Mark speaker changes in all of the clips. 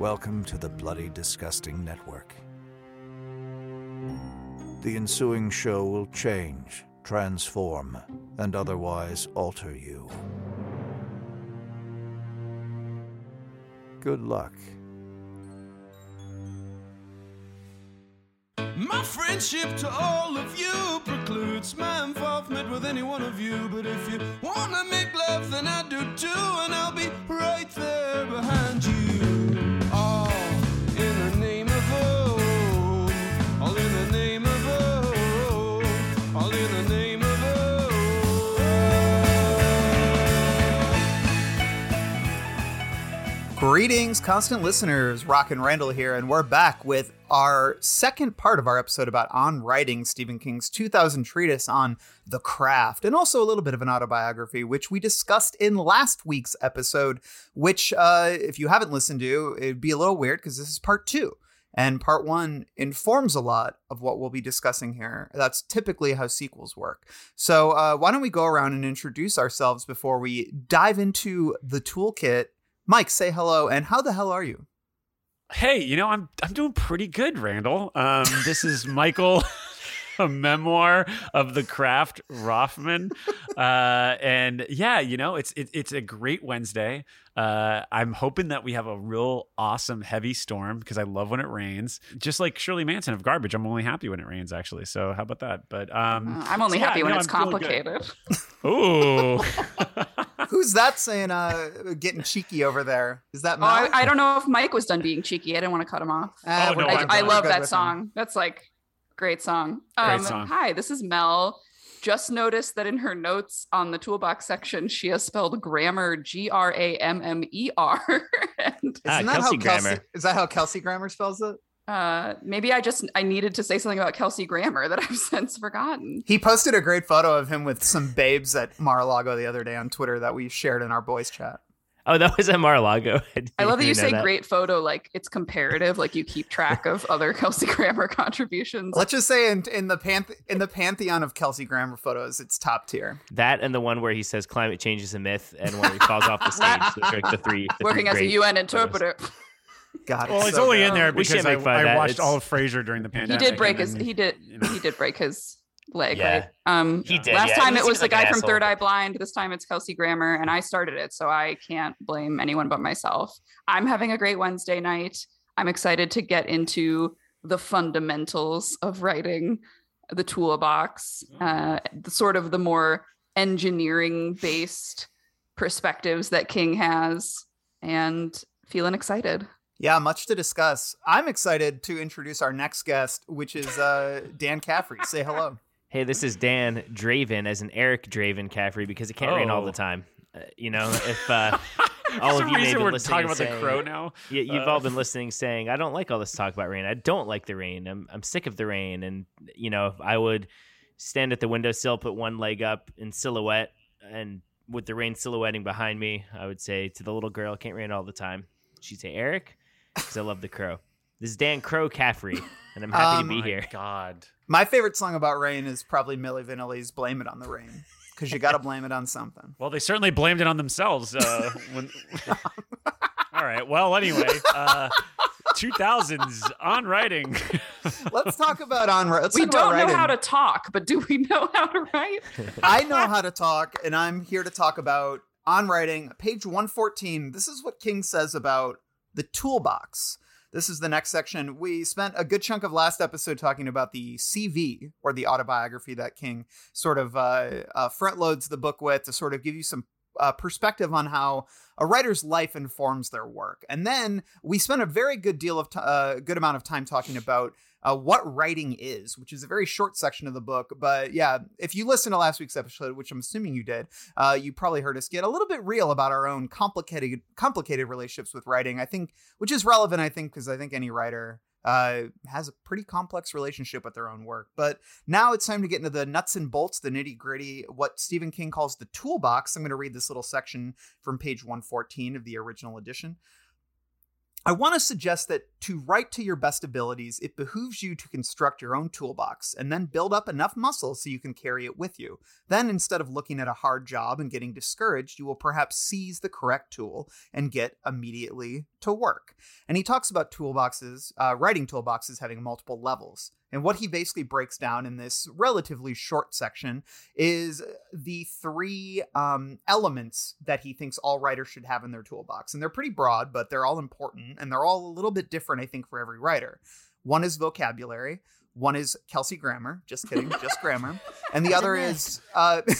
Speaker 1: Welcome to the Bloody Disgusting Network. The ensuing show will change, transform, and otherwise alter you. Good luck.
Speaker 2: My friendship to all of you precludes my involvement with any one of you. But if you wanna make love, then I do too, and I'll be right there behind you.
Speaker 3: Greetings, constant listeners. Rock and Randall here, and we're back with our second part of our episode about On Writing, Stephen King's 2000 treatise on the craft, and also a little bit of an autobiography, which we discussed in last week's episode. Which, uh, if you haven't listened to, it'd be a little weird because this is part two. And part one informs a lot of what we'll be discussing here. That's typically how sequels work. So, uh, why don't we go around and introduce ourselves before we dive into the toolkit? Mike, say hello, and how the hell are you?
Speaker 4: Hey, you know, I'm I'm doing pretty good, Randall. Um, this is Michael, a memoir of the craft Roffman, uh, and yeah, you know, it's it, it's a great Wednesday. Uh, I'm hoping that we have a real awesome heavy storm because I love when it rains. Just like Shirley Manson of Garbage, I'm only happy when it rains, actually. So how about that? But um,
Speaker 5: Uh, I'm only
Speaker 4: so yeah,
Speaker 5: happy when
Speaker 4: no,
Speaker 5: it's
Speaker 4: I'm
Speaker 5: complicated.
Speaker 4: Ooh.
Speaker 3: Who's that saying uh getting cheeky over there? Is that
Speaker 5: Oh, I, I don't know if Mike was done being cheeky. I didn't want to cut him off.
Speaker 3: Ah,
Speaker 4: Oh, no,
Speaker 5: I, I love that
Speaker 3: with him.
Speaker 5: song. That's like great song.
Speaker 4: Great
Speaker 5: Um,
Speaker 4: song.
Speaker 5: Hi, this is Mel. Just noticed that in her notes on the toolbox section, she has spelled grammar G R A M M E R. And
Speaker 6: Ah,
Speaker 3: Isn't that
Speaker 6: Kelsey
Speaker 3: how Kelsey,
Speaker 6: Grammar.
Speaker 3: is that how Kelsey Grammer spells it?
Speaker 5: Uh, maybe I just I needed to say something about Kelsey Grammer that I've since forgotten.
Speaker 3: He posted a great photo of him with some babes at Mar-a-Lago the other day on Twitter that we shared in our boys chat.
Speaker 6: Oh, that was at Mar-a-Lago.
Speaker 5: I love that you say
Speaker 6: know
Speaker 5: great photo like it's comparative, like you keep track of other Kelsey Grammer contributions.
Speaker 3: Let's just say in, in the panth- in the pantheon of Kelsey Grammer photos, it's top tier.
Speaker 6: That and the one where he says climate change is a myth, and when he falls off the stage. Those are like the three. the
Speaker 5: Working
Speaker 6: three
Speaker 5: as a
Speaker 6: great
Speaker 5: UN
Speaker 6: photos.
Speaker 5: interpreter.
Speaker 3: God,
Speaker 4: Well, it's
Speaker 3: so
Speaker 4: only
Speaker 3: good.
Speaker 4: in there because I,
Speaker 6: make fun of
Speaker 4: I watched
Speaker 6: It's-
Speaker 4: all of Frasier during the pandemic.
Speaker 5: He
Speaker 4: pandemic.
Speaker 5: did break his he did
Speaker 4: you know.
Speaker 5: he did break his leg,
Speaker 6: Yeah.
Speaker 5: right? Um
Speaker 6: He did,
Speaker 5: last
Speaker 6: yeah.
Speaker 5: time
Speaker 6: He
Speaker 5: it was the
Speaker 6: like an
Speaker 5: guy from. Third Eye Blind. This time it's Kelsey Grammer, and I started it, so I can't blame anyone but myself. I'm having a great Wednesday night. I'm excited to get into the fundamentals of writing the toolbox, uh, the sort of the more engineering based perspectives that King has, and feeling excited.
Speaker 3: Yeah, much to discuss. I'm excited to introduce our next guest, which is uh, Dan Caffrey. Say hello.
Speaker 6: Hey, this is Dan Draven as an Eric Draven Caffrey because it can't rain all
Speaker 4: Oh.
Speaker 6: the time. Uh, you know, if uh, all of you may
Speaker 4: reason
Speaker 6: have been
Speaker 4: we're
Speaker 6: listening
Speaker 4: talking
Speaker 6: and
Speaker 4: about the crow now.
Speaker 6: You, you've
Speaker 4: Uh,
Speaker 6: all been listening, saying, "I don't like all this talk about rain. I don't like the rain. I'm I'm sick of the rain." And you know, I would stand at the windowsill, put one leg up in silhouette, and with the rain silhouetting behind me, I would say to the little girl, "Can't rain all the time." She'd say, "Eric," because I love the crow. This is Dan Crow Caffrey, and I'm happy
Speaker 3: Um,
Speaker 6: to be
Speaker 4: My
Speaker 6: here.
Speaker 4: God.
Speaker 3: My favorite song about rain is probably Milli Vanilli's "Blame It on the Rain" because you got to blame it on something.
Speaker 4: Well, they certainly blamed it on themselves. Uh, when... All right. Well, anyway, uh, 2000s on writing.
Speaker 3: Let's talk about on. Let's
Speaker 5: we don't know how to talk, but do we know how to write?
Speaker 3: I know how to talk, and I'm here to talk about on writing, page 114. This is what King says about the toolbox. This is the next section. We spent a good chunk of last episode talking about the CV or the autobiography that King sort of uh, uh, front loads the book with to sort of give you some uh, perspective on how a writer's life informs their work. And then we spent a very good deal of t- uh, good amount of time talking about uh, what writing is, which is a very short section of the book. But yeah, if you listen to last week's episode, which I'm assuming you did, uh, you probably heard us get a little bit real about our own complicated complicated relationships with writing. I think, which is relevant, I think, because I think any writer uh, has a pretty complex relationship with their own work. But now it's time to get into the nuts and bolts, the nitty gritty, what Stephen King calls the toolbox. I'm going to read this little section from page 114 of the original edition. I want to suggest that to write to your best abilities, it behooves you to construct your own toolbox and then build up enough muscle so you can carry it with you. Then, instead of looking at a hard job and getting discouraged, you will perhaps seize the correct tool and get immediately to work. And he talks about toolboxes, uh, writing toolboxes having multiple levels. And what he basically breaks down in this relatively short section is the three um, elements that he thinks all writers should have in their toolbox. And they're pretty broad, but they're all important and they're all a little bit different, I think, for every writer. One is vocabulary, one is Kelsey grammar, just kidding, just grammar. And the other is. Uh,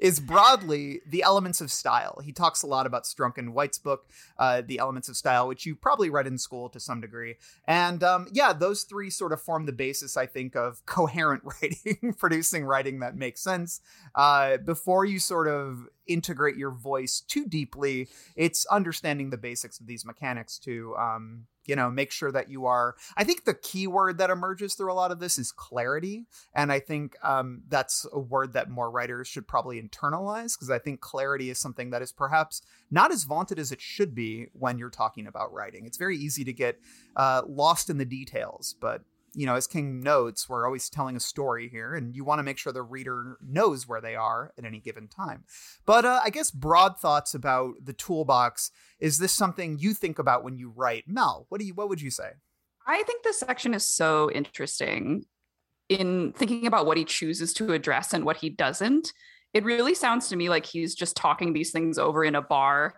Speaker 3: is broadly the elements of style. He talks a lot about Strunk and White's book, uh, The Elements of Style, which you probably read in school to some degree. And um, yeah, those three sort of form the basis, I think, of coherent writing, producing writing that makes sense. Uh, before you sort of integrate your voice too deeply, it's understanding the basics of these mechanics to um, you know make sure that you are i think the key word that emerges through a lot of this is clarity and i think um, that's a word that more writers should probably internalize because i think clarity is something that is perhaps not as vaunted as it should be when you're talking about writing. It's very easy to get uh, lost in the details but you know, as King notes, we're always telling a story here, and you want to make sure the reader knows where they are at any given time. But uh, I guess broad thoughts about the toolbox. Is this something you think about when you write? Mel, what do you? What would you say?
Speaker 5: I think this section is so interesting in thinking about what he chooses to address and what he doesn't. It really sounds to me like he's just talking these things over in a bar,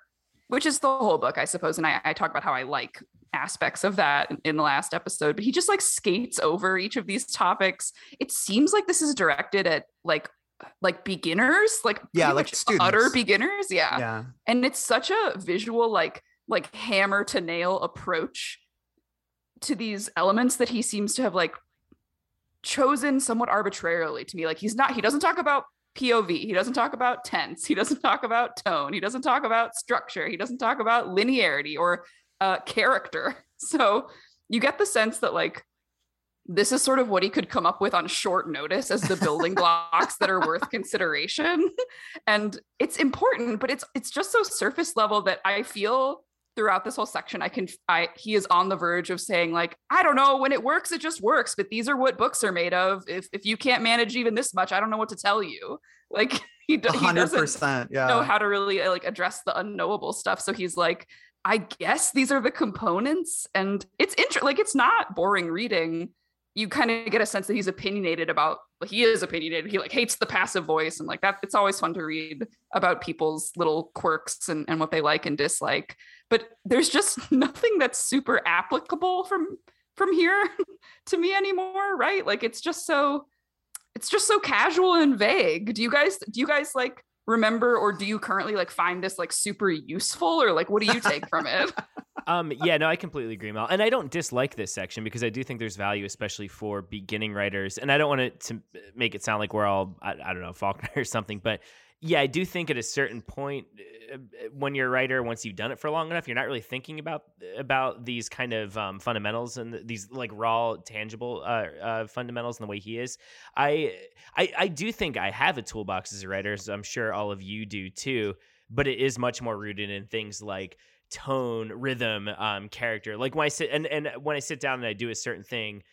Speaker 5: which is the whole book, I suppose. And I, I talk about how I like aspects of that in the last episode, but he just like skates over each of these topics. It seems like this is directed at like like beginners, like
Speaker 3: yeah, like students.
Speaker 5: utter beginners, yeah.
Speaker 3: Yeah.
Speaker 5: And it's such a visual like like hammer to nail approach to these elements that he seems to have like chosen somewhat arbitrarily to me. Like he's not he doesn't talk about POV. He doesn't talk about tense. He doesn't talk about tone. He doesn't talk about structure. He doesn't talk about linearity or uh, character. So you get the sense that like this is sort of what he could come up with on short notice as the building blocks that are worth consideration. And it's important, but it's it's just so surface level that I feel throughout this whole section I can I he is on the verge of saying like I don't know when it works it just works but these are what books are made of if if you can't manage even this much I don't know what to tell you like he, he doesn't
Speaker 3: yeah.
Speaker 5: know how to really like address the unknowable stuff so he's like I guess these are the components, and it's interesting. Like it's not boring reading. You kind of get a sense that he's opinionated about. He is opinionated. He like hates the passive voice, and like that. It's always fun to read about people's little quirks and and what they like and dislike. But there's just nothing that's super applicable from from here to me anymore, right? Like it's just so it's just so casual and vague. Do you guys do you guys like remember or do you currently like find this like super useful or like what do you take from it?
Speaker 6: Um yeah no i completely agree mel and i don't dislike this section because i do think there's value especially for beginning writers and i don't want it to make it sound like we're all i, I don't know faulkner or something but yeah, I do think at a certain point, uh, when you're a writer, once you've done it for long enough, you're not really thinking about about these kind of um, fundamentals and these like raw, tangible uh, uh, fundamentals in the way he is. I, I I do think I have a toolbox as a writer, so I'm sure all of you do too. But it is much more rooted in things like tone, rhythm, um, character. Like when I sit and and when I sit down and I do a certain thing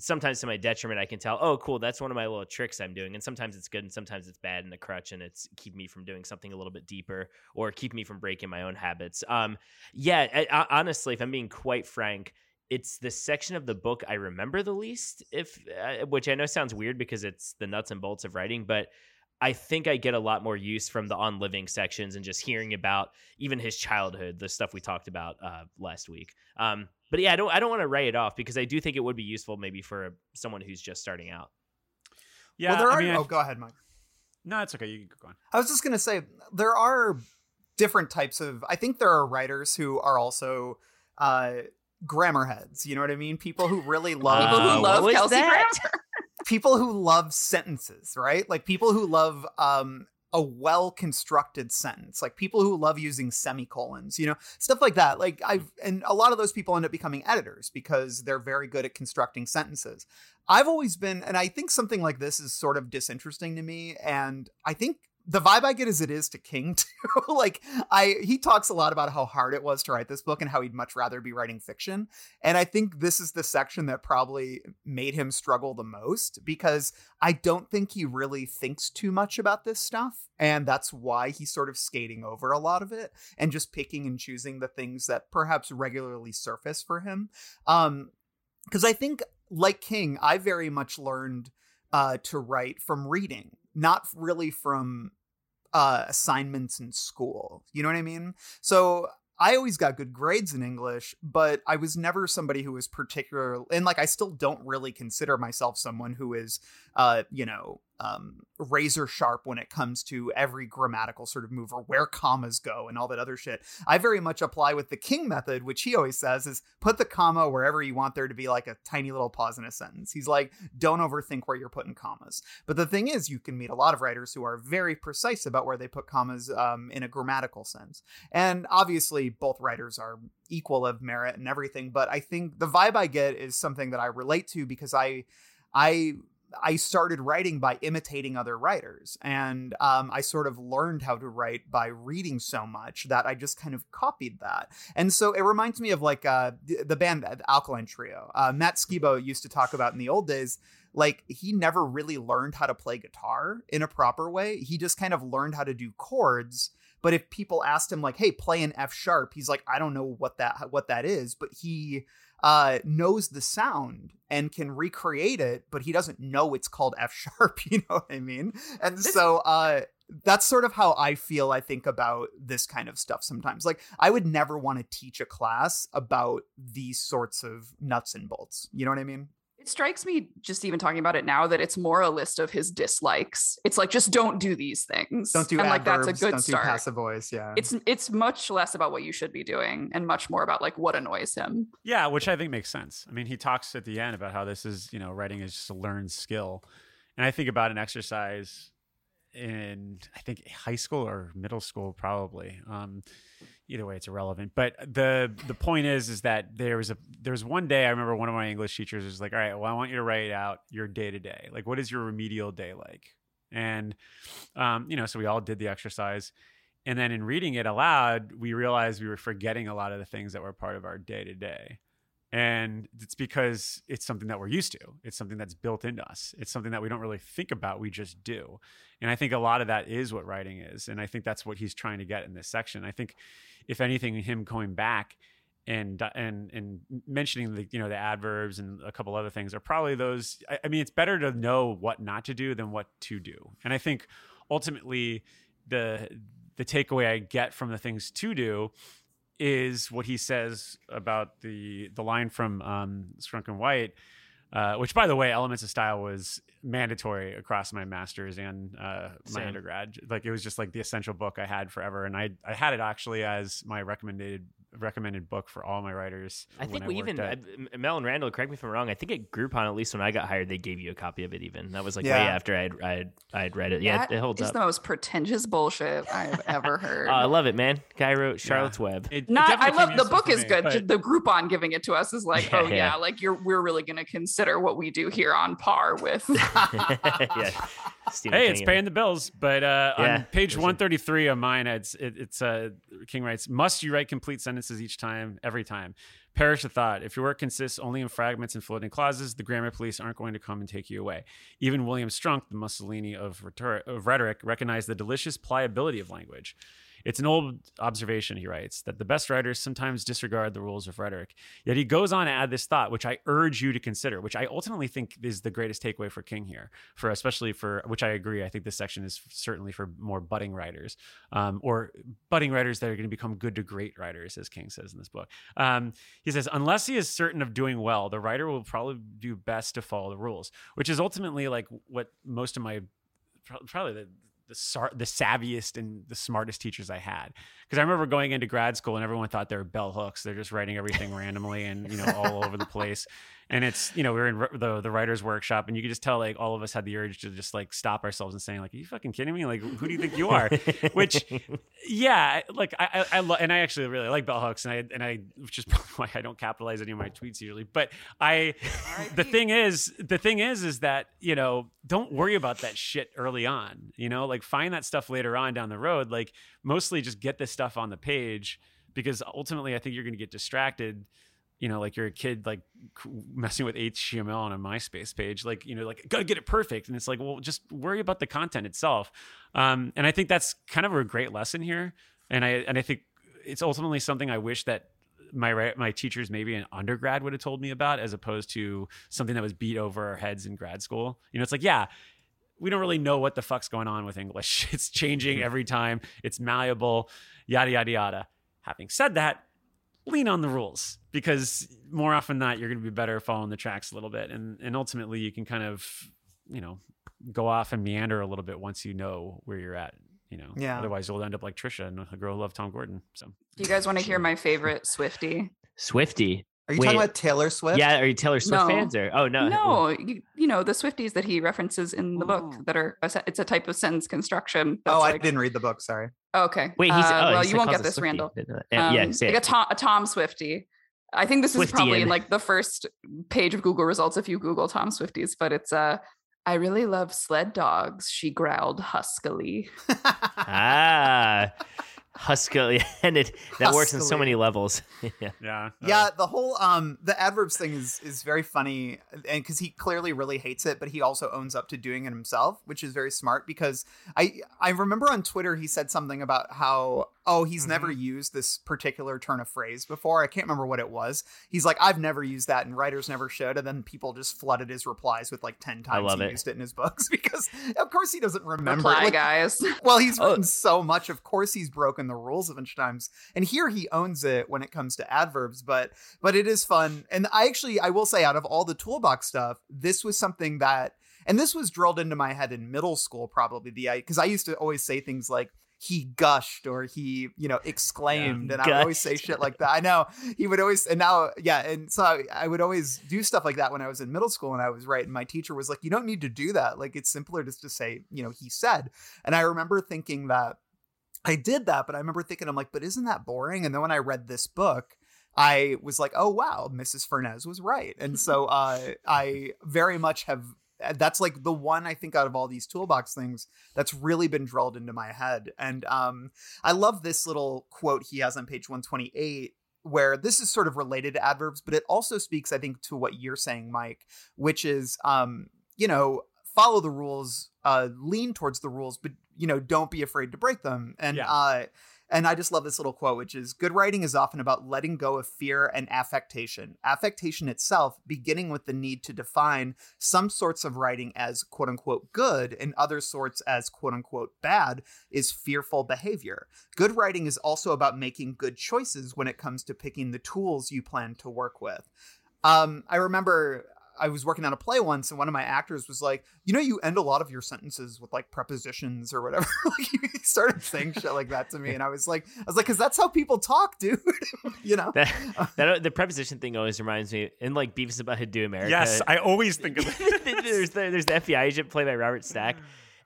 Speaker 6: sometimes to my detriment, I can tell, oh, cool, that's one of my little tricks I'm doing. And sometimes it's good and sometimes it's bad and a crutch and it's keep me from doing something a little bit deeper or keep me from breaking my own habits. Um, yeah, I, I, honestly, if I'm being quite frank, it's the section of the book I remember the least, if uh, which I know sounds weird because it's the nuts and bolts of writing, but I think I get a lot more use from the on living sections and just hearing about even his childhood, the stuff we talked about uh, last week. Um, but yeah, I don't I don't want to write it off because I do think it would be useful maybe for someone who's just starting out.
Speaker 3: Yeah, well, there are. I mean, oh, go ahead, Mike.
Speaker 4: No, it's okay. You can go on.
Speaker 3: I was just gonna say there are different types of. I think there are writers who are also uh, grammar heads. You know what I mean? People who really love
Speaker 5: people who love Kelsey grammar
Speaker 3: people who love sentences, right? Like people who love um a well constructed sentence, like people who love using semicolons, you know, stuff like that. Like I've, mm. and a lot of those people end up becoming editors because they're very good at constructing sentences. I've always been, and I think something like this is sort of disinteresting to me. And I think the vibe I get is it is to King too. like I he talks a lot about how hard it was to write this book and how he'd much rather be writing fiction. And I think this is the section that probably made him struggle the most because I don't think he really thinks too much about this stuff. And that's why he's sort of skating over a lot of it and just picking and choosing the things that perhaps regularly surface for him. Um because I think like King, I very much learned uh, to write from reading, not really from uh, assignments in school. You know what I mean? So I always got good grades in English, but I was never somebody who was particular and like I still don't really consider myself someone who is uh, you know, um, razor sharp when it comes to every grammatical sort of move or where commas go and all that other shit. I very much apply with the King method, which he always says is put the comma wherever you want there to be like a tiny little pause in a sentence. He's like, don't overthink where you're putting commas. But the thing is, you can meet a lot of writers who are very precise about where they put commas um, in a grammatical sense. And obviously, both writers are equal of merit and everything. But I think the vibe I get is something that I relate to because I. I I started writing by imitating other writers, and um, I sort of learned how to write by reading so much that I just kind of copied that. And so it reminds me of like uh, the, band the Alkaline Trio. Uh, Matt Skiba used to talk about in the old days. Like he never really learned how to play guitar in a proper way. He just kind of learned how to do chords. But if people asked him like, "Hey, play an F sharp," he's like, "I don't know what that what that is." But he uh, knows the sound and can recreate it, but he doesn't know it's called F sharp. You know what I mean? And so uh, that's sort of how I feel. I think about this kind of stuff sometimes. Like I would never want to teach a class about these sorts of nuts and bolts. You know what I mean?
Speaker 5: It strikes me just even talking about it now that it's more a list of his dislikes. It's like just don't do these things.
Speaker 3: Don't do
Speaker 5: and
Speaker 3: adverbs,
Speaker 5: like that's a good
Speaker 3: don't
Speaker 5: start.
Speaker 3: do passive voice. Yeah.
Speaker 5: It's it's much less about what you should be doing and much more about like what annoys him.
Speaker 4: Yeah, which I think makes sense. I mean, he talks at the end about how this is, you know, writing is just a learned skill. And I think about an exercise in I think high school or middle school probably. Um, either way it's irrelevant. But the the point is is that there was a there was one day i remember one of my english teachers was like all right well i want you to write out your day to day like what is your remedial day like? And um, you know so we all did the exercise. And then in reading it aloud we realized we were forgetting a lot of the things that were part of our day to day and it's because it's something that we're used to. It's something that's built into us. It's something that we don't really think about we just do. And i think a lot of that is what writing is and i think that's what he's trying to get in this section. I think if anything, him going back and and and mentioning the you know the adverbs and a couple other things are probably those. I, I mean, it's better to know what not to do than what to do, and I think ultimately the the takeaway I get from the things to do is what he says about the the line from um, Strunk and White, uh, which by the way, Elements of Style was mandatory across my master's and uh, my undergrad. Like it was just like the essential book I had forever, and I I had it actually as my recommended recommended book for all my writers.
Speaker 6: I think
Speaker 4: when
Speaker 6: we
Speaker 4: worked
Speaker 6: even
Speaker 4: at-
Speaker 6: I- M- Mel and Randall. Correct me if I'm wrong. I think at Groupon, at least when I got hired, they gave you a copy of it. Even that was like
Speaker 3: Yeah.
Speaker 6: way after I had I had, I had read it. Yeah,
Speaker 5: That
Speaker 6: it, it holds
Speaker 5: is
Speaker 6: up.
Speaker 5: the most pretentious bullshit I've ever heard.
Speaker 6: Oh, I love it, man. Guy wrote Charlotte's Web.
Speaker 4: It- it
Speaker 5: Not, I love the book is
Speaker 4: me,
Speaker 5: good.
Speaker 4: but-
Speaker 5: The Groupon giving it to us is like, oh,
Speaker 6: Yeah,
Speaker 5: oh yeah,
Speaker 6: yeah.
Speaker 5: like you're we're really gonna consider what we do here on par with.
Speaker 6: yeah. Stephen
Speaker 4: Hey,
Speaker 6: King
Speaker 4: it's paying the bills. But uh,
Speaker 6: Yeah,
Speaker 4: on page 133 of mine, it's it, it's uh, King writes, "Must you write complete sentences each time, every time? Perish the thought. If your work consists only in fragments and floating clauses, the grammar police aren't going to come and take you away." Even William Strunk, the Mussolini of, rhetor- of rhetoric, recognized the delicious pliability of language. It's an old observation, he writes, that the best writers sometimes disregard the rules of rhetoric. Yet he goes on to add this thought, which I urge you to consider, which I ultimately think is the greatest takeaway for King here, for especially for which I agree. I think this section is certainly for more budding writers, um, or budding writers that are going to become good to great writers, as King says in this book. Um, he says, unless he is certain of doing well, the writer will probably do best to follow the rules, which is ultimately like what most of my pro- probably the the, sar- the savviest and the smartest teachers I had. Because I remember going into grad school and everyone thought they were bell hooks. They're just writing everything randomly and you know all over the place. And it's you know we were in the the writers workshop and you could just tell like all of us had the urge to just like stop ourselves and saying like are you fucking kidding me? Like who do you think you are? Which yeah like i i, I lo- and i actually really like bell hooks and i and i which is probably why i don't capitalize any of my tweets usually. But i the thing is the thing is is that you know don't worry about that shit early on you know? Like find that stuff later on down the road. Like mostly just get this stuff on the page because ultimately i think you're going to get distracted you know, like you're a kid like messing with HTML on a MySpace page, like you know, like gotta get it perfect, and it's like, well, just worry about the content itself. Um, and I think that's kind of a great lesson here, and I and I think it's ultimately something I wish that my my teachers maybe in undergrad would have told me about, as opposed to something that was beat over our heads in grad school. You know, it's like, yeah, we don't really know what the fuck's going on with English. It's changing every time. It's malleable, yada yada yada. Having said that, lean on the rules because more often than not you're going to be better following the tracks a little bit and and ultimately you can kind of you know go off and meander a little bit once you know where you're at you know
Speaker 3: Yeah.
Speaker 4: otherwise you'll end up like trisha and a girl who loved tom gordon so
Speaker 5: Do you guys want to hear my favorite Swifty?
Speaker 6: Swifty.
Speaker 3: Are you
Speaker 6: Wait.
Speaker 3: talking about Taylor Swift?
Speaker 6: Yeah, are you Taylor Swift
Speaker 5: No.
Speaker 6: fans or? Oh no,
Speaker 5: No, you, you know the Swifties that he references in the book
Speaker 3: Oh.
Speaker 5: that are a, it's a type of sentence construction. That's
Speaker 3: Oh, I didn't read the book. Sorry.
Speaker 5: Okay.
Speaker 6: Wait, he's
Speaker 5: uh,
Speaker 6: oh,
Speaker 5: well,
Speaker 6: he
Speaker 5: you won't get this,
Speaker 6: Swifty.
Speaker 5: Randall.
Speaker 6: Yeah,
Speaker 5: Um,
Speaker 6: say
Speaker 5: like
Speaker 6: it.
Speaker 5: a Tom, a Tom Swifty. I think this is probably in like the first page of Google results if you Google Tom Swifties, but it's uh I really love sled dogs, she growled huskily.
Speaker 6: ah, Huskily, and it that works on so many levels. yeah.
Speaker 4: yeah
Speaker 3: yeah the whole um the adverbs thing is is very funny and because he clearly really hates it but he also owns up to doing it himself which is very smart because i i remember on twitter he said something about how oh he's never mm-hmm. used this particular turn of phrase before i can't remember what it was he's like i've never used that and writers never should and then people just flooded his replies with like 10 times
Speaker 6: love
Speaker 3: he
Speaker 6: it.
Speaker 3: used it in his books because of course he doesn't remember
Speaker 5: Reply,
Speaker 3: Like,
Speaker 5: guys.
Speaker 3: well, he's
Speaker 6: Oh.
Speaker 3: written so much. Of course, he's broken the rules a bunch of times, and here he owns it when it comes to adverbs. But but it is fun, and I actually I will say, out of all the toolbox stuff, this was something that, and this was drilled into my head in middle school, probably the because I used to always say things like he gushed or he you know exclaimed and i would always say shit like that i know he would always and now yeah and so I, I would always do stuff like that when i was in middle school and i was right and my teacher was like you don't need to do that like it's simpler just to say you know he said and i remember thinking that I did that, but I remember thinking, I'm like, but isn't that boring? And then when I read this book, I was like, oh wow, Mrs. Fernez was right. And so uh, I very much have. That's like the one I think out of all these toolbox things that's really been drilled into my head. And um, I love this little quote he has on page 128 where this is sort of related to adverbs, but it also speaks, I think, to what you're saying, Mike, which is, um, you know, follow the rules, uh, lean towards the rules, but you know, don't be afraid to break them. And
Speaker 4: Yeah.
Speaker 3: uh, and I just love this little quote, which is good writing is often about letting go of fear and affectation. Affectation itself, beginning with the need to define some sorts of writing as quote unquote good and other sorts as quote unquote bad, is fearful behavior. Good writing is also about making good choices when it comes to picking the tools you plan to work with. Um, I remember I was working on a play once, and one of my actors was like, "You know, you end a lot of your sentences with like prepositions or whatever." like he started saying shit like that to me, and I was like, "I was like, because that's how people talk, dude." you know?
Speaker 6: That, uh, that uh, the preposition thing always reminds me in like Beavis about Who America.
Speaker 4: yes i always think of that
Speaker 6: there's the, there's the FBI agent played by Robert Stack,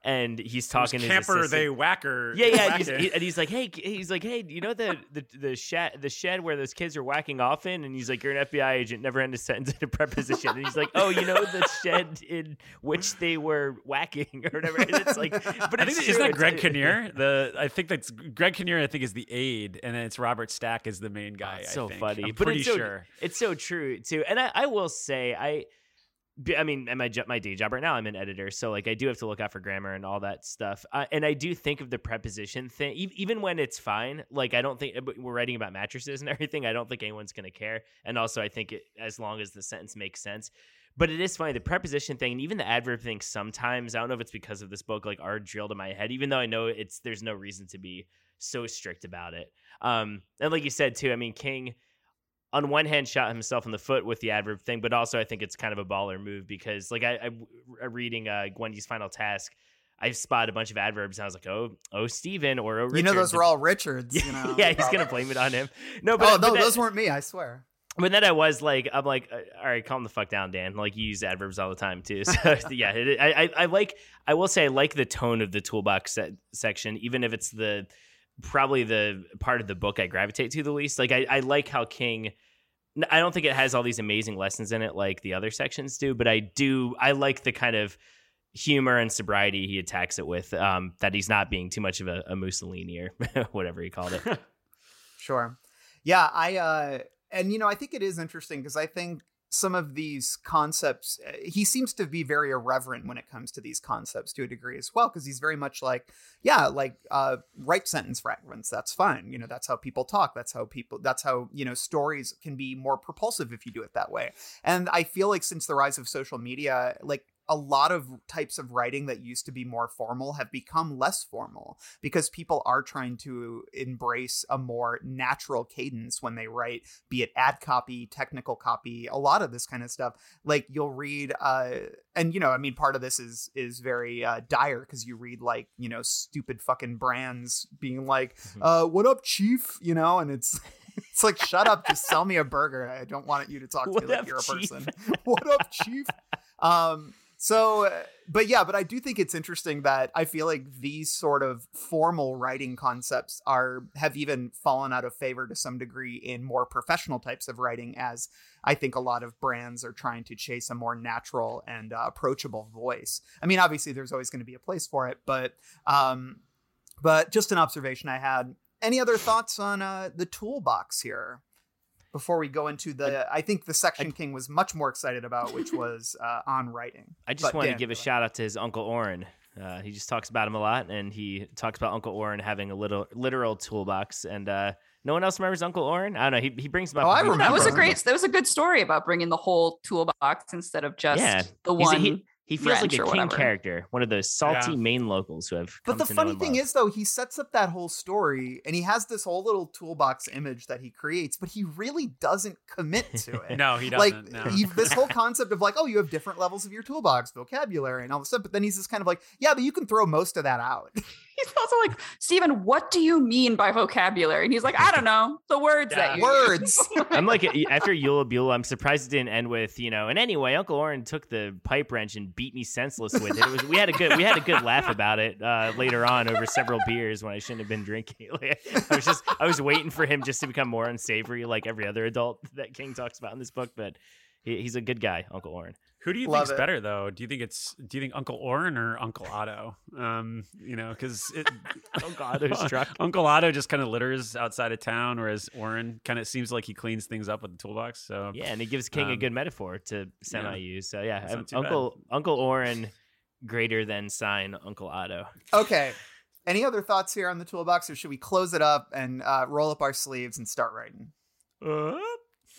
Speaker 6: and he's talking to his
Speaker 4: camper they whacker
Speaker 6: Yeah, yeah, and he's, he- and he's like, hey, he's like, hey, you know the the the shed the shed where those kids are whacking off in, and he's like, you're an FBI agent, never end a sentence in a preposition, and he's like, oh, you know the shed in which they were whacking or whatever, and it's like, but
Speaker 4: I
Speaker 6: it's
Speaker 4: think isn't that Greg Kinnear? The I think that's Greg Kinnear. I think is the aide, and then it's Robert Stack is the main oh, guy.
Speaker 6: It's
Speaker 4: I
Speaker 6: so
Speaker 4: think.
Speaker 6: funny,
Speaker 4: I'm
Speaker 6: but
Speaker 4: pretty
Speaker 6: it's so,
Speaker 4: sure.
Speaker 6: it's so true too. And I, I will say, I, I mean, at my my day job right now, I'm an editor, so like I do have to look out for grammar and all that stuff. Uh, and I do think of the preposition thing, e- even when it's fine. Like I don't think we're writing about mattresses and everything. I don't think anyone's gonna care. And also, I think it, as long as the sentence makes sense. But it is funny the preposition thing, and even the adverb thing. Sometimes I don't know if it's because of this book, like are drilled in my head, even though I know it's there's no reason to be so strict about it. Um, and like you said too, I mean King on one hand shot himself in the foot with the adverb thing, but also I think it's kind of a baller move because like I, I I'm reading uh, Gwendy's final task, I spotted a bunch of adverbs and I was like, oh oh Steven or oh
Speaker 3: You know, those were all Richards. You know,
Speaker 6: yeah, he's gonna blame it on him. No, but,
Speaker 3: oh
Speaker 6: but that-
Speaker 3: those weren't me. I swear.
Speaker 6: but then I was like, I'm like, uh, all right, calm the fuck down, Dan. Like you use adverbs all the time too. So yeah, it, I, I I like. I will say I like the tone of the toolbox se- section, even if it's the probably the part of the book I gravitate to the least. Like I, I like how King. I don't think it has all these amazing lessons in it like the other sections do, but I do. I like the kind of humor and sobriety he attacks it with. Um, that he's not being too much of a, a Mussolini or whatever he called it.
Speaker 3: Sure. Yeah, I uh and you know, I think it is interesting because I think some of these concepts uh, he seems to be very irreverent when it comes to these concepts to a degree as well because he's very much like yeah like uh right sentence fragments that's fine you know that's how people talk that's how people that's how you know stories can be more propulsive if you do it that way. And i feel like since the rise of social media like a lot of types of writing that used to be more formal have become less formal because people are trying to embrace a more natural cadence when they write be it ad copy technical copy a lot of this kind of stuff. Like you'll read uh and you know i mean part of this is is very uh dire because you read like you know stupid fucking brands being like uh what up chief? You know and it's it's like shut up just sell me a burger. I don't want you to talk to
Speaker 6: What
Speaker 3: me like
Speaker 6: up,
Speaker 3: you're a
Speaker 6: chief?
Speaker 3: person what up chief? Um so uh, but yeah but i do think it's interesting that i feel like these sort of formal writing concepts are have even fallen out of favor to some degree in more professional types of writing as i think a lot of brands are trying to chase a more natural and uh, approachable voice. I mean obviously there's always going to be a place for it but um but just an observation i had. Any other thoughts on uh the toolbox here before we go into the i think the section king was much more excited about which was uh on writing
Speaker 6: I just
Speaker 3: But
Speaker 6: want to give a
Speaker 3: go
Speaker 6: shout out to his uncle Oren. Uh, he just talks about him a lot, and he talks about Uncle Oren having a little literal toolbox. And uh, no one else remembers Uncle Oren. I don't know. He he brings him up.
Speaker 3: Oh, I
Speaker 6: a few
Speaker 3: remember.
Speaker 5: That was a great. That was a good story about bringing the whole toolbox instead of just
Speaker 6: Yeah.
Speaker 5: the
Speaker 6: He's a-
Speaker 5: one.
Speaker 6: he- He feels like a king
Speaker 5: whatever.
Speaker 6: character, one of those salty
Speaker 4: Yeah.
Speaker 6: main locals who have.
Speaker 3: But the funny thing
Speaker 6: love.
Speaker 3: is, though, he sets up that whole story and he has this whole little toolbox image that he creates, but he really doesn't commit to it.
Speaker 4: No, he doesn't. no.
Speaker 3: he- this whole concept of like, oh, you have different levels of your toolbox, vocabulary, and all this stuff. But then he's just kind of like, yeah, but you can throw most of that out.
Speaker 5: He's also like, Stephen, what do you mean by vocabulary? And he's like, I don't know, the words that you
Speaker 3: Words.
Speaker 5: use."
Speaker 6: I'm like after Eula Buell, I'm surprised it didn't end with you know. And anyway, Uncle Oren took the pipe wrench and beat me senseless with it. It was we had a good we had a good laugh about it uh, later on over several beers when I shouldn't have been drinking. Like, I was just I was waiting for him just to become more unsavory like every other adult that King talks about in this book. But he, he's a good guy, Uncle Oren.
Speaker 4: Who do you
Speaker 3: Love
Speaker 4: think's
Speaker 3: it.
Speaker 4: better though? Do you think it's do you think Uncle Oren or Uncle Otto? Um, you know, because
Speaker 6: Uncle Otto's truck.
Speaker 4: Uncle Otto just kind of litters outside of town, whereas Oren kind of seems like he cleans things up with the toolbox. So
Speaker 6: Yeah, and it gives King a
Speaker 4: Um,
Speaker 6: good metaphor to semi use. So yeah, um,
Speaker 4: too bad.
Speaker 6: Uncle Uncle Oren greater than sign Uncle Otto.
Speaker 3: okay. Any other thoughts here on the toolbox, or should we close it up and uh, roll up our sleeves and start writing?
Speaker 4: Uh,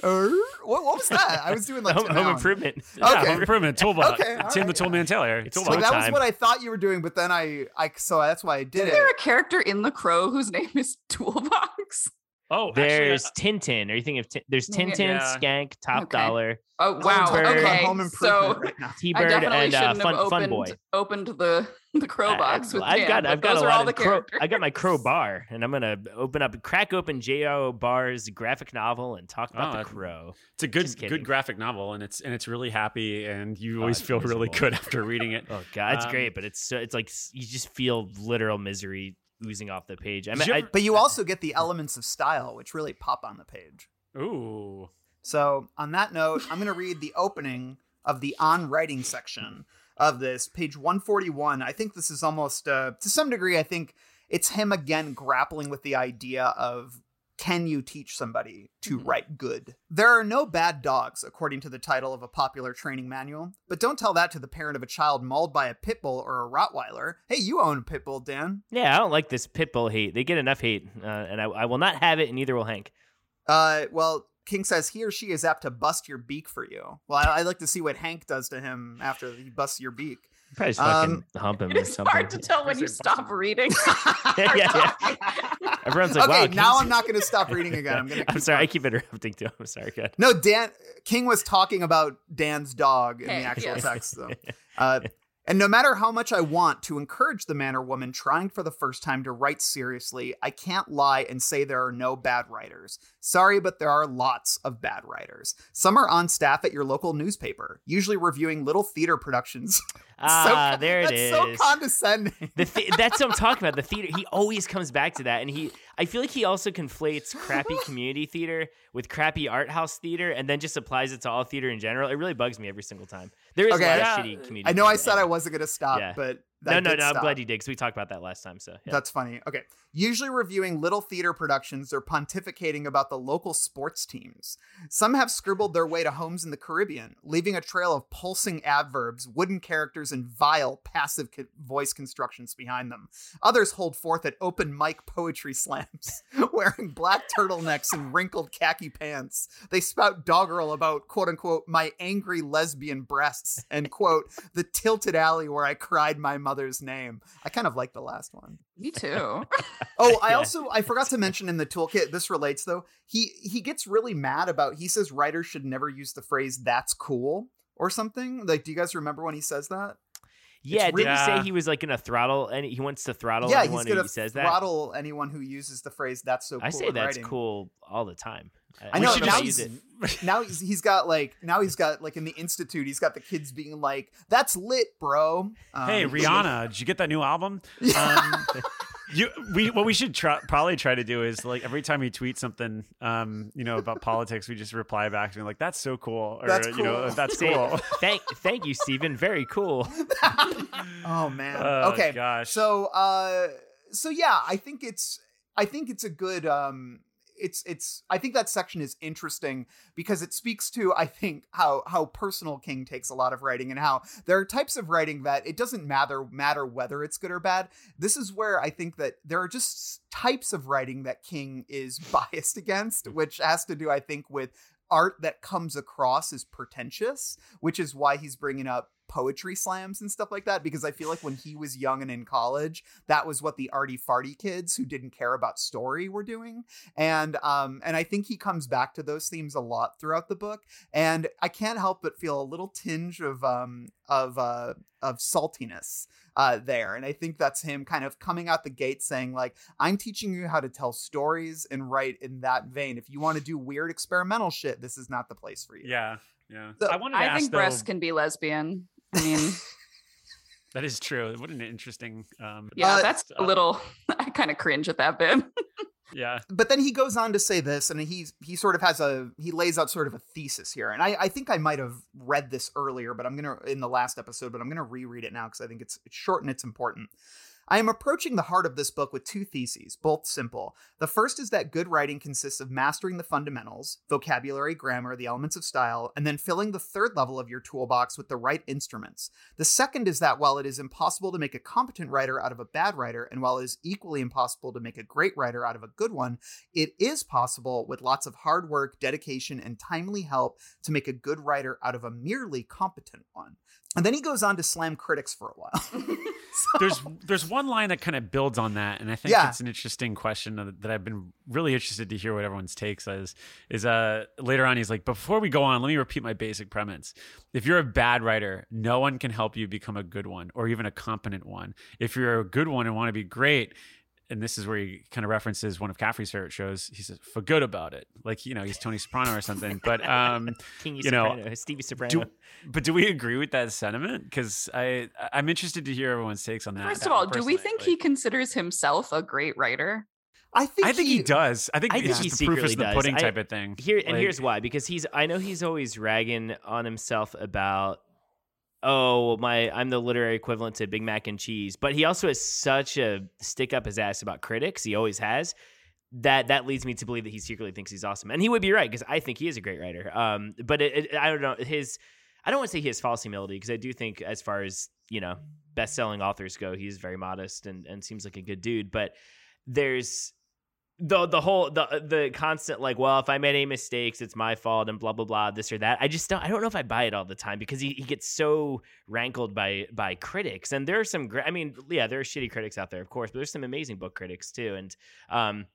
Speaker 3: Er, what, what was that? I was doing like
Speaker 6: home, home
Speaker 3: Allen.
Speaker 6: improvement.
Speaker 4: yeah,
Speaker 3: Okay.
Speaker 4: home improvement toolbox.
Speaker 3: Okay, all
Speaker 4: Tim the
Speaker 3: right,
Speaker 4: Toolman
Speaker 3: yeah.
Speaker 4: Taylor.
Speaker 6: It's
Speaker 3: Like
Speaker 4: Toolbox.
Speaker 3: that was what I thought you were doing, but then I, I so that's why I did
Speaker 5: Isn't
Speaker 3: it.
Speaker 5: there a character in The Crow whose name is Toolbox?
Speaker 4: Oh, actually,
Speaker 6: There's
Speaker 4: uh,
Speaker 6: Tintin. Are you thinking of Tin- there's Tintin,
Speaker 4: Yeah.
Speaker 6: Skank, Top
Speaker 5: Okay.
Speaker 6: Dollar,
Speaker 5: Oh wow.
Speaker 3: Home improvement-
Speaker 5: Okay.
Speaker 3: home
Speaker 5: So
Speaker 3: improvement right now.
Speaker 5: I
Speaker 6: T-Bird, and uh, Fun
Speaker 5: have
Speaker 6: Fun Boy.
Speaker 5: opened the the crow
Speaker 6: I-
Speaker 5: box with
Speaker 6: I've
Speaker 5: Dan,
Speaker 6: got I've got
Speaker 5: those
Speaker 6: a lot of
Speaker 5: the
Speaker 6: crow. I got my crow bar, and I'm gonna open up crack open J.O. Barr's graphic novel and talk about
Speaker 4: Oh,
Speaker 6: the crow.
Speaker 4: it's a good good graphic novel, and it's and it's really happy, and you
Speaker 6: Oh,
Speaker 4: always
Speaker 6: it's
Speaker 4: feel really good after reading it.
Speaker 6: Oh god, it's
Speaker 4: Um,
Speaker 6: great, but it's so it's like you just feel literal misery oozing off the page. I mean,
Speaker 4: you
Speaker 6: I,
Speaker 3: But you also get the elements of style, which really pop on the page.
Speaker 4: Ooh,
Speaker 3: So, on that note, I'm going to read the opening of the on writing section of this, page 141. I think this is almost, uh, to some degree, I think it's him again grappling with the idea of can you teach somebody to
Speaker 5: Mhm.
Speaker 3: write good? There are no bad dogs, according to the title of a popular training manual, but don't tell that to the parent of a child mauled by a pit bull or a Rottweiler. Hey, you own a pit bull, Dan.
Speaker 6: yeah, I don't like this pit bull hate. They get enough hate, uh, and I, I will not have it, and neither will Hank.
Speaker 3: Uh, well, King says he or she is apt to bust your beak for you. Well, I, I'd like to see what Hank does to him after he busts your beak.
Speaker 6: Probably just fucking
Speaker 3: Um,
Speaker 6: hump him
Speaker 5: It's
Speaker 6: something.
Speaker 5: hard to tell when you stop reading.
Speaker 6: yeah, yeah. Everyone's like,
Speaker 3: okay,
Speaker 6: wow.
Speaker 3: now I'm not going to stop reading again. I'm going to.
Speaker 6: I'm sorry, I keep interrupting too. I'm sorry, good.
Speaker 3: No, Dan King was talking about Dan's dog in the actual
Speaker 5: yes.
Speaker 3: text, though. Uh, and no matter how much I want to encourage the man or woman trying for the first time to write seriously, I can't lie and say there are no bad writers. Sorry, but there are lots of bad writers. Some are on staff at your local newspaper, usually reviewing little theater productions.
Speaker 6: Ah,
Speaker 3: so,
Speaker 6: there it
Speaker 3: that's
Speaker 6: is.
Speaker 3: so condescending.
Speaker 6: The th- that's what I'm talking about. The theater. He always comes back to that, and he. I feel like he also conflates crappy community theater with crappy art house theater, and then just applies it to all theater in general. It really bugs me every single time. There is
Speaker 3: Okay,
Speaker 6: a lot
Speaker 4: yeah.
Speaker 6: of shitty community.
Speaker 3: I know I said I wasn't going to stop,
Speaker 6: Yeah.
Speaker 3: but
Speaker 6: No, no, no. I'm glad you did because we talked about that last time. So yeah.
Speaker 3: That's funny. Okay. Usually reviewing little theater productions or pontificating about the local sports teams. Some have scribbled their way to homes in the Caribbean, leaving a trail of pulsing adverbs, wooden characters, and vile passive co- voice constructions behind them. Others hold forth at open mic poetry slams, wearing black turtlenecks and wrinkled khaki pants. They spout doggerel about quote unquote my angry lesbian breasts and quote the tilted alley where I cried my mother's name. I kind of like the last one.
Speaker 5: Me too.
Speaker 3: Oh, I
Speaker 6: Yeah.
Speaker 3: also I forgot to mention in the toolkit. This relates though. He he gets really mad about. He says writers should never use the phrase "that's cool" or something. Like, do you guys remember when he says that?
Speaker 6: Yeah. Did
Speaker 3: really-
Speaker 6: he say he was like gonna throttle and he wants to throttle
Speaker 3: yeah, he's
Speaker 6: anyone
Speaker 3: gonna
Speaker 6: who says that?
Speaker 3: throttle anyone who uses the phrase "that's so cool."
Speaker 6: I say
Speaker 3: in
Speaker 6: that's
Speaker 3: writing.
Speaker 6: cool all the time.
Speaker 3: I
Speaker 4: We
Speaker 3: know. Now he's, now he's, he's got like now he's got like in the institute he's got the kids being like, "That's lit, bro." Um,
Speaker 4: Hey Rihanna, did you get that new album? Um, you, we what we should try, probably try to do is like every time we tweet something, um, you know, about politics, we just reply back to him like, "That's so cool," or
Speaker 3: That's
Speaker 4: you know,
Speaker 3: cool.
Speaker 4: "That's
Speaker 6: Say,
Speaker 4: cool."
Speaker 6: thank, thank you, Stephen. Very cool.
Speaker 3: oh man.
Speaker 4: Oh,
Speaker 3: okay.
Speaker 4: gosh.
Speaker 3: So uh so yeah, I think it's I think it's a good um it's it's I think that section is interesting because it speaks to I think how how personal King takes a lot of writing and how there are types of writing that it doesn't matter matter whether it's good or bad. This is where I think that there are just types of writing that King is biased against, mm. which has to do I think with art that comes across as pretentious, which is why he's bringing up poetry slams and stuff like that because I feel like when he was young and in college, that was what the arty farty kids who didn't care about story were doing. And um and I think he comes back to those themes a lot throughout the book and I can't help but feel a little tinge of um of uh of saltiness uh there and I think that's him kind of coming out the gate saying like I'm teaching you how to tell stories and write in that vein. If you want to do weird experimental shit, this is not the place for you.
Speaker 4: yeah, yeah.
Speaker 3: So-
Speaker 4: I wanted to
Speaker 5: I
Speaker 4: ask
Speaker 5: think
Speaker 4: though.
Speaker 5: breasts can be lesbian. I mean,
Speaker 4: That is true. What an interesting. Um,
Speaker 5: yeah,
Speaker 3: Uh,
Speaker 5: that's a little. I kind of cringe at that bit.
Speaker 4: yeah.
Speaker 3: but then he goes on to say this and he's he sort of has a he lays out sort of a thesis here and i i think i might have read this earlier but i'm gonna in the last episode but i'm gonna reread it now because i think it's, it's short and it's important I am approaching the heart of this book with two theses, both simple. The first is that good writing consists of mastering the fundamentals, vocabulary, grammar, the elements of style, and then filling the third level of your toolbox with the right instruments. The second is that while it is impossible to make a competent writer out of a bad writer, and while it is equally impossible to make a great writer out of a good one, it is possible with lots of hard work, dedication, and timely help to make a good writer out of a merely competent one. And then he goes on to slam critics for a while.
Speaker 4: there's there's one line that kind of builds on that, and I think
Speaker 3: Yeah.
Speaker 4: it's an interesting question that- that I've been really interested to hear what everyone's takes is. Is uh later on he's like, before we go on, let me repeat my basic premise. If you're a bad writer, no one can help you become a good one or even a competent one. If you're a good one and want to be great. And this is where he kind of references one of Caffrey's favorite shows. He says, "For good about it," like you know he's Tony Soprano or something. But um,
Speaker 6: King
Speaker 4: You know,
Speaker 6: Soprano, Stevie Soprano.
Speaker 4: do, but do we agree with that sentiment? Because I I'm interested to hear everyone's takes on that.
Speaker 5: First of all, do we think
Speaker 4: like-
Speaker 5: he considers himself a great writer?
Speaker 3: I think
Speaker 4: I think he, does. I think
Speaker 6: I think he
Speaker 4: just the proof is
Speaker 6: secretly
Speaker 4: the
Speaker 6: does.
Speaker 4: pudding
Speaker 6: I-
Speaker 4: type of thing.
Speaker 6: Here and
Speaker 4: Like,
Speaker 6: here's why because he's I know he's always ragging on himself about oh my I'm the literary equivalent to Big Mac and cheese. But he also has such a stick up his ass about critics he always has that that leads me to believe that he secretly thinks he's awesome. And he would be right because I think he is a great writer. Um but it, it, I don't know his I don't want to say he has false humility because I do think as far as you know best selling authors go he's very modest and and seems like a good dude. But there's the the whole the the constant like well if i made any mistakes it's my fault and blah blah blah this or that. I just don't i don't know if i buy it all the time because he, he gets so rankled by by critics. And there are some great i mean yeah there are shitty critics out there of course but there's some amazing book critics too. And um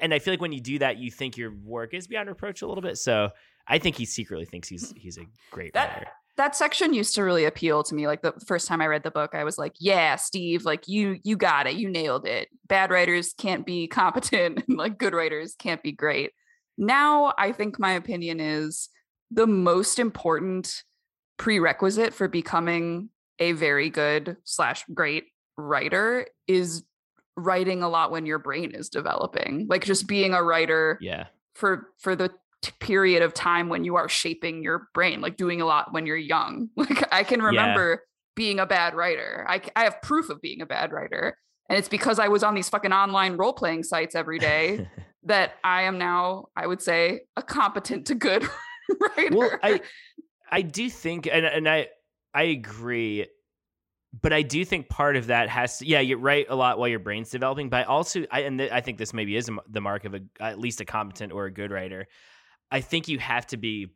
Speaker 6: and i feel like when you do that you think your work is beyond reproach a little bit. So i think he secretly thinks he's he's a great
Speaker 5: That-
Speaker 6: writer
Speaker 5: That section used to really appeal to me. Like the first time I read the book, I was like, "Yeah, Steve, like you you got it. You nailed it. Bad writers can't be competent, and like good writers can't be great." Now, I think my opinion is the most important prerequisite for becoming a very good slash great writer is writing a lot when your brain is developing like just being a writer
Speaker 6: Yeah.
Speaker 5: for for the period of time when you are shaping your brain like doing a lot when you're young like i can remember being a bad writer I, I have proof of being a bad writer and it's because i was on these fucking online role-playing sites every day that i am now i would say a competent to good writer
Speaker 6: well, I I do think, and and I I agree, but I do think part of that has to. Yeah, you're right a lot while your brain's developing, but I also I and th- I think this maybe is the mark of a at least a competent or a good writer. I think you have to be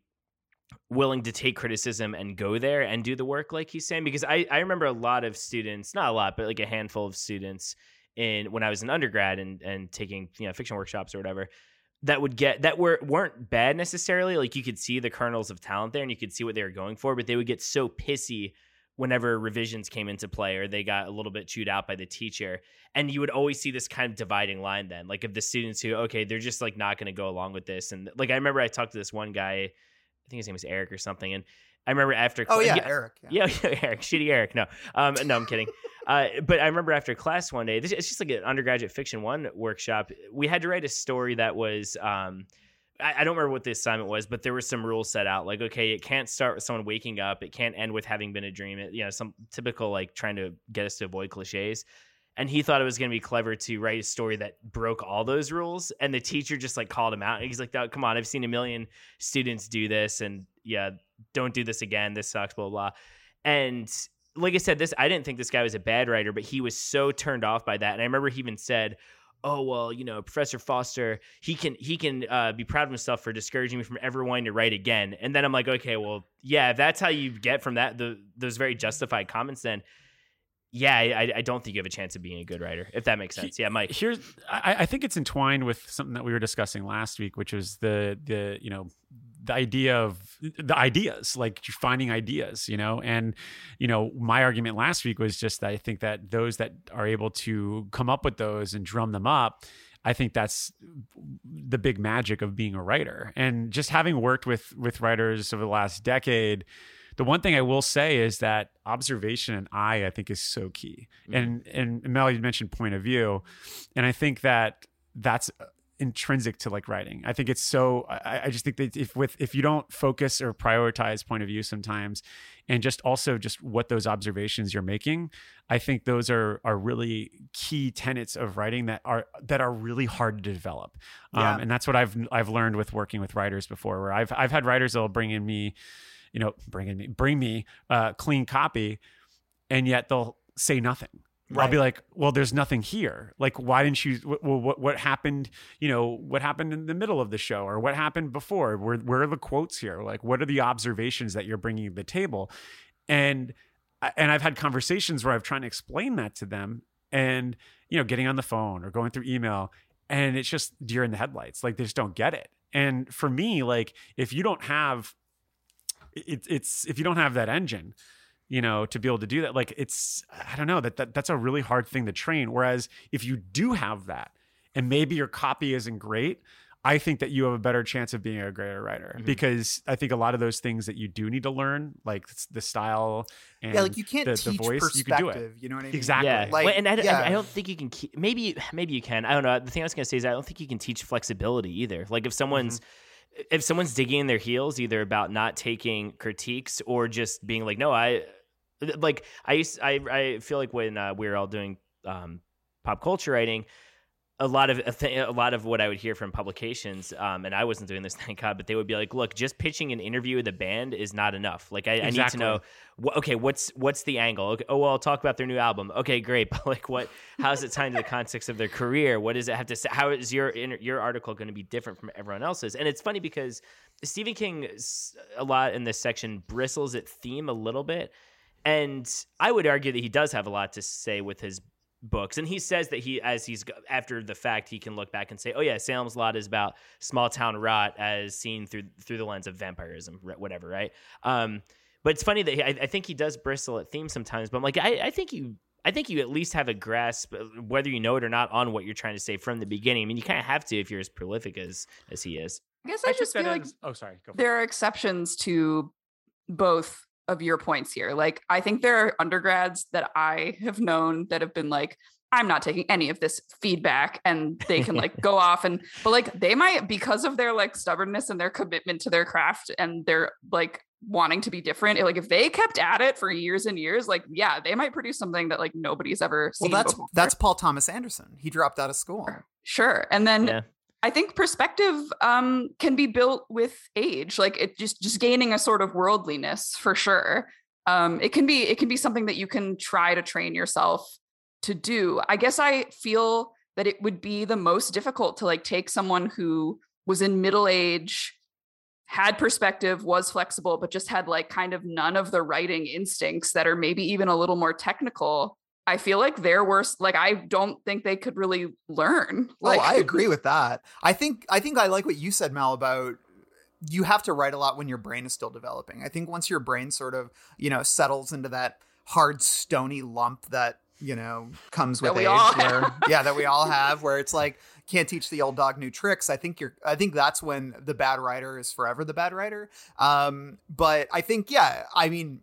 Speaker 6: willing to take criticism and go there and do the work like he's saying because I, I remember a lot of students not a lot but like a handful of students in when I was an undergrad and and taking you know fiction workshops or whatever that would get that were weren't bad necessarily like you could see the kernels of talent there and you could see what they were going for but they would get so pissy whenever revisions came into play or they got a little bit chewed out by the teacher and you would always see this kind of dividing line then like of the students who okay they're just like not going to go along with this and like i remember i talked to this one guy i think his name was eric or something and i remember after
Speaker 3: Oh yeah,
Speaker 6: yeah,
Speaker 3: Eric. Yeah.
Speaker 6: yeah, yeah, Eric, shitty Eric. No, um, no, I'm kidding. Uh, but I remember after class one day, this, it's just like an undergraduate fiction one workshop. We had to write a story that was, um, I, I don't remember what the assignment was, but there were some rules set out. Like, okay, it can't start with someone waking up. It can't end with having been a dream. It, you know, some typical like trying to get us to avoid cliches. And he thought it was going to be clever to write a story that broke all those rules. And the teacher just like called him out. He's like, "Oh, "Come on, I've seen a million students do this, and yeah, don't do this again. This sucks." Blah blah. And like I said, this I didn't think this guy was a bad writer, but he was so turned off by that. And I remember he even said, "Oh well, you know, Professor Foster, he can he can uh, be proud of himself for discouraging me from ever wanting to write again." And then I'm like, okay, well, yeah, if that's how you get from that the those very justified comments, then yeah, I, I don't think you have a chance of being a good writer, if that makes sense. Yeah, Mike.
Speaker 4: Here's, I, I think it's entwined with something that we were discussing last week, which was the the you know the idea of the ideas, like finding ideas, you know, and you know my argument last week was just that I think that those that are able to come up with those and drum them up. I think that's the big magic of being a writer. And just having worked with with writers over the last decade, the one thing I will say is that observation and eye, I think, is so key. Mm-hmm. And and Mel, you mentioned point of view, and I think that that's intrinsic to like writing. I think it's so. I, I just think that if with if you don't focus or prioritize point of view sometimes, and just also just what those observations you're making, I think those are are really key tenets of writing that are that are really hard to develop.
Speaker 3: Yeah.
Speaker 4: Um, and that's what I've I've learned with working with writers before, where I've I've had writers that'll bring in me you know, bring in me, bring me uh, clean copy, and yet they'll say nothing. I'll be like, well, there's nothing here. Like, why didn't you? What, what what happened? You know, what happened in the middle of the show, or what happened before? Where where are the quotes here? Like, what are the observations that you're bringing to the table? And uh, and I've had conversations where I've tried to explain that to them, and you know, getting on the phone or going through email, and it's just deer in the headlights. Like they just don't get it. And for me, like if you don't have it, it's if you don't have that engine you know to be able to do that like it's i don't know that, that that's a really hard thing to train whereas if you do have that and maybe your copy isn't great i think that you have a better chance of being a greater writer
Speaker 3: Mm-hmm.
Speaker 4: because i think a lot of those things that you do need to learn like the style and
Speaker 3: yeah, like you can't
Speaker 4: the, the
Speaker 3: teach
Speaker 4: voice you can do
Speaker 3: perspective.
Speaker 4: it
Speaker 3: You know what I mean?
Speaker 4: exactly
Speaker 6: Yeah,
Speaker 3: Like,
Speaker 6: Well, and I,
Speaker 3: yeah.
Speaker 6: I, I don't think you can. Keep, maybe, maybe you can. I don't know. The thing I was gonna say is I don't think you can teach flexibility either. Like if someone's
Speaker 3: Mm-hmm.
Speaker 6: if someone's digging in their heels, either about not taking critiques or just being like, no, I like I used I I feel like when uh, we were all doing um, pop culture writing. A lot of a, th- a lot of what I would hear from publications, um, and I wasn't doing this, thank God. But they would be like, "Look, just pitching an interview with a band is not enough. Like, I, I need to know wh- okay, what's what's the angle? Okay, oh, well, I'll talk about their new album. Okay, great, but like, what? How is it tied to the context of their career? What does it have to say? How is your your article going to be different from everyone else's? And it's funny because Stephen King a lot in this section bristles at theme a little bit, and I would argue that he does have a lot to say with his books and he says that he as he's after the fact he can look back and say oh yeah salem's lot is about small town rot as seen through through the lens of vampirism whatever right um but it's funny that he, I, I think he does bristle at themes sometimes but i'm like I, I think you I think you at least have a grasp, uh, whether you know it or not, on what you're trying to say from the beginning. I mean, you kind of have to if you're as prolific as as he is.
Speaker 5: I guess I,
Speaker 4: took
Speaker 5: just feel like
Speaker 4: as- oh, sorry. Go it.
Speaker 5: there are exceptions to both of your points here. Like, I think there are undergrads that I have known that have been like, I'm not taking any of this feedback, and they can like go off and, but like, they might, because of their like stubbornness and their commitment to their craft and their like wanting to be different, like, if they kept at it for years and years, like, yeah, they might produce something that like nobody's ever
Speaker 3: Well,
Speaker 5: seen.
Speaker 3: that's
Speaker 5: before.
Speaker 3: that's Paul Thomas Anderson. He dropped out of school.
Speaker 5: Sure. And then
Speaker 6: Yeah.
Speaker 5: I think perspective um, can be built with age, like it just just gaining a sort of worldliness for sure. Um, it can be it can be something that you can try to train yourself to do. I guess I feel that it would be the most difficult to like take someone who was in middle age, had perspective, was flexible, but just had like kind of none of the writing instincts that are maybe even a little more technical. I feel like they're worse. Like I don't think they could really learn. Like
Speaker 3: oh, I agree with that. I think I think I like what you said, Mel, about you have to write a lot when your brain is still developing. I think once your brain sort of, you know, settles into that hard, stony lump that, you know, comes with age. where, yeah, that we all have, where it's like, can't teach the old dog new tricks. I think you're I think that's when the bad writer is forever the bad writer. Um, but I think, yeah, I mean,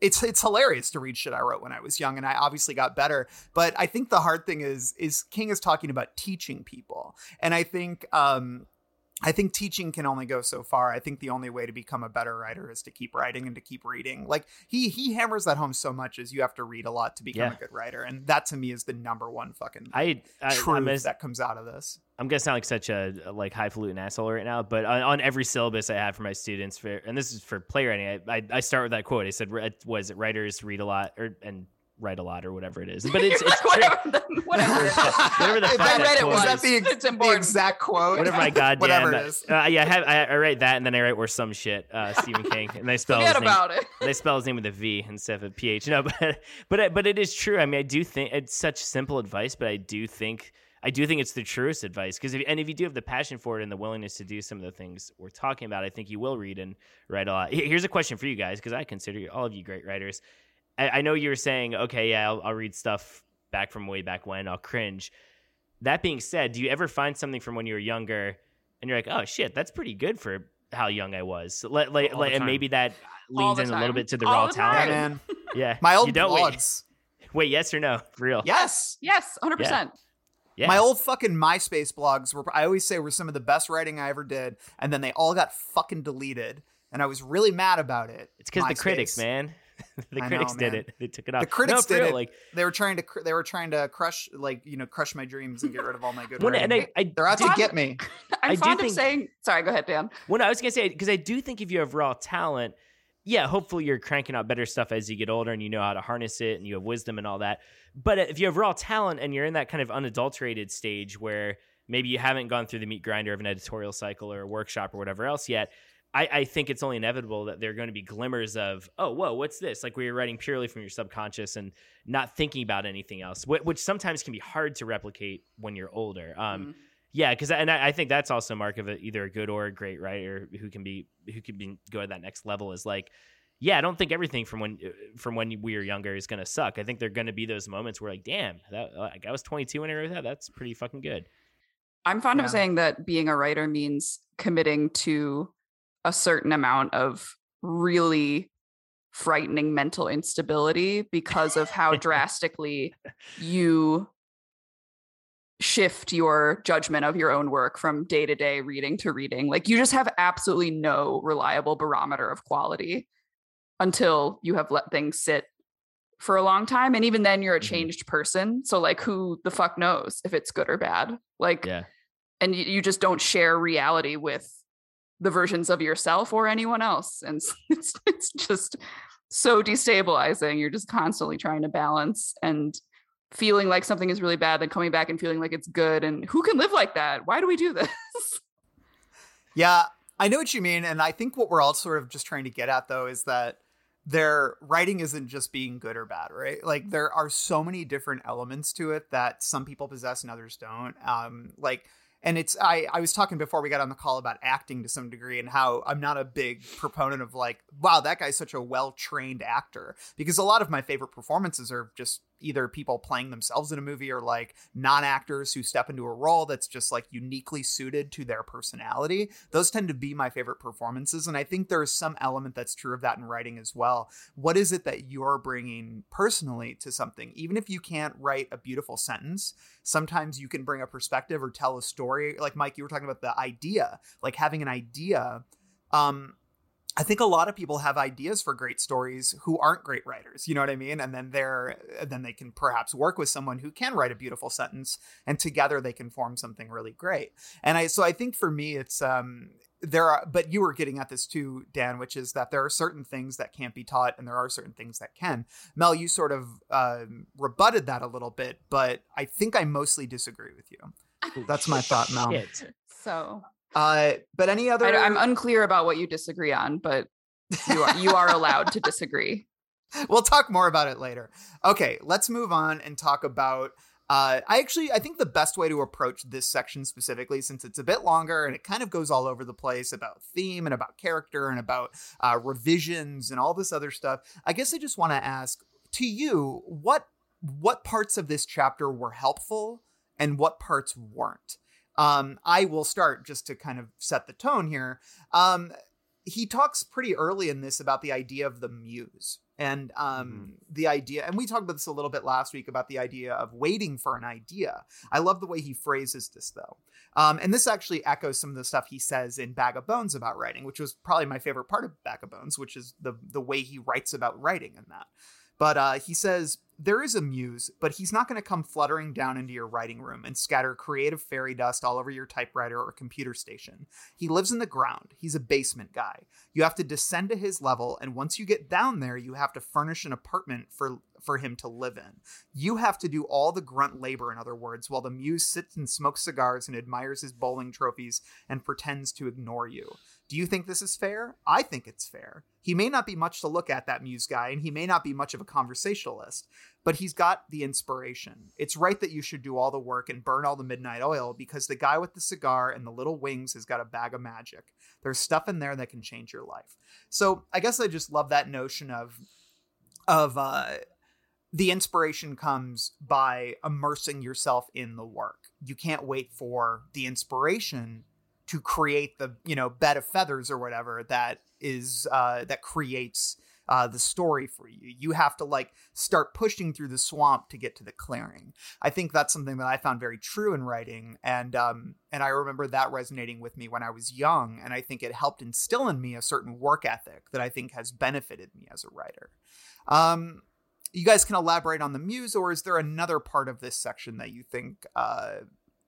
Speaker 3: it's it's hilarious to read shit I wrote when I was young, and I obviously got better. But I think the hard thing is is King is talking about teaching people, and I think um, I think teaching can only go so far. I think the only way to become a better writer is to keep writing and to keep reading. Like he he hammers that home so much is you have to read a lot to become
Speaker 6: Yeah.
Speaker 3: a good writer, and that to me is the number one fucking
Speaker 6: I, I
Speaker 3: truth
Speaker 6: I'm,
Speaker 3: that comes out of this.
Speaker 6: I'm gonna sound like such a a, like highfalutin asshole right now, but on, on every syllabus I have for my students, for, and this is for playwriting, I, I I start with that quote. I said, "Was it writers read a lot or and write a lot or whatever it is?" But it's, it's
Speaker 5: like,
Speaker 6: true.
Speaker 5: whatever, the- whatever. it is.
Speaker 6: Whatever the
Speaker 3: If
Speaker 6: fuck
Speaker 3: I
Speaker 6: that
Speaker 3: read it,
Speaker 6: quote
Speaker 3: was that
Speaker 6: is.
Speaker 3: the, ex-
Speaker 5: It's
Speaker 3: the exact quote?
Speaker 6: Whatever my goddamn,
Speaker 3: Whatever it is.
Speaker 6: Uh, yeah, I have I, I write that and then I write or some shit, uh, Stephen King, and they spell
Speaker 5: Forget
Speaker 6: his name.
Speaker 5: about it.
Speaker 6: they spell his name with a V instead of a PH. No, but but but it is true. I mean, I do think it's such simple advice, but I do think I do think it's the truest advice because if, and if you do have the passion for it and the willingness to do some of the things we're talking about, I think you will read and write a lot. Here's a question for you guys because I consider all of you great writers. I, I know you were saying, okay, yeah, I'll, I'll read stuff back from way back when. I'll cringe. That being said, do you ever find something from when you were younger and you're like, oh shit, that's pretty good for how young I was? So let, like, like, and maybe that leans
Speaker 5: the
Speaker 6: in a little bit to the
Speaker 5: All
Speaker 6: raw
Speaker 5: the
Speaker 6: talent.
Speaker 3: Yeah, man.
Speaker 6: Yeah,
Speaker 3: My old
Speaker 6: you don't wait.
Speaker 3: blogs.
Speaker 6: Wait, yes or no? For real?
Speaker 3: Yes.
Speaker 5: Yes, 100%.
Speaker 6: Yeah.
Speaker 3: My old fucking MySpace blogs were I always say were some of the best writing I ever did, and then they all got fucking deleted, and I was really mad about it.
Speaker 6: It's because the critics, man. the
Speaker 3: I
Speaker 6: critics
Speaker 3: know,
Speaker 6: did it. They took it off.
Speaker 3: The critics
Speaker 6: no,
Speaker 3: did
Speaker 6: real,
Speaker 3: it.
Speaker 6: Like
Speaker 3: They were trying to cr- they were trying to crush like you know crush my dreams and get rid of all my good
Speaker 6: when, and I, I
Speaker 3: They're out to
Speaker 5: Fun.
Speaker 3: get me.
Speaker 5: I'm
Speaker 6: I do
Speaker 5: fond of saying, sorry, go ahead, Dan.
Speaker 6: when I was gonna say because I do think if you have raw talent, yeah, hopefully you're cranking out better stuff as you get older and you know how to harness it and you have wisdom and all that. But if you have raw talent and you're in that kind of unadulterated stage where maybe you haven't gone through the meat grinder of an editorial cycle or a workshop or whatever else yet. I, I think it's only inevitable that there are going to be glimmers of, oh, whoa, what's this? Like where you're writing purely from your subconscious and not thinking about anything else, wh- which sometimes can be hard to replicate when you're older. Um,
Speaker 5: Mhm.
Speaker 6: yeah, because and I, I think that's also a mark of a, either a good or a great writer who can be who can be go to that next level is like, yeah, I don't think everything from when uh, from when we were younger is gonna suck. I think there are gonna be those moments where like, damn, that like I was 22 when I wrote that. That's pretty fucking good.
Speaker 5: I'm fond
Speaker 3: Yeah.
Speaker 5: of saying that being a writer means committing to a certain amount of really frightening mental instability because of how drastically you shift your judgment of your own work from day to day reading to reading. Like you just have absolutely no reliable barometer of quality until you have let things sit for a long time. And even then you're a
Speaker 6: Mhm.
Speaker 5: changed person. So like who the fuck knows if it's good or bad? Like
Speaker 6: Yeah,
Speaker 5: and you, you just don't share reality with the versions of yourself or anyone else and it's, it's just so destabilizing you're just constantly trying to balance and feeling like something is really bad then coming back and feeling like it's good and who can live like that why do we do this
Speaker 3: Yeah, I know what you mean, and I think what we're all sort of just trying to get at though is that their writing isn't just being good or bad, right? Like there are so many different elements to it that some people possess and others don't. Um, like, and it's I I was talking before we got on the call about acting to some degree and how I'm not a big proponent of like wow, that guy's such a well trained actor. Because a lot of my favorite performances are just either people playing themselves in a movie or like non actors who step into a role that's just like uniquely suited to their personality. Those tend to be my favorite performances. And I think there's some element that's true of that in writing as well. What is it that you're bringing personally to something? Even if you can't write a beautiful sentence, sometimes you can bring a perspective or tell a story. Like Mike, you were talking about the idea, like having an idea. Um, I think a lot of people have ideas for great stories who aren't great writers. You know what I mean? And then they're then they can perhaps work with someone who can write a beautiful sentence, and together they can form something really great. And I so I think for me it's um there are but you were getting at this too dan which is that there are certain things that can't be taught and there are certain things that can mel you sort of um, rebutted that a little bit but i think i mostly disagree with you that's my thought mel
Speaker 5: So
Speaker 3: uh, but any other
Speaker 5: I, am unclear about what you disagree on, but you are you are allowed to disagree.
Speaker 3: we'll talk more about it later. Okay, let's move on and talk about. Uh, I actually I think the best way to approach this section specifically, since it's a bit longer and it kind of goes all over the place about theme and about character and about uh, revisions and all this other stuff. I guess I just want to ask to you what what parts of this chapter were helpful and what parts weren't. Um, I will start just to kind of set the tone here. Um, he talks pretty early in this about the idea of the muse and um, the idea, and we talked about this a little bit last week about the idea of waiting for an idea. I love the way he phrases this though. Um, and this actually echoes some of the stuff he says in Bag of Bones about writing, which was probably my favorite part of Bag of Bones, which is the the way he writes about writing in that. But uh, he says there is a muse, but he's not going to come fluttering down into your writing room and scatter creative fairy dust all over your typewriter or computer station. He lives in the ground. He's a basement guy. You have to descend to his level, and once you get down there, you have to furnish an apartment for for him to live in. You have to do all the grunt labor, in other words, while the muse sits and smokes cigars and admires his bowling trophies and pretends to ignore you. Do you think this is fair? I think it's fair. He may not be much to look at, that muse guy, and he may not be much of a conversationalist, but he's got the inspiration. It's right that you should do all the work and burn all the midnight oil because the guy with the cigar and the little wings has got a bag of magic. There's stuff in there that can change your life. So I guess I just love that notion of of uh the inspiration comes by immersing yourself in the work. You can't wait for the inspiration to create the you know bed of feathers or whatever that is uh, that creates uh, the story for you. You have to like start pushing through the swamp to get to the clearing. I think that's something that I found very true in writing, and um, and I remember that resonating with me when I was young, and I think it helped instill in me a certain work ethic that I think has benefited me as a writer. Um, you guys can elaborate on the muse, or is there another part of this section that you think uh,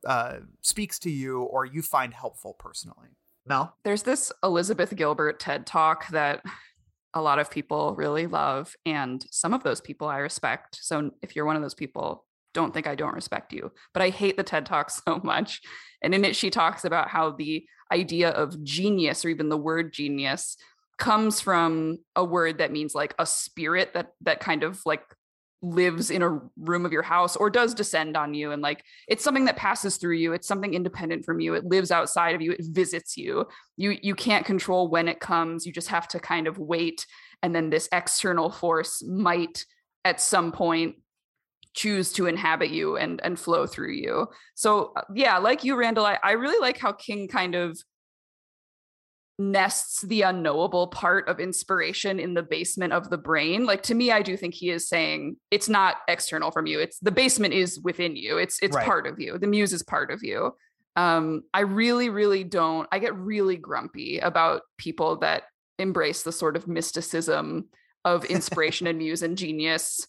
Speaker 3: uh, speaks to you or you find helpful personally? Mel?
Speaker 5: There's this Elizabeth Gilbert TED talk that a lot of people really love, and some of those people I respect. So if you're one of those people, don't think I don't respect you. But I hate the TED talk so much. And in it, she talks about how the idea of genius or even the word genius comes from a word that means like a spirit that that kind of like lives in a room of your house or does descend on you and like it's something that passes through you it's something independent from you it lives outside of you it visits you. You you can't control when it comes you just have to kind of wait and then this external force might at some point choose to inhabit you and and flow through you. So uh, yeah like you randall I, I really like how king kind of nests the unknowable part of inspiration in the basement of the brain. Like to me i do think he is saying it's not external from you. It's the basement is within you. It's it's
Speaker 3: Right.
Speaker 5: part of you. The muse is part of you. Um i really really don't i get really grumpy about people that embrace the sort of mysticism of inspiration and muse and genius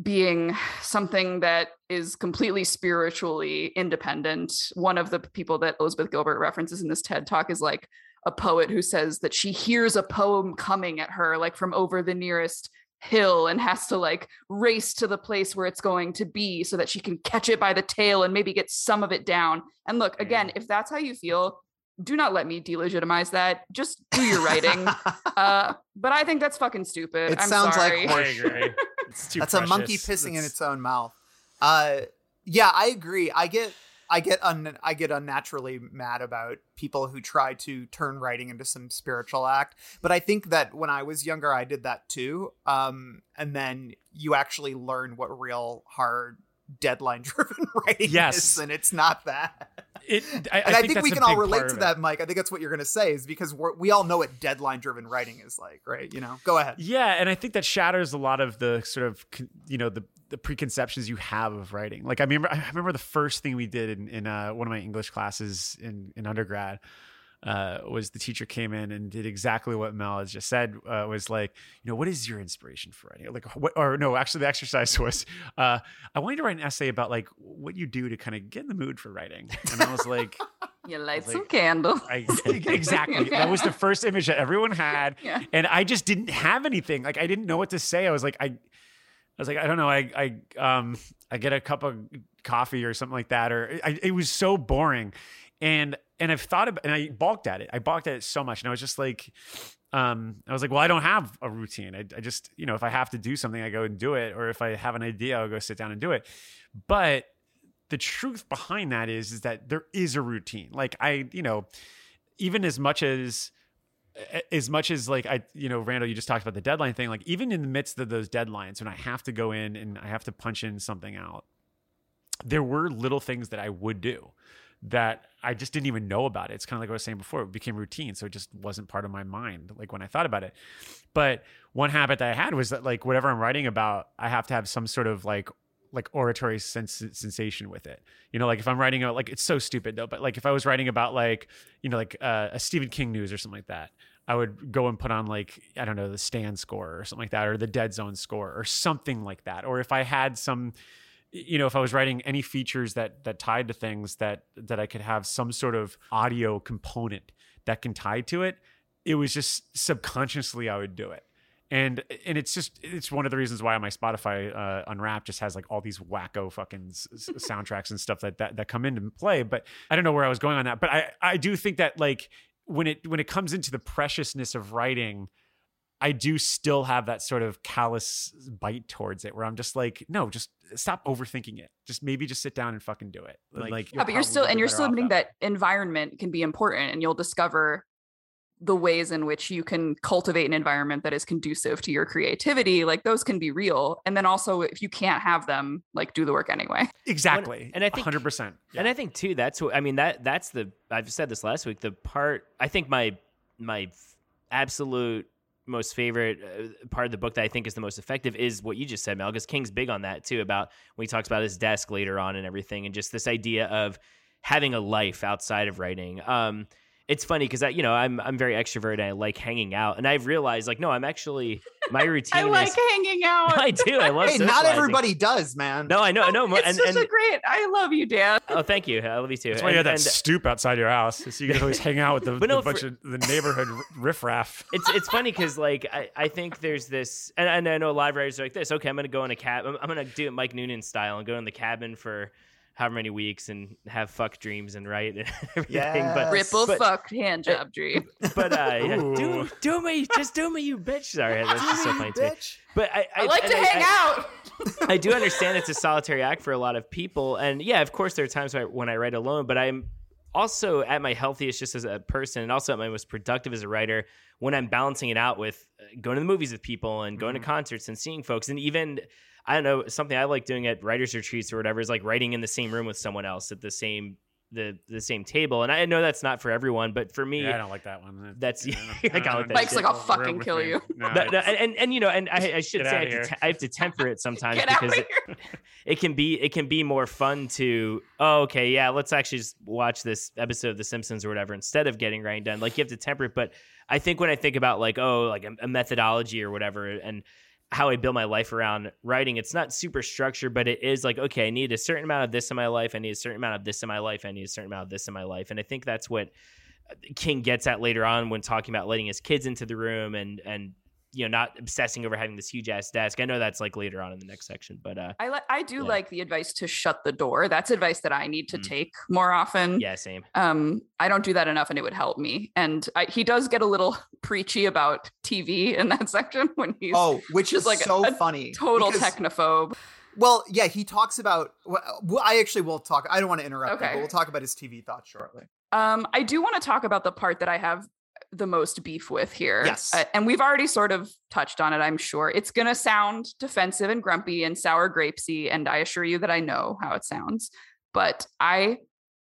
Speaker 5: being something that is completely spiritually independent. One of the people that Elizabeth Gilbert references in this TED talk is like a poet who says that she hears a poem coming at her, like from over the nearest hill, and has to like race to the place where it's going to be so that she can catch it by the tail and maybe get some of it down. And look, again, if that's how you feel, do not let me delegitimize that. Just do your writing. uh, but I think that's fucking stupid.
Speaker 3: It
Speaker 5: I'm
Speaker 3: sounds like
Speaker 5: sorry.
Speaker 3: hor-
Speaker 4: I agree. It's too
Speaker 3: That's a monkey
Speaker 4: precious.
Speaker 3: pissing in
Speaker 4: It's-
Speaker 3: its own mouth. Uh, yeah, I agree. I get. I get un I get unnaturally mad about people who try to turn writing into some spiritual act. But I think that when I was younger, I did that too. Um, and then you actually learn what real hard deadline driven writing
Speaker 4: Yes.
Speaker 3: is, and it's not that.
Speaker 4: It, I,
Speaker 3: And I, think,
Speaker 4: that's
Speaker 3: we can all relate to that, Mike. I think that's what you're going to say, is because we're, we all know what deadline driven writing is like, right? You know, go ahead.
Speaker 4: Yeah, and I think that shatters a lot of the sort of you know the the preconceptions you have of writing. Like I remember, I remember the first thing we did in, in uh, one of my English classes in in undergrad uh, was the teacher came in and did exactly what Mel has just said. Uh, was like, you know, what is your inspiration for writing? Like, what? Or no, actually, the exercise was, uh, I want you to write an essay about like what you do to kind of get in the mood for writing. And I was like,
Speaker 5: You light
Speaker 4: Like-
Speaker 5: some candles.
Speaker 4: I, exactly. That was the first image that everyone had
Speaker 5: Yeah.
Speaker 4: and I just didn't have anything. Like I didn't know what to say. I was like, I was like, I don't know. I, I, um, I get a cup of coffee or something like that, or I, it was so boring, and and I've thought about, and I balked at it. I balked at it so much, and I was just like, um, I was like, well, I don't have a routine. I, I just, you know, if I have to do something, I go and do it, or if I have an idea, I'll go sit down and do it. But the truth behind that is, is that there is a routine. Like I, you know, even as much as as much as like I, you know, Randall, you just talked about the deadline thing. Like even in the midst of those deadlines, when I have to go in and I have to punch in something out, there were little things that I would do that I just didn't even know about it. It's kind of like I was saying before. It became routine, so it just wasn't part of my mind. Like when I thought about it. But one habit that I had was that like whatever I'm writing about, I have to have some sort of like like oratory sens- sensation with it. You know, like if I'm writing about like it's so stupid though, but like if I was writing about like you know like uh, a Stephen King news or something like that, I would go and put on like I don't know the Stand score or something like that, or the Dead Zone score or something like that. Or if I had some, you know, if I was writing any features that that tied to things that that I could have some sort of audio component that can tie to it, it was just subconsciously I would do it and and it's just it's one of the reasons why my Spotify uh, Unwrapped just has like all these wacko fucking s- s- soundtracks and stuff that, that that come into play. But I don't know where I was going on that. But I I do think that like when it when it comes into the preciousness of writing. I do still have that sort of callous bite towards it where I'm just like, no, just stop overthinking it. Just maybe just sit down and fucking do it. Like,
Speaker 5: yeah, but you're still and you're still admitting that environment can be important and you'll discover the ways in which you can cultivate an environment that is conducive to your creativity like those can be real and then also if you can't have them like do the work anyway
Speaker 4: exactly.
Speaker 6: and I think-
Speaker 4: 100%.
Speaker 6: And I think too that's what I mean that that's the I've said this last week the part I think my my absolute most favorite uh, part of the book that I think is the most effective is what you just said Mel because King's big on that too about when he talks about his desk later on and everything and just this idea of having a life outside of writing um it's funny because I, you know, I'm I'm very extroverted. And I like hanging out, and I've realized, like, no, I'm actually my routine.
Speaker 5: i like
Speaker 6: is,
Speaker 5: hanging out
Speaker 6: I do. I love.
Speaker 3: Hey, not everybody does, man.
Speaker 6: No, I know, I know.
Speaker 5: Oh, it's
Speaker 6: and,
Speaker 5: such
Speaker 6: and,
Speaker 5: a great i love you dan
Speaker 6: oh, thank you. I love you too.
Speaker 4: That's why you
Speaker 6: And-
Speaker 4: have that
Speaker 6: and-
Speaker 4: stoop outside your house, so you can always hang out with the,
Speaker 6: But no,
Speaker 4: the bunch
Speaker 6: for-
Speaker 4: of the neighborhood riffraff.
Speaker 6: it's it's funny because like I, I think there's this and, and I know a lot of writers are like this. Okay, I'm gonna go in a cab. I'm, I'm gonna do it Mike Noonan style and go in the cabin for however many weeks and have fuck dreams and write and everything. But
Speaker 5: ripple
Speaker 6: but-
Speaker 5: fuck hand job dream
Speaker 6: but uh, yeah, do do me, just do me, you bitch. Sorry, that's just so funny to.
Speaker 3: Bitch.
Speaker 6: But I,
Speaker 5: i, like to
Speaker 6: I-
Speaker 5: hang
Speaker 6: I-
Speaker 5: out
Speaker 6: I do understand it's a solitary act for a lot of people, and yeah, of course there are times when I, when I write alone, but I'm also at my healthiest just as a person, and also at my most productive as a writer when I'm balancing it out with uh, going to the movies with people and going to concerts and seeing folks, and even I don't know something I like doing at writers retreats or whatever is like writing in the same room with someone else at the same the the same table, and I know that's not for everyone, but for me,
Speaker 4: Yeah, I don't like that one.
Speaker 6: That's-
Speaker 4: Yeah,
Speaker 6: I kinda like that
Speaker 5: Mike's
Speaker 6: shit.
Speaker 5: like, I'll fucking kill
Speaker 4: me.
Speaker 5: you.
Speaker 4: No,
Speaker 6: No, no, and, and and you know, and I, I should say I have, to I have to temper it sometimes
Speaker 5: get out
Speaker 6: because
Speaker 5: of
Speaker 6: it, it can be it can be more fun to oh okay yeah let's actually just watch this episode of The Simpsons or whatever instead of getting writing done. Like you have to temper it, but I think when I think about like oh like a, a methodology or whatever and how I build my life around writing, it's not super structured, but it is like okay, I need a certain amount of this in my life, I need a certain amount of this in my life, I need a certain amount of this in my life, and I think that's what King gets at later on when talking about letting his kids into the room and and you know not obsessing over having this huge ass desk. I know that's like later on in the next section, but uh
Speaker 5: I like I do
Speaker 6: Yeah.
Speaker 5: like the advice to shut the door. That's advice that I need to
Speaker 6: Mm.
Speaker 5: take more often.
Speaker 6: yeah, same.
Speaker 5: Um, I don't do that enough, and it would help me. And I, he does get a little preachy about TV in that section when he's
Speaker 3: Oh, which is
Speaker 5: like
Speaker 3: so
Speaker 5: a
Speaker 3: funny.
Speaker 5: total
Speaker 3: because-
Speaker 5: technophobe.
Speaker 3: Well, yeah, he talks about. Well, well, I actually will talk. I don't want to interrupt, you,
Speaker 5: Okay.
Speaker 3: but we'll talk about his TV thoughts shortly.
Speaker 5: Um, I do want to talk about the part that I have the most beef with here.
Speaker 3: Yes.
Speaker 5: Uh, and we've already sort of touched on it, I'm sure. It's going to sound defensive and grumpy and sour grapesy. And I assure you that I know how it sounds. But I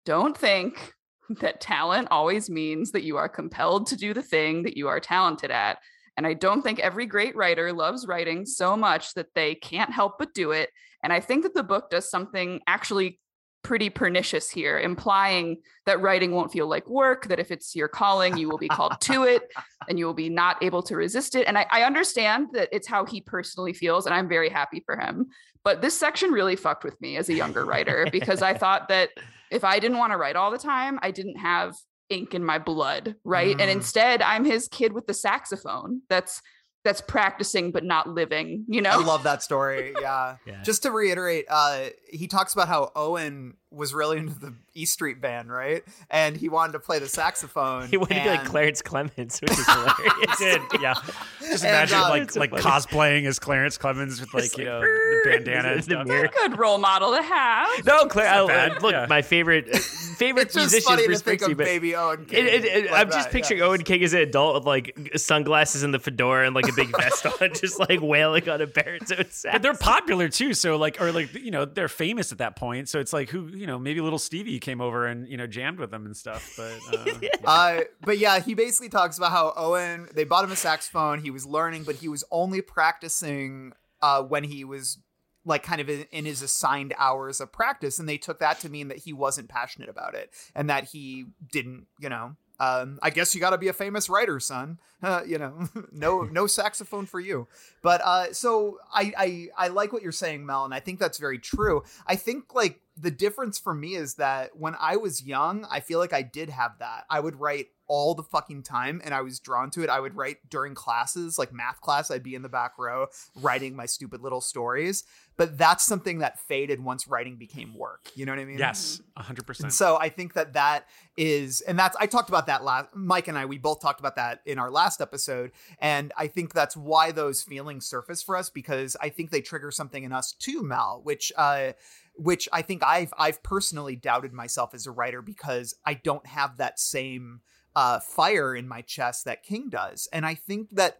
Speaker 5: don't think that talent always means that you are compelled to do the thing that you are talented at. And I don't think every great writer loves writing so much that they can't help but do it. And I think that the book does something actually pretty pernicious here, implying that writing won't feel like work, that if it's your calling, you will be called to it and you will be not able to resist it. And I, I understand that it's how he personally feels, and I'm very happy for him. But this section really fucked with me as a younger writer because I thought that if I didn't want to write all the time, I didn't have ink in my blood, right? And
Speaker 3: Mm.
Speaker 5: instead, I'm his kid with the saxophone that's that's practicing but not living, you know?
Speaker 3: I love that story. Yeah.
Speaker 6: Yeah.
Speaker 3: Just to reiterate, uh, he talks about how Owen was really into the E Street Band, right? And he wanted to play the saxophone.
Speaker 6: He wanted to be like Clarence Clemons, which is hilarious.
Speaker 4: did yeah. Just
Speaker 3: And,
Speaker 4: imagine
Speaker 3: uh,
Speaker 4: like
Speaker 6: It's so
Speaker 4: like
Speaker 6: funny.
Speaker 4: cosplaying as Clarence Clemons with like
Speaker 6: Just
Speaker 4: you
Speaker 6: like,
Speaker 4: know the bandana
Speaker 6: in
Speaker 4: and
Speaker 6: the
Speaker 5: a good role model to have.
Speaker 6: No, Claire. I, look,
Speaker 4: yeah.
Speaker 6: my favorite favorite
Speaker 3: It's just
Speaker 6: musician
Speaker 3: funny
Speaker 6: Bruce
Speaker 3: to think
Speaker 6: Springsteen,
Speaker 3: of
Speaker 6: but
Speaker 3: baby Owen.
Speaker 6: it,
Speaker 3: King
Speaker 6: it, it-
Speaker 3: like
Speaker 6: I'm just
Speaker 3: that,
Speaker 6: picturing
Speaker 3: yeah.
Speaker 6: Owen King as an adult with like sunglasses and the fedora and like a big vest on, just like wailing on a baritone sax.
Speaker 4: But they're popular too, so like, or like, you know, they're famous at that point. So it's like, who, you know, maybe little Stevie came over and you know jammed with them and stuff. But uh, yeah.
Speaker 3: Uh, but yeah, he basically talks about how Owen they bought him a saxophone. He was learning, but he was only practicing uh, when he was like kind of in, in his assigned hours of practice, and they took that to mean that he wasn't passionate about it and that he didn't, you know. Um, I guess you got to be a famous writer, son. Uh, you know, no, no saxophone for you. But uh, so I, I, I like what you're saying, Mel, and I think that's very true. I think like the difference for me is that when I was young, I feel like I did have that. I would write all the fucking time and I was drawn to it. I would write during classes, like math class, I'd be in the back row writing my stupid little stories. But that's something that faded once writing became work. You know what I mean?
Speaker 4: yes, hundred
Speaker 3: And
Speaker 4: percent.
Speaker 3: so I think that that is, and that's, I talked about that last, Mike and I, we both talked about that in our last episode. And I think that's why those feelings surface for us because I think they trigger something in us too, Mal, which, uh, which I think I've, I've personally doubted myself as a writer because I don't have that same, uh, fire in my chest that King does. And I think that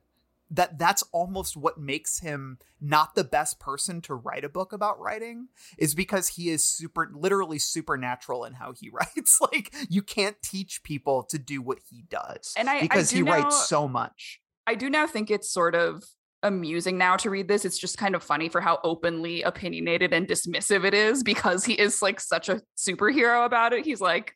Speaker 3: that that's almost what makes him not the best person to write a book about writing is because he is super literally supernatural in how he writes like you can't teach people to do what he does
Speaker 5: And I- I
Speaker 3: because
Speaker 5: do
Speaker 3: he
Speaker 5: now-
Speaker 3: writes so much
Speaker 5: I do now think it's sort of amusing now to read this. It's just kind of funny for how openly opinionated and dismissive it is because he is like such a superhero about it. He's like,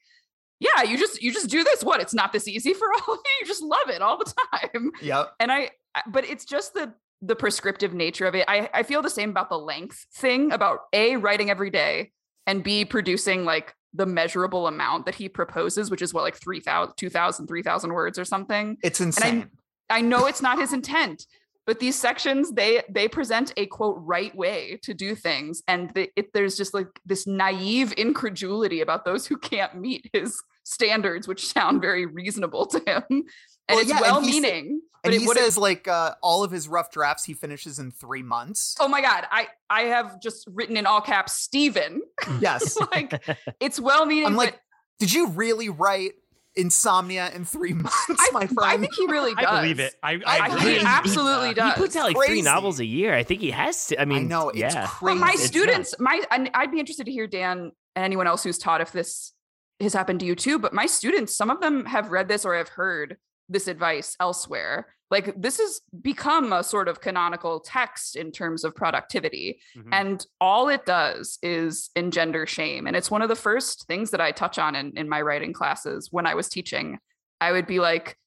Speaker 5: yeah, you just you just do this. What? It's not this easy for all of you. You just love it all the time.
Speaker 3: yep
Speaker 5: And I I- but it's just the the prescriptive nature of it. I I feel the same about the length thing about A writing every day and B producing like the measurable amount that he proposes, which is what like 3,000 2,000 3,000 words or something.
Speaker 3: it's insane
Speaker 5: I know it's not his intent, but these sections they they present a quote right way to do things, and the, it, there's just like this naive incredulity about those who can't meet his standards, which sound very reasonable to him, and
Speaker 3: Well,
Speaker 5: it's
Speaker 3: yeah, and he
Speaker 5: well-meaning. but
Speaker 3: and he says like uh, all of his rough drafts he finishes in three months
Speaker 5: "Oh my god, I I have just written in all caps, Stephen."
Speaker 3: yes
Speaker 5: like it's well-meaning.
Speaker 3: i'm
Speaker 5: but
Speaker 3: like did you really write insomnia in three months
Speaker 5: I,
Speaker 3: my friend
Speaker 5: I think he really does.
Speaker 4: I believe it. I, I,
Speaker 3: I
Speaker 4: agree.
Speaker 3: believe
Speaker 5: he absolutely
Speaker 6: He
Speaker 5: does.
Speaker 6: He puts out like
Speaker 3: Crazy.
Speaker 6: three novels a year. I think he has to. I mean,
Speaker 3: i know it's
Speaker 6: yeah.
Speaker 3: crazy
Speaker 5: But my
Speaker 6: It's
Speaker 5: students, my and I'd be interested to hear Dan and anyone else who's taught if this has happened to you too. But my students, some of them have read this or have heard this advice elsewhere. Like this has become a sort of canonical text in terms of productivity.
Speaker 4: Mhm.
Speaker 5: And all it does is engender shame. And it's one of the first things that I touch on in, in my writing classes when I was teaching. I would be like,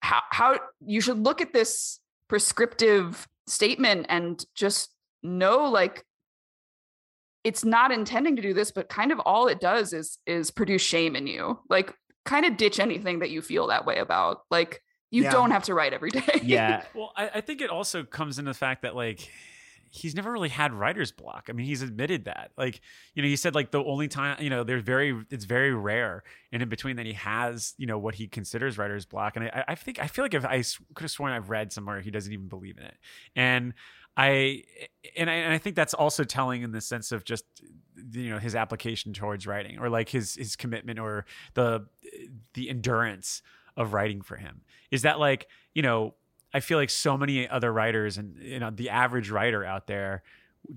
Speaker 5: how, how you should look at this prescriptive statement and just know like it's not intending to do this but kind of all it does is is produce shame in you like kind of ditch anything that you feel that way about like you
Speaker 3: Yeah.
Speaker 5: don't have to write every day
Speaker 6: yeah.
Speaker 4: Well, I, I think it also comes into the fact that like he's never really had writer's block. I mean, he's admitted that. Like, you know, he said like the only time, you know, there's very, it's very rare, and in between that he has, you know, what he considers writer's block. And I, I think I feel like if I could have sworn I've read somewhere he doesn't even believe in it, and I, and I, and I think that's also telling in the sense of just you know his application towards writing or like his his commitment or the the endurance of writing for him is that like you know I feel like so many other writers and you know the average writer out there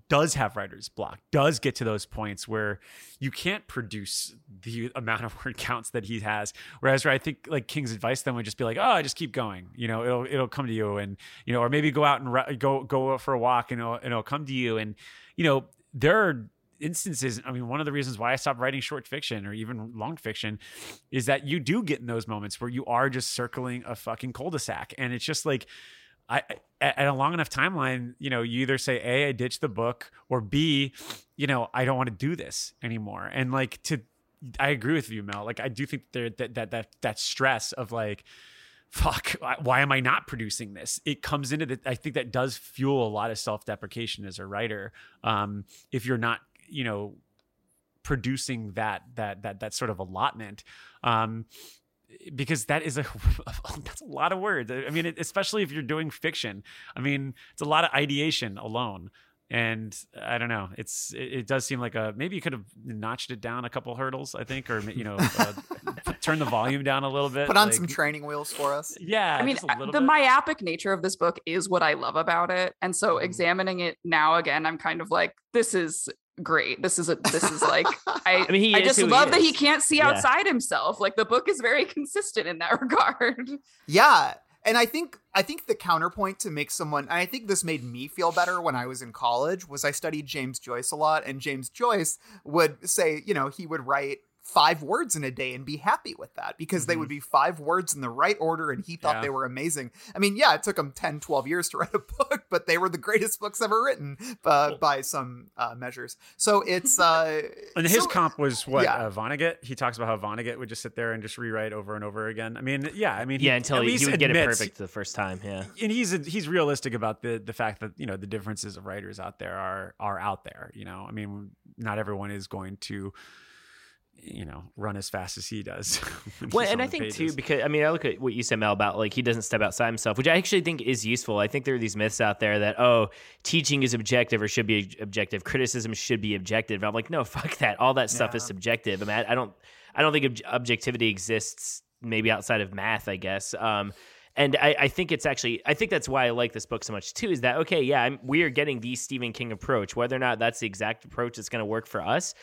Speaker 4: does have writer's block, does get to those points where you can't produce the amount of word counts that he has. Whereas I think like King's advice then would just be like, oh, just keep going. You know, it'll it'll come to you, and you know, or maybe go out and go go for a walk, and it'll, and it'll come to you. And you know, there are instances i mean one of the reasons why i stopped writing short fiction or even long fiction is that you do get in those moments where you are just circling a fucking cul-de-sac and it's just like I, at a long enough timeline, you know, you either say A, I ditch the book, or B, you know, I don't want to do this anymore. And like to, I agree with you, Mel. Like I do think there that that that that stress of like, fuck, why am I not producing this? It comes into the. I think that does fuel a lot of self deprecation as a writer. Um, if you're not you know producing that that that that sort of allotment um because that is a that's a lot of words i mean especially if you're doing fiction i mean it's a lot of ideation alone and I don't know. It's it, it, does seem like a maybe you could have notched it down a couple hurdles, I think, or you know, uh, turn the volume down a little bit.
Speaker 3: Put on like, some training wheels for us.
Speaker 4: Yeah,
Speaker 5: I mean, the bit. myopic nature of this book is what I love about it, and so mm. examining it now again, I'm kind of like, this is great. This is a this is like I, I mean I just love he that he can't see yeah. outside himself. Like the book is very consistent in that regard.
Speaker 3: Yeah. And I think I think the counterpoint to make someone I think this made me feel better when I was in college was I studied James Joyce a lot and James Joyce would say, you know, he would write five words in a day and be happy with that because mm-hmm. they would mm-hmm. be five words in the right order and he thought yeah. they were amazing. I mean, yeah, it took him 10, 12 years to write a book, but they were the greatest books ever written uh, cool. by some uh, measures. So it's. Uh,
Speaker 4: and his so, comp was what? Yeah. Uh, Vonnegut? He talks about how Vonnegut would just sit there and just rewrite over and over again. I mean, yeah, I mean,
Speaker 6: yeah, until he, he would admits, get it perfect the first time. Yeah.
Speaker 4: And he's, he's realistic about the, the fact that, you know, the differences of writers out there are, are out there. You know, I mean, not everyone is going to you know run as fast as he does.
Speaker 6: well, and I think pages. too because I mean I look at what you said Mel about like he doesn't step outside himself, which I actually think is useful. I think there are these myths out there that oh teaching is objective or should be objective, criticism should be objective. I'm like no, fuck that. All that stuff yeah. is subjective. I mean I, I don't I don't think ob- objectivity exists maybe outside of math. I guess. Um, and I, I, think it's actually I think that's why I like this book so much too. Is that okay? Yeah, I'm, we are getting the Stephen King approach. Whether or not that's the exact approach that's going to work for us,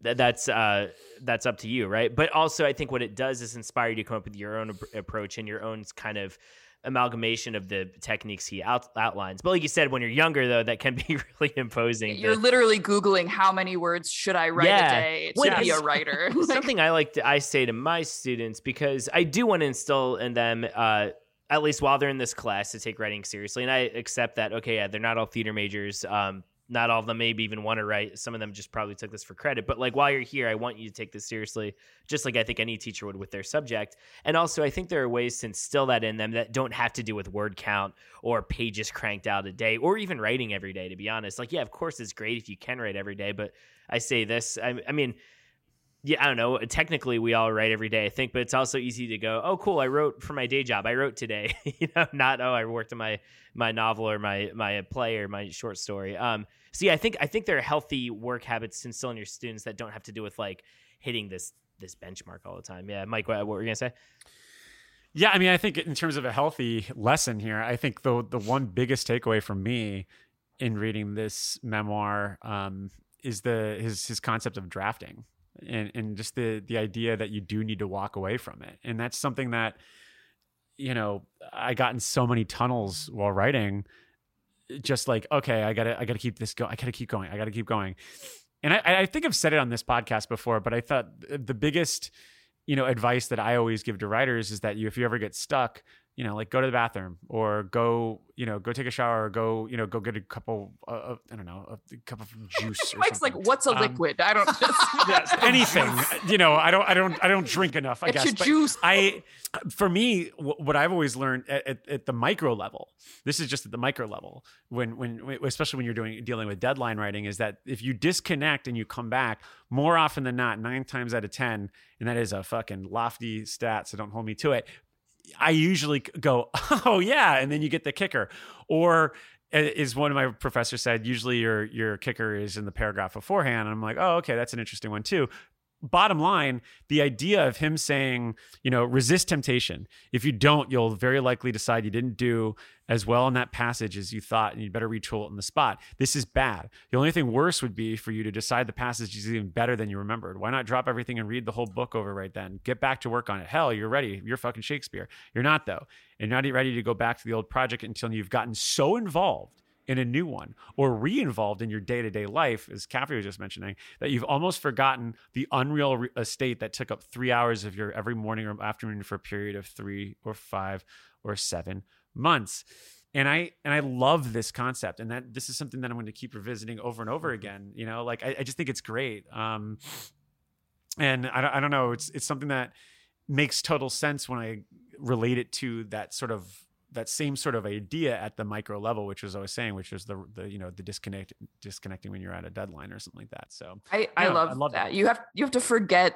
Speaker 6: that's uh, that's up to you, right? But also, I think what it does is inspire you to come up with your own approach and your own kind of amalgamation of the techniques he out- outlines. But like you said, when you're younger, though, that can be really imposing.
Speaker 5: You're to... literally googling how many words should I write yeah. a day to yeah. be a writer.
Speaker 6: Something I like to I say to my students because I do want to instill in them. Uh, at least while they're in this class to take writing seriously and i accept that okay yeah they're not all theater majors um, not all of them maybe even want to write. Some of them just probably took this for credit. But like while you're here, I want you to take this seriously, just like I think any teacher would with their subject. And also, I think there are ways to instill that in them that don't have to do with word count or pages cranked out a day or even writing every day. To be honest, like yeah, of course it's great if you can write every day. But I say this, I, I mean yeah, I don't know. Technically, we all write every day, I think, but it's also easy to go, oh, cool, I wrote for my day job. I wrote today, you know, not oh, I worked on my my novel or my my play or my short story. Um, so yeah, I think I think there are healthy work habits to instill in your students that don't have to do with like hitting this this benchmark all the time. Yeah, Mike, what, what were you gonna say?
Speaker 4: Yeah, I mean, I think in terms of a healthy lesson here, I think the the one biggest takeaway from me in reading this memoir um, is the his his concept of drafting and and just the the idea that you do need to walk away from it. And that's something that you know i got in so many tunnels while writing just like okay i gotta i gotta keep this going i gotta keep going i gotta keep going. And I, I think i've said it on this podcast before but i thought the biggest you know advice that i always give to writers is that you if you ever get stuck you know, like go to the bathroom or go, you know, go take a shower or go, you know, go get a couple, uh, uh, I don't know, a cup of juice. Or
Speaker 5: Mike's like, what's a
Speaker 4: Um,
Speaker 5: liquid? I don't
Speaker 4: yes, anything. You know, I don't, I don't, I don't drink enough. I
Speaker 5: It's
Speaker 4: guess.
Speaker 5: your juice.
Speaker 4: I, for me, wh- what I've always learned at, at, at the micro level, this is just at the micro level, when, when, when- especially when you're doing dealing with deadline writing, is that if you disconnect and you come back, more often than not, nine times out of ten, and that is a fucking lofty stat, so don't hold me to it. I usually go, oh yeah, and then you get the kicker, or eh, as one of my professors said, usually your your kicker is in the paragraph beforehand. And I'm like, oh okay, that's an interesting one too. Bottom line, the idea of him saying, you know, resist temptation. If you don't, you'll very likely decide you didn't do as well in that passage as you thought, and you'd better retool it in the spot. This is bad. The only thing worse would be for you to decide the passage is even better than you remembered. Why not drop everything and read the whole book over right then? Get back to work on it. Hell, you're ready. You're fucking Shakespeare. You're not though. And you're not ready to go back to the old project until you've gotten so involved in a new one or re-involved in your day-to-day life as Caffrey was just mentioning that you've almost forgotten the unreal re- estate that took up three hours of your every morning or afternoon for a period of three or five or seven months. And i and i love this concept and that this is something that i'm going to keep revisiting over and over again you know? Like i, I just think it's great um and I, don't- I don't know it's it's something that makes total sense when i relate it to that sort of that same sort of idea at the micro level which was i was saying which is the the you know the disconnect disconnecting when you're at a deadline or something like that so
Speaker 5: I, I
Speaker 4: Yeah,
Speaker 5: love,
Speaker 4: I love
Speaker 5: that.
Speaker 4: that.
Speaker 5: You have you have to forget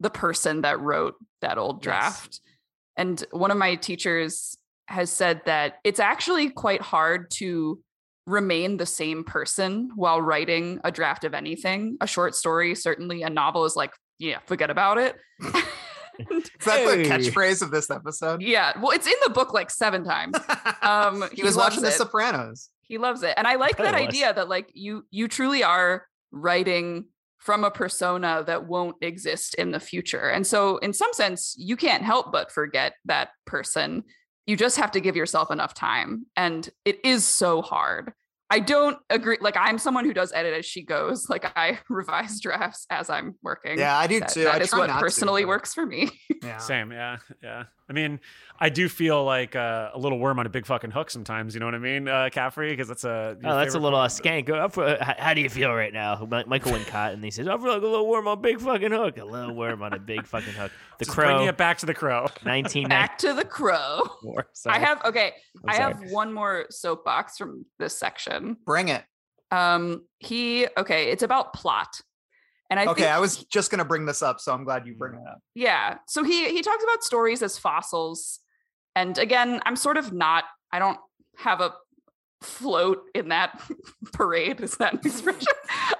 Speaker 5: the person that wrote that old
Speaker 4: Yes.
Speaker 5: draft. And one of my teachers has said that it's actually quite hard to remain the same person while writing a draft of anything. A short story, certainly a novel is like, yeah, forget about it. And-
Speaker 3: Is that the catchphrase of this episode?
Speaker 5: yeah, well, it's in the book like seven times. Um,
Speaker 3: he was
Speaker 5: loves
Speaker 3: watching The. Sopranos.
Speaker 5: He loves it. And I like
Speaker 6: I
Speaker 5: that
Speaker 6: was.
Speaker 5: idea that like you you truly are writing from a persona that won't exist in the future. And so in some sense you can't help but forget that person. You just have to give yourself enough time and it is so hard. I don't agree like I'm someone who does edit as she goes. Like I revise drafts as I'm working.
Speaker 3: Yeah, I do
Speaker 5: That-
Speaker 3: too.
Speaker 5: that
Speaker 3: I
Speaker 5: is what
Speaker 3: not to,
Speaker 5: personally works for me.
Speaker 3: Yeah.
Speaker 4: Same, yeah, yeah. I mean, I do feel like uh, a little worm on a big fucking hook sometimes. You know what I mean, uh, Caffrey? Because that's a
Speaker 6: Oh, that's a little uh, skank. Uh, for- how, how do you feel right now? Michael Wincott, and he says, "I feel like a little worm on a big fucking hook. A little worm on a big fucking hook." The
Speaker 4: Just
Speaker 6: Crow,
Speaker 4: Bringing it back to the crow.
Speaker 6: nineteen ninety
Speaker 5: Back to the crow.
Speaker 6: four.
Speaker 5: I have okay,
Speaker 6: I'm
Speaker 5: I
Speaker 6: sorry.
Speaker 5: have one more soapbox from this section.
Speaker 3: Bring it.
Speaker 5: Um, he okay, it's about plot. And I
Speaker 3: okay,
Speaker 5: think
Speaker 3: I was just gonna bring this up, so I'm glad you bring it up.
Speaker 5: yeah. So he he talks about stories as fossils. And again, I'm sort of not, I don't have a float in that parade. Is that an expression?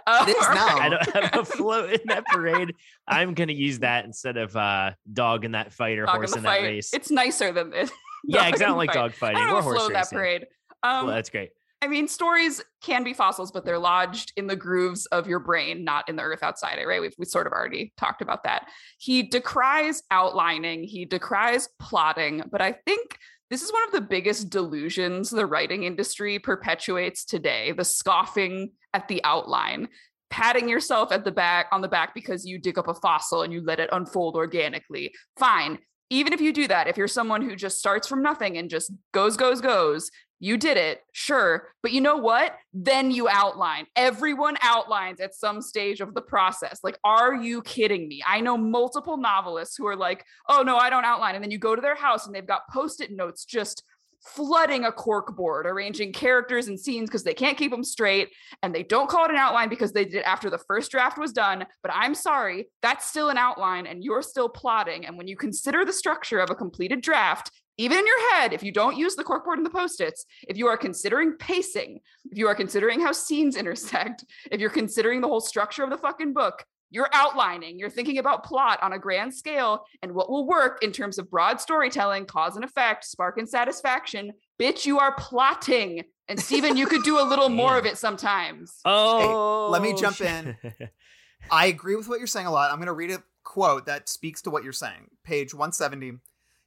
Speaker 5: Um,
Speaker 3: It is now.
Speaker 6: I don't have a float in that parade. I'm gonna use that instead of uh, dog in that fight or
Speaker 5: Dog in
Speaker 6: horse
Speaker 5: the
Speaker 6: in
Speaker 5: fight.
Speaker 6: that race.
Speaker 5: It's nicer than this.
Speaker 6: yeah,
Speaker 5: dog
Speaker 6: because I don't like
Speaker 5: fight.
Speaker 6: dog
Speaker 5: I
Speaker 6: fighting
Speaker 5: don't
Speaker 6: or horse
Speaker 5: float in that parade. Um,
Speaker 6: well, that's great.
Speaker 5: I mean, stories can be fossils, but they're lodged in the grooves of your brain, not in the earth outside it, right? We've we sort of already talked about that. He decries outlining, he decries plotting, but I think this is one of the biggest delusions the writing industry perpetuates today the scoffing at the outline patting yourself at the back on the back because you dig up a fossil and you let it unfold organically fine even if you do that if you're someone who just starts from nothing and just goes goes goes you did it, sure. But you know what? Then you outline. Everyone outlines at some stage of the process. Like, are you kidding me? I know multiple novelists who are like, oh, no, I don't outline. And then you go to their house and they've got post it notes just flooding a cork board, arranging characters and scenes because they can't keep them straight. And they don't call it an outline because they did it after the first draft was done. But I'm sorry, that's still an outline and you're still plotting. And when you consider the structure of a completed draft, even in your head, if you don't use the corkboard and the post-its, if you are considering pacing, if you are considering how scenes intersect, if you're considering the whole structure of the fucking book, you're outlining, you're thinking about plot on a grand scale and what will work in terms of broad storytelling, cause and effect, spark and satisfaction. Bitch, you are plotting. And Stephen, you could do a little more of it sometimes.
Speaker 6: Oh,
Speaker 3: let me jump in. I agree with what you're saying a lot. I'm going to read a quote that speaks to what you're saying. Page 170.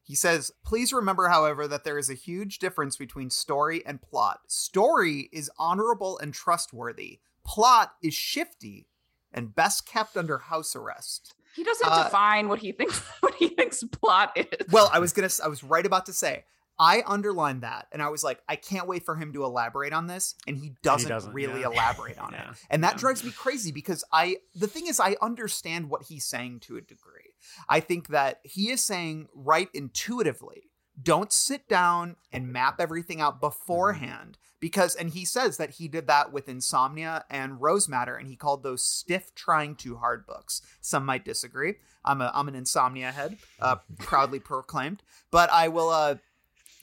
Speaker 3: He says, Please remember, however, that there is a huge difference between story and plot. Story is honorable and trustworthy, plot is shifty and best kept under house arrest.
Speaker 5: He doesn't
Speaker 3: Uh,
Speaker 5: define what he thinks what he thinks plot is.
Speaker 3: Well, I was gonna. I was right about to say. I underlined that and I was like, I can't wait for him to elaborate on this. And he doesn't,
Speaker 4: doesn't,
Speaker 3: really
Speaker 4: yeah.
Speaker 3: elaborate on
Speaker 4: Yeah,
Speaker 3: it. And that
Speaker 4: yeah.
Speaker 3: drives me crazy because I, the thing is, I understand what he's saying to a degree. I think that he is saying, right intuitively, don't sit down and map everything out beforehand because and he says that he did that with insomnia and Rose Madder and he called those stiff trying too hard books. Some might disagree. I'm a i'm an insomnia head uh, proudly proclaimed. But i will uh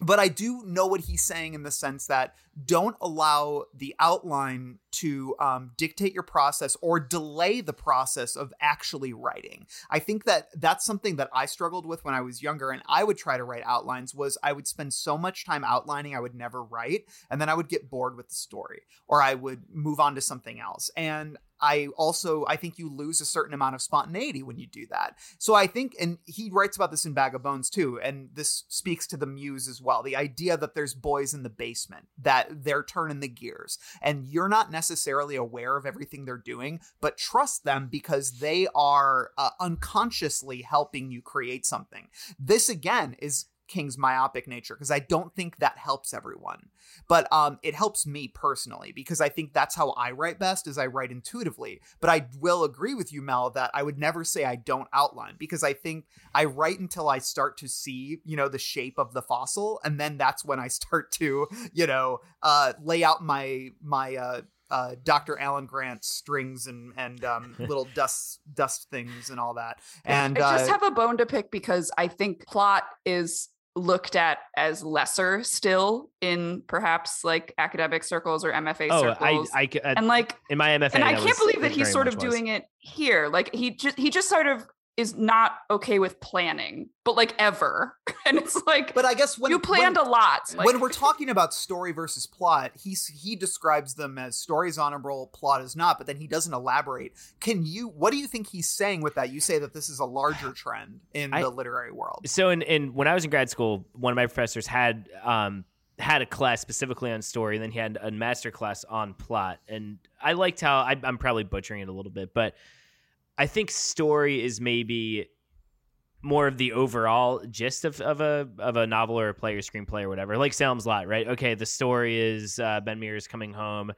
Speaker 3: but I do know what he's saying in the sense that don't allow the outline to um, dictate your process or delay the process of actually writing. I think that that's something that I struggled with when I was younger, and I would try to write outlines. Was I would spend so much time outlining, I would never write, and then I would get bored with the story, or I would move on to something else. And I also I think you lose a certain amount of spontaneity when you do that. So I think and he writes about this in Bag of Bones too and this speaks to the muse as well. The idea that there's boys in the basement that they're turning the gears and you're not necessarily aware of everything they're doing, but trust them because they are uh, unconsciously helping you create something. This again is King's myopic nature because I don't think that helps everyone. But um it helps me personally because I think that's how I write best is I write intuitively. But I will agree with you Mel that I would never say I don't outline because I think I write until I start to see, you know, the shape of the fossil and then that's when I start to, you know, uh lay out my my uh uh, Dr. Alan Grant strings and and um, little dust dust things and all that. And
Speaker 5: I just
Speaker 3: uh,
Speaker 5: have a bone to pick because I think plot is looked at as lesser still in perhaps like academic circles or MFA
Speaker 6: Oh,
Speaker 5: circles.
Speaker 6: I, I, c- uh,
Speaker 5: and like
Speaker 6: in my MFA,
Speaker 5: and I can't believe that he's sort of
Speaker 6: was.
Speaker 5: doing it here. Like he just he just sort of is not okay with planning, but like ever. And it's like
Speaker 3: but I guess when
Speaker 5: you planned
Speaker 3: when,
Speaker 5: a lot. Like,
Speaker 3: when we're talking about story versus plot, he's he describes them as stories honorable, plot is not, but then he doesn't elaborate. Can you what do you think he's saying with that? You say that this is a larger trend in
Speaker 6: I-
Speaker 3: the literary world.
Speaker 6: So in, in when I was in grad school, one of my professors had um had a class specifically on story, and then he had a master class on plot. And I liked how I, I'm probably butchering it a little bit, but I think story is maybe more of the overall gist of, of a of a novel or a play or screenplay or whatever. Like Salem's Lot, right? Okay, the story is uh, Ben Mears coming home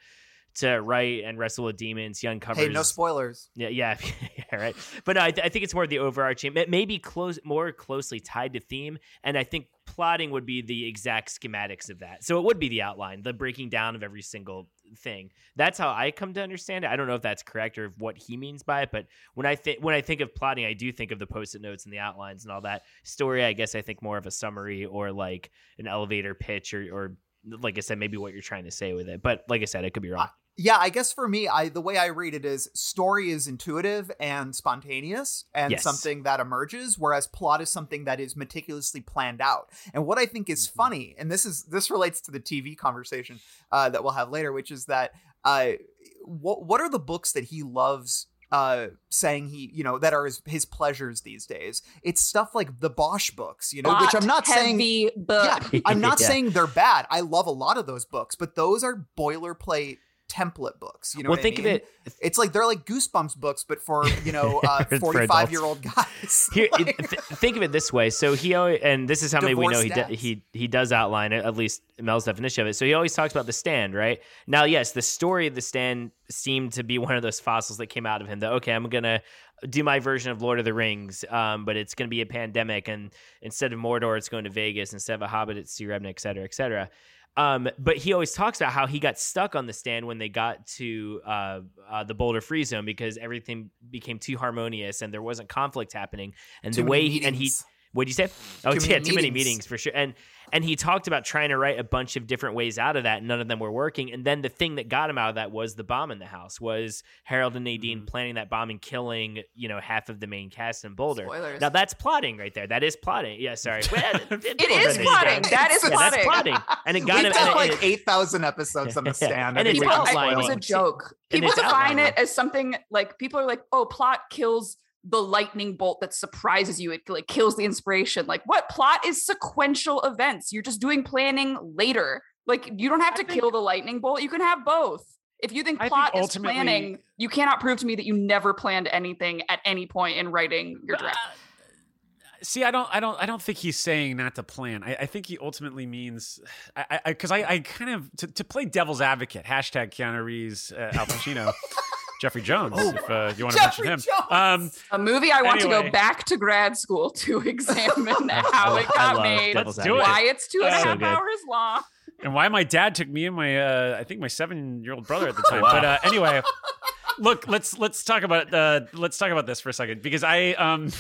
Speaker 6: to write and wrestle with demons. He uncovers
Speaker 3: Hey, no spoilers.
Speaker 6: yeah, yeah, yeah, right. But no, I, th- I think it's more of the overarching, it may be close, more closely tied to theme, and I think plotting would be the exact schematics of that. So it would be the outline, the breaking down of every single thing. That's how I come to understand it. I don't know if that's correct or what he means by it, but when I think when I think of plotting, I do think of the post-it notes and the outlines and all that. Story, I guess I think more of a summary or like an elevator pitch or or like I said, maybe what you're trying to say with it. But like I said, I could be wrong.
Speaker 3: Yeah, I guess for me, I the way I read it is story is intuitive and spontaneous and
Speaker 6: Yes.
Speaker 3: something that emerges, whereas plot is something that is meticulously planned out. And what I think is
Speaker 6: Mhm.
Speaker 3: funny, and this is this relates to the TV conversation uh, that we'll have later, which is that uh, what what are the books that he loves uh saying he you know that are his, his pleasures these days it's stuff like the bosch books you know which i'm not saying
Speaker 5: book.
Speaker 3: yeah, I'm not
Speaker 6: Yeah.
Speaker 3: saying they're bad. I love a lot of those books, but those are boilerplate template books. You know,
Speaker 6: well,
Speaker 3: what I
Speaker 6: think of it.
Speaker 3: It's like they're like Goosebumps books, but for you know, uh,
Speaker 6: For- for
Speaker 3: forty-five year old guys.
Speaker 6: Here,
Speaker 3: Like-
Speaker 6: th- think of it this way. So he always, and this is how many we know he
Speaker 3: dads.
Speaker 6: he he does outline at least Mel's definition of it. So he always talks about the stand, right? Now, yes, the story of the stand seemed to be one of those fossils that came out of him. That okay, I'm gonna do my version of Lord of the Rings, um, but it's gonna be a pandemic, and instead of Mordor, it's going to Vegas. Instead of a Hobbit, it's Sea Rebna, et cetera, et cetera. Um, but he always talks about how he got stuck on the stand when they got to uh, uh, the Boulder Free Zone because everything became too harmonious and there wasn't conflict happening. And
Speaker 3: Too
Speaker 6: the way he, and he. What'd you say? Oh,
Speaker 3: Too
Speaker 6: yeah,
Speaker 3: many
Speaker 6: too many
Speaker 3: meetings.
Speaker 6: meetings for sure. And and he talked about trying to write a bunch of different ways out of that. and None of them were working. And then the thing that got him out of that was the bomb in the house. Was Harold and Nadine
Speaker 3: Mm-hmm.
Speaker 6: planning that bomb and killing you know half of the main cast in Boulder?
Speaker 5: Spoilers.
Speaker 6: Now that's plotting right there. That is plotting. Yeah, sorry.
Speaker 5: it is plotting. That is
Speaker 6: Yeah,
Speaker 5: plotting.
Speaker 6: that's plotting. And it got
Speaker 3: We've
Speaker 6: him.
Speaker 3: done
Speaker 6: and
Speaker 3: like
Speaker 6: it-
Speaker 3: eight thousand episodes on the stand.
Speaker 6: And
Speaker 3: I
Speaker 6: it's
Speaker 5: People,
Speaker 3: can
Speaker 5: I, it
Speaker 3: spoil
Speaker 5: was a joke. People define
Speaker 6: outlining.
Speaker 5: it as something like people are like, "Oh, plot kills the lightning bolt that surprises you. It like kills the inspiration." Like, what plot is sequential events? You're just doing planning later. Like, you don't have to
Speaker 4: think-
Speaker 5: kill the lightning bolt. You can have both. If you think
Speaker 4: I think
Speaker 5: plot is planning, you cannot prove to me that you never planned anything at any point in writing your draft.
Speaker 4: See, I don't, I don't, I don't think he's saying not to plan. I, I think he ultimately means, I, because I, I, I, kind of to, to, play devil's advocate. Hashtag Keanu Reeves, uh, Al Pacino. Jeffrey Jones, oh, if uh, you want to mention him. Um,
Speaker 5: a movie I want anyway. to go back to grad school to examine how it got made, it. why it's two and a half so hours long,
Speaker 4: and why my dad took me and my, uh, I think my seven-year-old brother at the time. wow. But uh, anyway, look, let's let's talk about uh, let's talk about this for a second because I um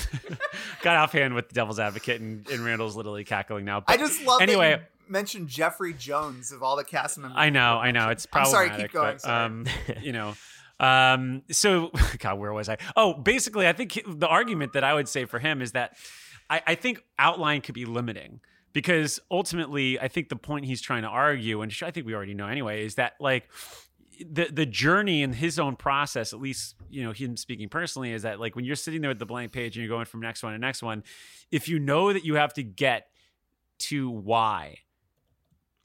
Speaker 4: got offhand with the Devil's Advocate and, and Randall's literally cackling now.
Speaker 3: But I just love anyway. Mention Jeffrey Jones of all the cast members.
Speaker 4: I know, I know. It's problematic. I'm sorry, keep going. But, um, you know, um, so, God, where was I? Oh, basically, I think the argument that I would say for him is that I, I think outline could be limiting because ultimately, I think the point he's trying to argue, and I think we already know anyway, is that like the the journey in his own process, at least you know him speaking personally, is that like when you're sitting there with the blank page and you're going from next one to next one, if you know that you have to get to Y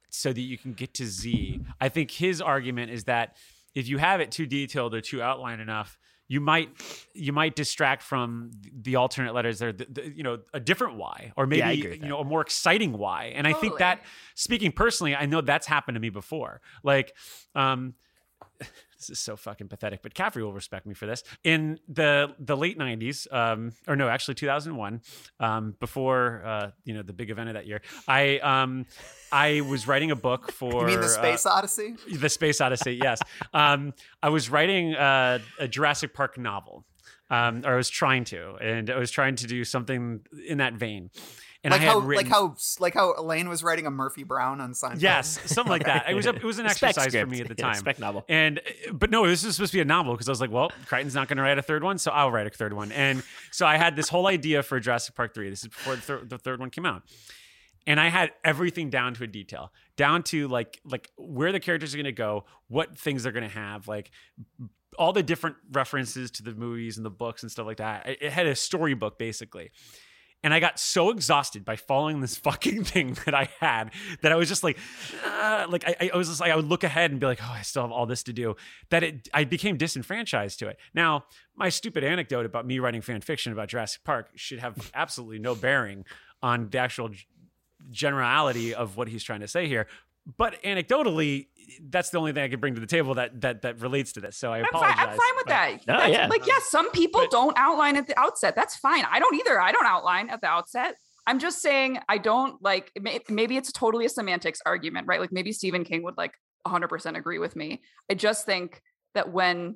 Speaker 4: so that you can get to Z, I think his argument is that if you have it too detailed or too outlined enough, you might you might distract from the alternate letters there the, the, you know a different why or maybe yeah, you know a more exciting why. And totally. i think that speaking personally i know that's happened to me before. Like um this is so fucking pathetic, but Caffrey will respect me for this. In the the late '90s, um, or no, actually 2001, um, before uh, you know the big event of that year, I um, I was writing a book for.
Speaker 3: You mean the Space uh, Odyssey?
Speaker 4: The Space Odyssey, yes. um, I was writing uh, a Jurassic Park novel, um, or I was trying to, and I was trying to do something in that vein. And
Speaker 3: like
Speaker 4: how,
Speaker 3: written, like how, like how Elaine was writing a Murphy Brown on Seinfeld.
Speaker 4: Yes, something like that. It was a, it was an exercise for me at the time. Yeah,
Speaker 6: spec novel.
Speaker 4: And but no, this is supposed to be a novel because I was like, well, Crichton's not going to write a third one, so I'll write a third one. And so I had this whole idea for Jurassic Park three. This is before the, thir- the third one came out and I had everything down to a detail, down to like like where the characters are going to go, what things they're going to have, like all the different references to the movies and the books and stuff like that. It had a storybook basically. And I got so exhausted by following this fucking thing that I had that I was just like, uh, like I, I was just like, I would look ahead and be like, oh, I still have all this to do. That it, I became disenfranchised to it. Now, my stupid anecdote about me writing fan fiction about Jurassic Park should have absolutely no bearing on the actual generality of what he's trying to say here but anecdotally, that's the only thing I can bring to the table that that that relates to this. So I
Speaker 5: I'm
Speaker 4: apologize.
Speaker 5: Fine, I'm fine with that. No, yeah. Like, yes, some people but, don't outline at the outset. That's fine. I don't either. I don't outline at the outset. I'm just saying I don't like. Maybe it's totally a semantics argument, right? Like maybe Stephen King would like 100% agree with me. I just think that when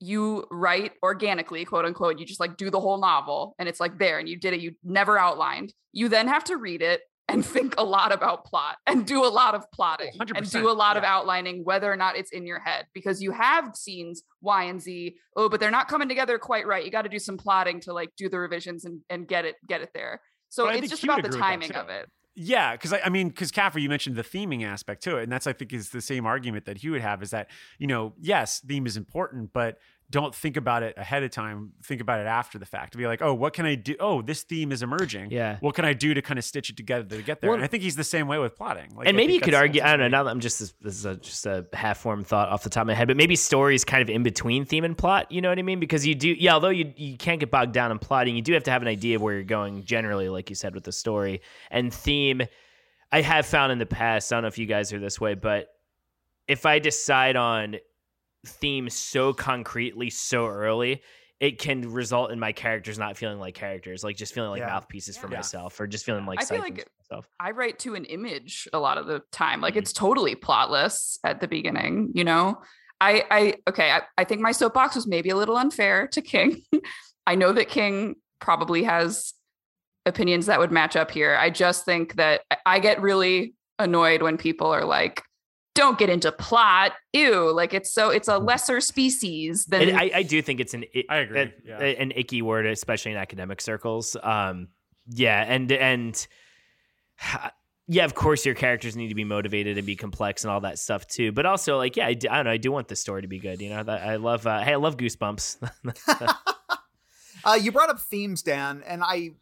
Speaker 5: you write organically, quote unquote, you just like do the whole novel and it's like there and you did it, you never outlined. You then have to read it and think a lot about plot and do a lot of plotting oh, and do a lot yeah. of outlining whether or not it's in your head because you have scenes Y and Z. Oh, but they're not coming together quite right. You got to do some plotting to like do the revisions and, and get it get it there. So it's just about the timing of it.
Speaker 4: Yeah, because I, I, mean, because Caffrey, you mentioned the theming aspect to it, and that's I think is the same argument that he would have is that you know, yes, theme is important, but don't think about it ahead of time. Think about it after the fact. Be like, oh, what can I do? Oh, this theme is emerging.
Speaker 6: Yeah.
Speaker 4: What can I do to kind of stitch it together to get there? Well, and I think he's the same way with plotting.
Speaker 6: Like, and maybe you could argue. I don't know. Now that I'm just this, this is a, just a half formed thought off the top of my head, but maybe stories kind of in between theme and plot. You know what I mean? Because you do, yeah. Although you you can't get bogged down in plotting, you do have to have an idea of where you're going. Generally, like you said with the story and theme. I have found in the past. I don't know if you guys are this way, but if I decide on theme so concretely so early it can result in my characters not feeling like characters, like just feeling like yeah. mouthpieces for yeah. myself, or just feeling like I feel like myself.
Speaker 5: I write to an image a lot of the time. Like mm-hmm. it's totally plotless at the beginning, you know. I, I okay, I, I think my soapbox was maybe a little unfair to King. I know that King probably has opinions that would match up here. I just think that I get really annoyed when people are like, don't get into plot. Ew, like it's so it's a mm-hmm. lesser species than.
Speaker 6: I, I, do think it's an
Speaker 4: I agree a,
Speaker 6: yeah. an icky word, especially in academic circles. Um, yeah, and and yeah, of course your characters need to be motivated and be complex and all that stuff too. But also, like, yeah, I, do, I don't know, I do want the story to be good. You know, that I love. Uh, hey, I love Goosebumps.
Speaker 3: uh, you brought up themes, Dan, and I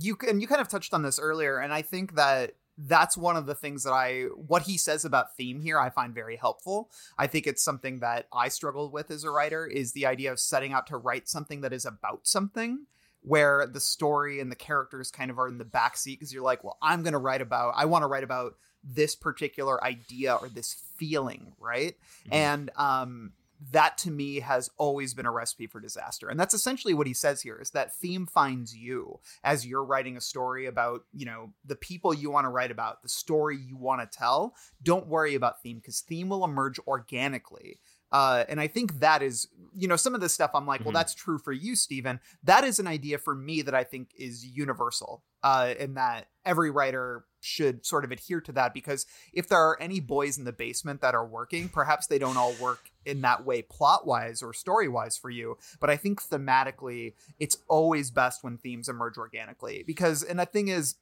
Speaker 3: you and you kind of touched on this earlier, and I think that that's one of the things that I what he says about theme here I find very helpful. I think it's something that I struggle with as a writer is the idea of setting out to write something that is about something where the story and the characters kind of are in the backseat because you're like, well, I'm going to write about, I want to write about this particular idea or this feeling, right?
Speaker 6: Mhm.
Speaker 3: And um, that to me has always been a recipe for disaster. And that's essentially what he says here is that theme finds you as you're writing a story about, you know, the people you want to write about, the story you want to tell. Don't worry about theme because theme will emerge organically. Uh, and I think that is, you know, some of this stuff I'm like, well,
Speaker 6: Mhm.
Speaker 3: that's true for you, Stephen. That is an idea for me that I think is universal, uh, in that every writer should sort of adhere to that because if there are any boys in the basement that are working, perhaps they don't all work in that way plot wise or story wise for you. But I think thematically, it's always best when themes emerge organically because, and the thing is,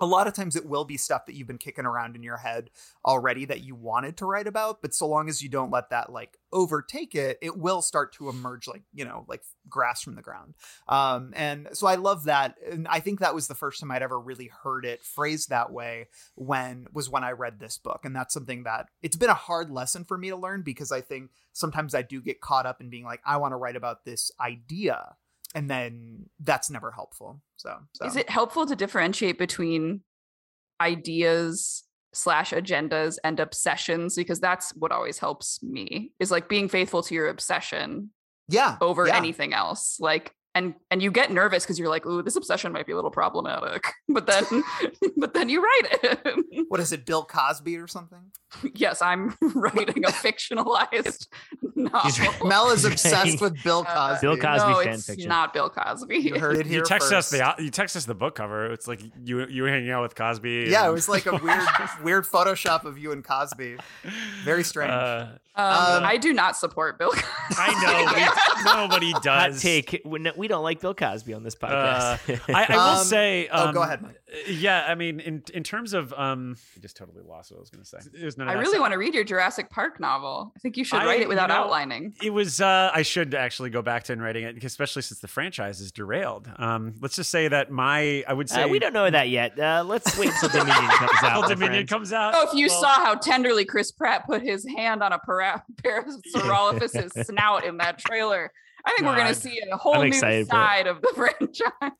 Speaker 3: a lot of times it will be stuff that you've been kicking around in your head already that you wanted to write about but so long as you don't let that like overtake it it will start to emerge like you know like grass from the ground. Um and so i love that and i think that was the first time i'd ever really heard it phrased that way when was when i read this book and that's something that it's been a hard lesson for me to learn because i think sometimes i do get caught up in being like i want to write about this idea and then that's never helpful so, so.
Speaker 5: Is it helpful to differentiate between ideas slash agendas and obsessions? Because that's what always helps me is like being faithful to your obsession
Speaker 3: yeah
Speaker 5: over
Speaker 3: yeah.
Speaker 5: anything else. Like and and you get nervous because you're like, ooh, this obsession might be a little problematic. But then but then you write it.
Speaker 3: what is it bill cosby or something
Speaker 5: yes, I'm writing a fictionalized novel.
Speaker 3: mel is obsessed with bill
Speaker 5: Uh,
Speaker 3: cosby
Speaker 6: Bill Cosby
Speaker 5: no,
Speaker 6: fan
Speaker 5: it's
Speaker 6: fiction.
Speaker 5: not Bill Cosby.
Speaker 3: you heard it here
Speaker 4: You text us the you text us the book cover. It's like you you were hanging out with Cosby.
Speaker 3: yeah it was like a weird weird photoshop of you and cosby very strange
Speaker 4: Uh,
Speaker 5: Um,
Speaker 3: Um,
Speaker 5: I do not support Bill. Cosby.
Speaker 4: I know we, nobody
Speaker 6: Hot
Speaker 4: does.
Speaker 6: take. We no- we don't like Bill Cosby on this
Speaker 4: Uh,
Speaker 6: podcast.
Speaker 4: I, I will
Speaker 3: Um,
Speaker 4: say.
Speaker 3: oh,
Speaker 4: Um,
Speaker 3: go ahead, Mike.
Speaker 4: Yeah, I mean, in in terms of, um, I just totally lost what I was going to say. It was none
Speaker 5: I really
Speaker 4: stuff.
Speaker 5: want to read your Jurassic Park novel. I think you should
Speaker 4: I-
Speaker 5: write
Speaker 4: you
Speaker 5: it without
Speaker 4: know,
Speaker 5: outlining.
Speaker 4: It was. Uh, I should actually go back to and writing it, especially since the franchise is derailed. Um, let's just say that my, I would say,
Speaker 6: Uh, we don't know that yet. Uh, let's wait until Dominion comes out.
Speaker 4: Until Dominion
Speaker 6: friend.
Speaker 4: comes out.
Speaker 5: Oh, if you
Speaker 4: well,
Speaker 5: saw how tenderly Chris Pratt put his hand on a para- Parasaurolophus's snout in that trailer, I think we're going to see a whole
Speaker 6: I'm
Speaker 5: new
Speaker 6: excited for it.
Speaker 5: side of the franchise.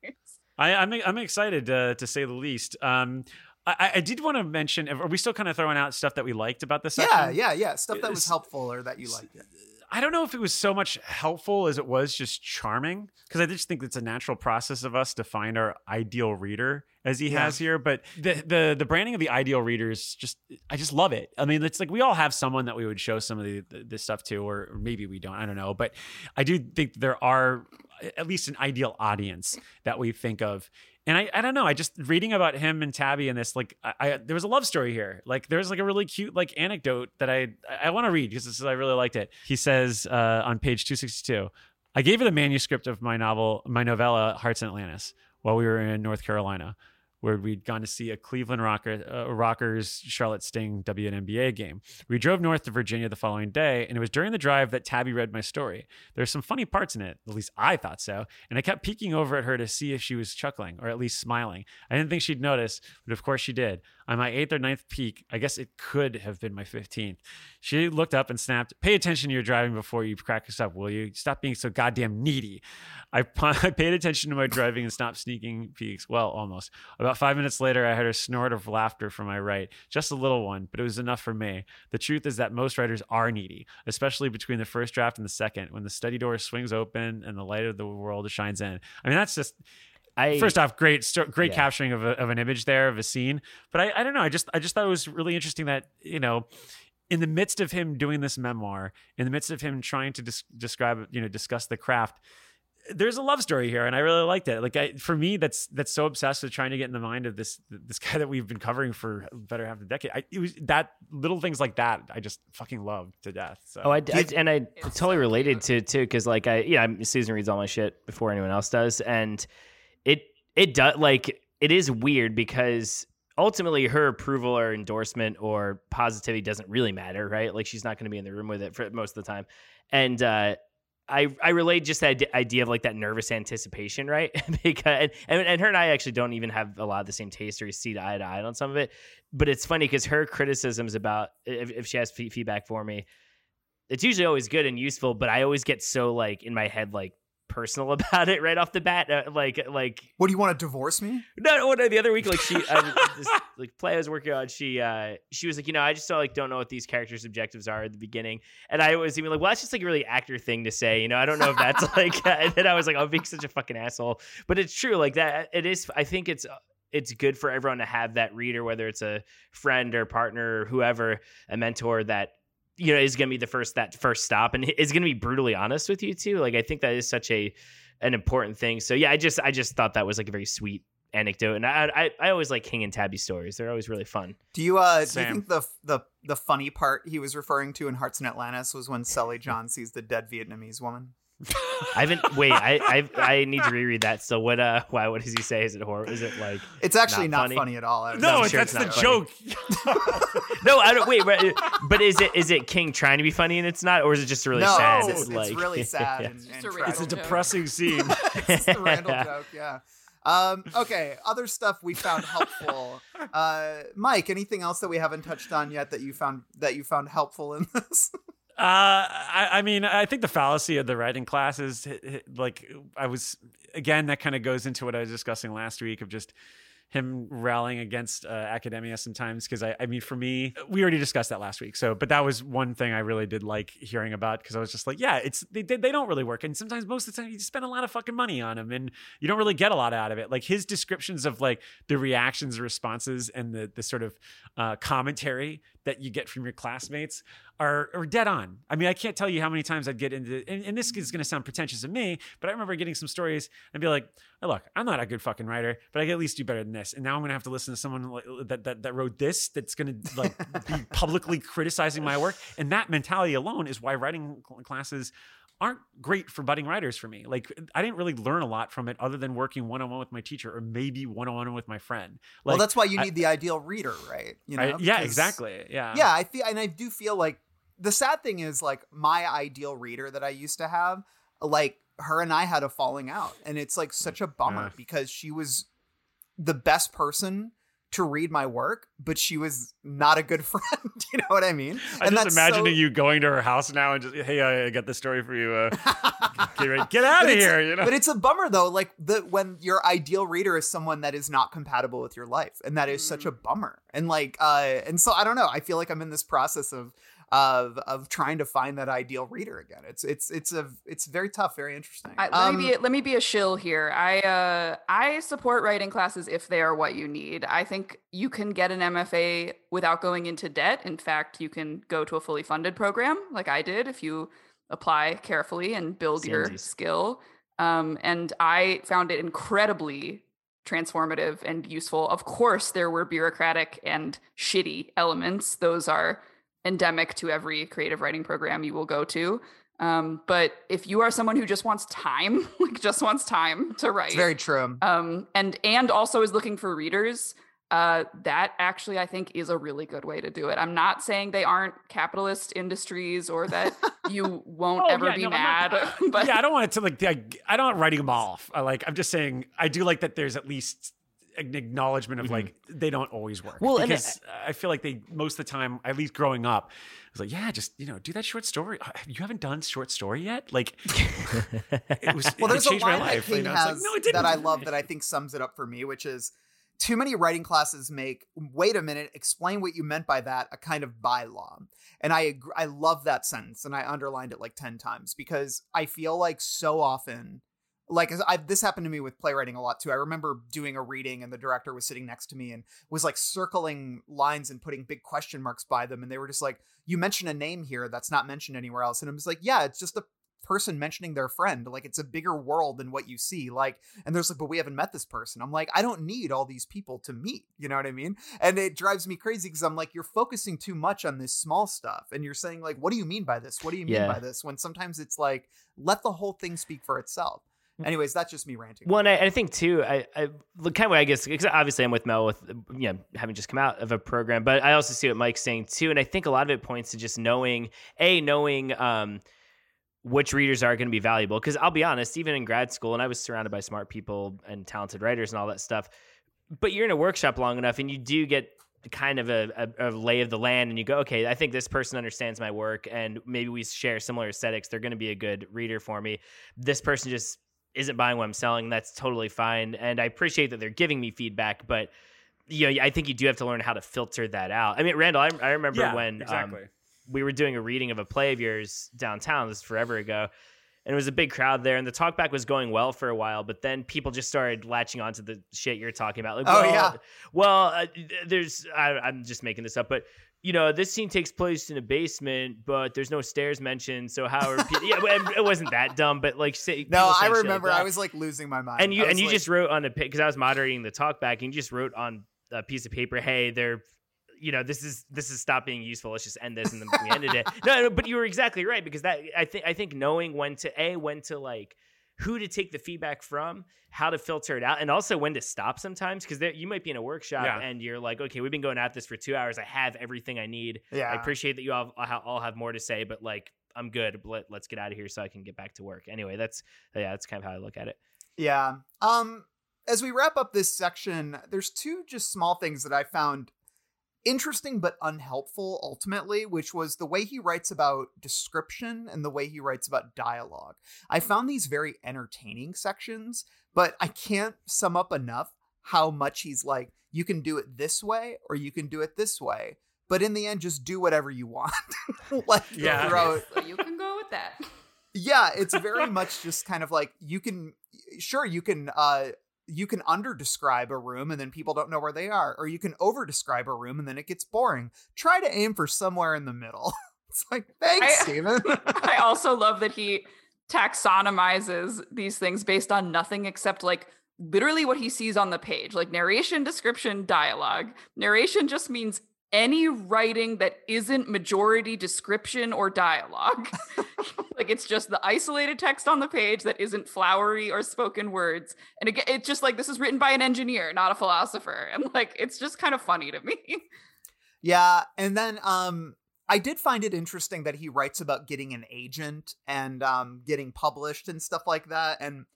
Speaker 4: I, I'm I'm excited uh, to say the least. Um, I, I did want to mention. Are we still kind of throwing out stuff that we liked about this?
Speaker 3: yeah yeah yeah stuff that was helpful or that you liked it
Speaker 4: I don't know if it was so much helpful as it was just charming because I just think it's a natural process of us to find our ideal reader as he
Speaker 3: Yeah.
Speaker 4: has here. But the the the branding of the ideal readers just I just love it. I mean, it's like we all have someone that we would show some of the, this stuff to, or maybe we don't. I don't know, but I do think there are at least an ideal audience that we think of. And I, I don't know. I just reading about him and Tabby in this, like, I, I there was a love story here. Like, there's like a really cute like anecdote that I I want to read because I really liked it. He says uh, on page 262, I gave her the manuscript of my novel, my novella, Hearts in Atlantis, while we were in North Carolina, where we'd gone to see a Cleveland Rocker, uh, Rockers Charlotte Sting WNBA game. We drove north to Virginia the following day, and it was during the drive that Tabby read my story. There's some funny parts in it, at least I thought so, and I kept peeking over at her to see if she was chuckling or at least smiling. I didn't think she'd notice, but of course she did. On my eighth or ninth peek, I guess it could have been my 15th. She looked up and snapped, Pay attention to your driving before you crack us up, will you? Stop being so goddamn needy. I, I paid attention to my driving and stopped sneaking peeks. Well, almost. About five minutes later, I heard a snort of laughter from my right. Just a little one, but it was enough for me. The truth is that most writers are needy, especially between the first draft and the second, when the study door swings open and the light of the world shines in. I mean, that's just
Speaker 6: I
Speaker 4: first off great great
Speaker 6: Yeah.
Speaker 4: capturing of, a, of an image there of a scene but I, I don't know i just i just thought it was really interesting that you know in the midst of him doing this memoir in the midst of him trying to dis- describe you know discuss the craft there's a love story here and i really liked it. Like I, for me that's that's so obsessed with trying to get in the mind of this this guy that we've been covering for better half a decade. I, it was that little things like that i just fucking love to death so.
Speaker 6: Oh, I, I- and I totally related to too because like I yeah Susan reads all my shit before anyone else does, and it it does like it is weird because ultimately her approval or endorsement or positivity doesn't really matter, right? Like she's not going to be in the room with it for most of the time, and uh, I I relate just that idea of like that nervous anticipation, right? because and, and her and I actually don't even have a lot of the same taste or see eye to eye on some of it, but it's funny because her criticisms about if, if she has feedback for me it's usually always good and useful, but I always get so like in my head like personal about it right off the bat. Uh, like like
Speaker 3: What do you want to divorce me?
Speaker 6: no, no, the other week, like she, I, this, like play I was working on, she, uh, she was like, you know, I just don't like don't know what these characters' objectives are at the beginning, and I was even like, well, that's just like a really actor thing to say, you know, I don't know if that's like, uh, and then I was like, I'm being such a fucking asshole, but it's true, like that, it is. I think it's it's good for everyone to have that reader, whether it's a friend or partner or whoever, a mentor that you know is going to be the first that first stop and is going to be brutally honest with you too. Like I think that is such a an important thing. So yeah, I just I just thought that was like a very sweet anecdote, and I I, I always like King and Tabby stories. They're always really fun.
Speaker 3: Do you uh do you think the the the funny part he was referring to in Hearts in Atlantis was when Sully John sees the dead Vietnamese woman?
Speaker 6: I haven't wait. I I I need to reread that. So what? Uh, why? What does he say? Is it horror? Is it like?
Speaker 3: It's actually
Speaker 6: Not
Speaker 3: not,
Speaker 6: funny?
Speaker 3: funny. at all. I was-
Speaker 4: No,
Speaker 6: sure
Speaker 4: that's the
Speaker 6: not
Speaker 4: joke.
Speaker 6: No, I don't. Wait, but, but is it is it King trying to be funny and it's not, or is it just really
Speaker 3: no,
Speaker 6: sad?
Speaker 3: it's, it's
Speaker 6: like,
Speaker 3: really sad.
Speaker 6: Yeah.
Speaker 3: and,
Speaker 5: It's
Speaker 3: and
Speaker 5: a
Speaker 4: it's a
Speaker 5: joke.
Speaker 4: depressing scene.
Speaker 3: it's the Randall joke, yeah. Um, okay, other stuff we found helpful. Uh, Mike, anything else that we haven't touched on yet that you found that you found helpful in this?
Speaker 4: Uh, I, I mean, I think the fallacy of the writing hit- hit- like I was again, that kind of goes into what I was discussing last week of just him rallying against uh, academia sometimes. Because I, I mean, for me, we already discussed that last week. So, but that was one thing I really did like hearing about because I was just like, yeah, it's they, they don't really work, and sometimes most of the time you spend a lot of fucking money on them, and you don't really get a lot out of it. Like his descriptions of like the reactions, responses, and the the sort of uh, commentary that you get from your classmates are, are dead on. I mean, I can't tell you how many times I'd get into, and, and this is going to sound pretentious of me, but I remember getting some stories and be like, oh, look, I'm not a good fucking writer, but I can at least do better than this. And now I'm going to have to listen to someone like, that, that, that wrote this, that's going to like be publicly criticizing my work. And that mentality alone is why writing classes aren't great for budding writers for me. Like I didn't really learn a lot from it other than working one on one with my teacher or maybe one on one with my friend. Like,
Speaker 3: well, that's why you
Speaker 4: I-
Speaker 3: need the ideal reader, right? You know,
Speaker 4: I- yeah, exactly. Yeah.
Speaker 3: yeah i feel and i do feel like the sad thing is like my ideal reader that i used to have like her and i had a falling out and it's like such a bummer
Speaker 4: Yeah.
Speaker 3: because she was the best person to read my work but she was not a good friend you know what i mean
Speaker 4: I'm just imagining
Speaker 3: so-
Speaker 4: you going to her house now and just, hey, I, I got this story for you. Uh, get, get out of here, you know?
Speaker 3: But it's a bummer though, like the when your ideal reader is someone that is not compatible with your life, and that is such a bummer. And like, uh, and so I don't know. I feel like I'm in this process of of of trying to find that ideal reader again. It's it's it's a it's very tough, very interesting.
Speaker 5: I, let,
Speaker 3: Um,
Speaker 5: me be, let me be a shill here. I uh, I support writing classes if they are what you need. I think you can get an MFA without going into debt. In fact, you can go to a fully funded program like I did if you apply carefully and build your
Speaker 6: Samesies.
Speaker 5: skill. Um, and I found it incredibly transformative and useful. Of course, there were bureaucratic and shitty elements. Those are endemic to every creative writing program you will go to. Um, but if you are someone who just wants time, like just wants time to write,
Speaker 3: it's very true.
Speaker 5: um, and and also is looking for readers, uh, that actually I think is a really good way to do it. I'm not saying they aren't capitalist industries or that you won't
Speaker 4: Oh,
Speaker 5: ever
Speaker 4: yeah,
Speaker 5: be
Speaker 4: no,
Speaker 5: mad,
Speaker 4: not-
Speaker 5: but
Speaker 4: yeah, I don't want it to like, I, I don't want writing them off. I like, I'm just saying, I do like that there's at least an acknowledgement of
Speaker 6: Mhm.
Speaker 4: like, they don't always work.
Speaker 6: Well, and it-
Speaker 4: because I feel like they, most of the time, at least growing up, I was like, yeah, just, you know, do that short story. Uh, You haven't done short story yet? Like, it was,
Speaker 3: Well,
Speaker 4: it
Speaker 3: there's a
Speaker 4: changed my
Speaker 3: line that
Speaker 4: life.
Speaker 3: King
Speaker 4: you know? It's like,
Speaker 3: has
Speaker 4: no, it
Speaker 3: that I love that I think sums it up for me, which is too many writing classes make wait a minute, explain what you meant by that a kind of bylaw. And I agree, I love that sentence and I underlined it like 10 times because I feel like so often like I, this happened to me with playwriting a lot too. I remember doing a reading and the director was sitting next to me and was like circling lines and putting big question marks by them and they were just like you mention a name here that's not mentioned anywhere else. And I was like yeah, it's just a person mentioning their friend. Like it's a bigger world than what you see. Like and there's like but we haven't met this person. I'm like i don't need all these people to meet. You know what i mean? And it drives me crazy because i'm like you're focusing too much on this small stuff. And you're saying like what do you mean by this? What do you mean
Speaker 6: Yeah.
Speaker 3: by this? When sometimes it's like let the whole thing speak for itself anyways that's just me ranting
Speaker 6: Well, and I, I think too, I, I the kind of I guess because obviously I'm with Mel with you know having just come out of a program, but I also see what Mike's saying too, and I think a lot of it points to just knowing a knowing um, which readers are going to be valuable. Because I'll be honest, even in grad school, and I was surrounded by smart people and talented writers and all that stuff, but you're in a workshop long enough, and you do get kind of a, a, a lay of the land and you go okay i think this person understands my work and maybe we share similar aesthetics they're going to be a good reader for me this person just isn't buying what i'm selling that's totally fine and i appreciate that they're giving me feedback but you know i think you do have to learn how to filter that out i mean randall i, I remember
Speaker 4: Yeah,
Speaker 6: when um,
Speaker 4: exactly.
Speaker 6: we were doing a reading of a play of yours downtown. This is forever ago. And it was a big crowd there, and the talkback was going well for a while, but then people just started latching onto the shit you're talking about. Like,
Speaker 3: Oh,
Speaker 6: well,
Speaker 3: yeah.
Speaker 6: Well, uh, there's, I, I'm just making this up, but you know, this scene takes place in a basement, but there's no stairs mentioned. So how are people? yeah, it wasn't that dumb, but like, say,
Speaker 3: No, I
Speaker 6: shit like
Speaker 3: remember. I was like losing my mind.
Speaker 6: and you and you
Speaker 3: like-
Speaker 6: just wrote on a because I was moderating the talk back, and you just wrote on a piece of paper, "Hey, they're." You know, this is this is stop being useful. Let's just end this, and then we ended it. No, no, but you were exactly right because that I think I think knowing when to a when to like who to take the feedback from, how to filter it out, and also when to stop sometimes because you might be in a workshop
Speaker 4: Yeah.
Speaker 6: and you're like, okay, we've been going at this for two hours. I have everything I need.
Speaker 3: yeah.
Speaker 6: I appreciate that you all all have more to say, but like I'm good. Let, let's get out of here so I can get back to work. Anyway, that's yeah, that's kind of how I look at it.
Speaker 3: Yeah. Um as we wrap up this section, there's two just small things that I found interesting but unhelpful ultimately, which was the way he writes about description and the way he writes about dialogue. I found these very entertaining sections, but I can't sum up enough how much he's like you can do it this way or you can do it this way. But in the end, just do whatever you want. like
Speaker 4: Yeah.
Speaker 3: throughout
Speaker 5: So you can go with that.
Speaker 3: yeah it's very much just kind of like you can sure you can uh you can under describe a room and then people don't know where they are or you can over describe a room and then it gets boring. Try to aim for somewhere in the middle. It's like thanks
Speaker 5: I-
Speaker 3: steven.
Speaker 5: I also love that he taxonomizes these things based on nothing except like literally what he sees on the page, like narration, description, dialogue. Narration just means any writing that isn't majority description or dialogue. like it's just the isolated text on the page that isn't flowery or spoken words. And again, it's just like this is written by an engineer, not a philosopher. And like it's just kind of funny to me.
Speaker 3: yeah and then um I did find it interesting that he writes about getting an agent and um, getting published and stuff like that. And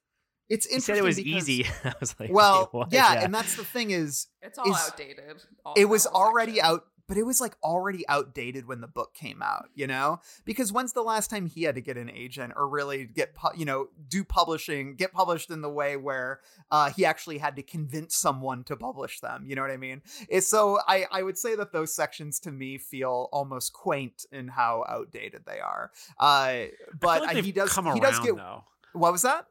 Speaker 3: it's
Speaker 6: He
Speaker 3: interesting.
Speaker 6: said it was
Speaker 3: because-
Speaker 6: easy. I was like,
Speaker 3: Well,
Speaker 6: wait, what?
Speaker 3: yeah, and that's the thing is,
Speaker 5: It's all
Speaker 3: Is-
Speaker 5: outdated. all
Speaker 3: it was already
Speaker 5: section.
Speaker 3: out, but it was like already outdated when the book came out. You know, because when's the last time he had to get an agent or really get, pu- you know, do publishing, get published in the way where uh, he actually had to convince someone to publish them. You know what I mean? It's so I I would say that those sections to me feel almost quaint in how outdated they are. Uh,
Speaker 4: I
Speaker 3: but
Speaker 4: feel like
Speaker 3: uh, he does
Speaker 4: come
Speaker 3: he
Speaker 4: around
Speaker 3: does get
Speaker 4: though.
Speaker 3: what was that?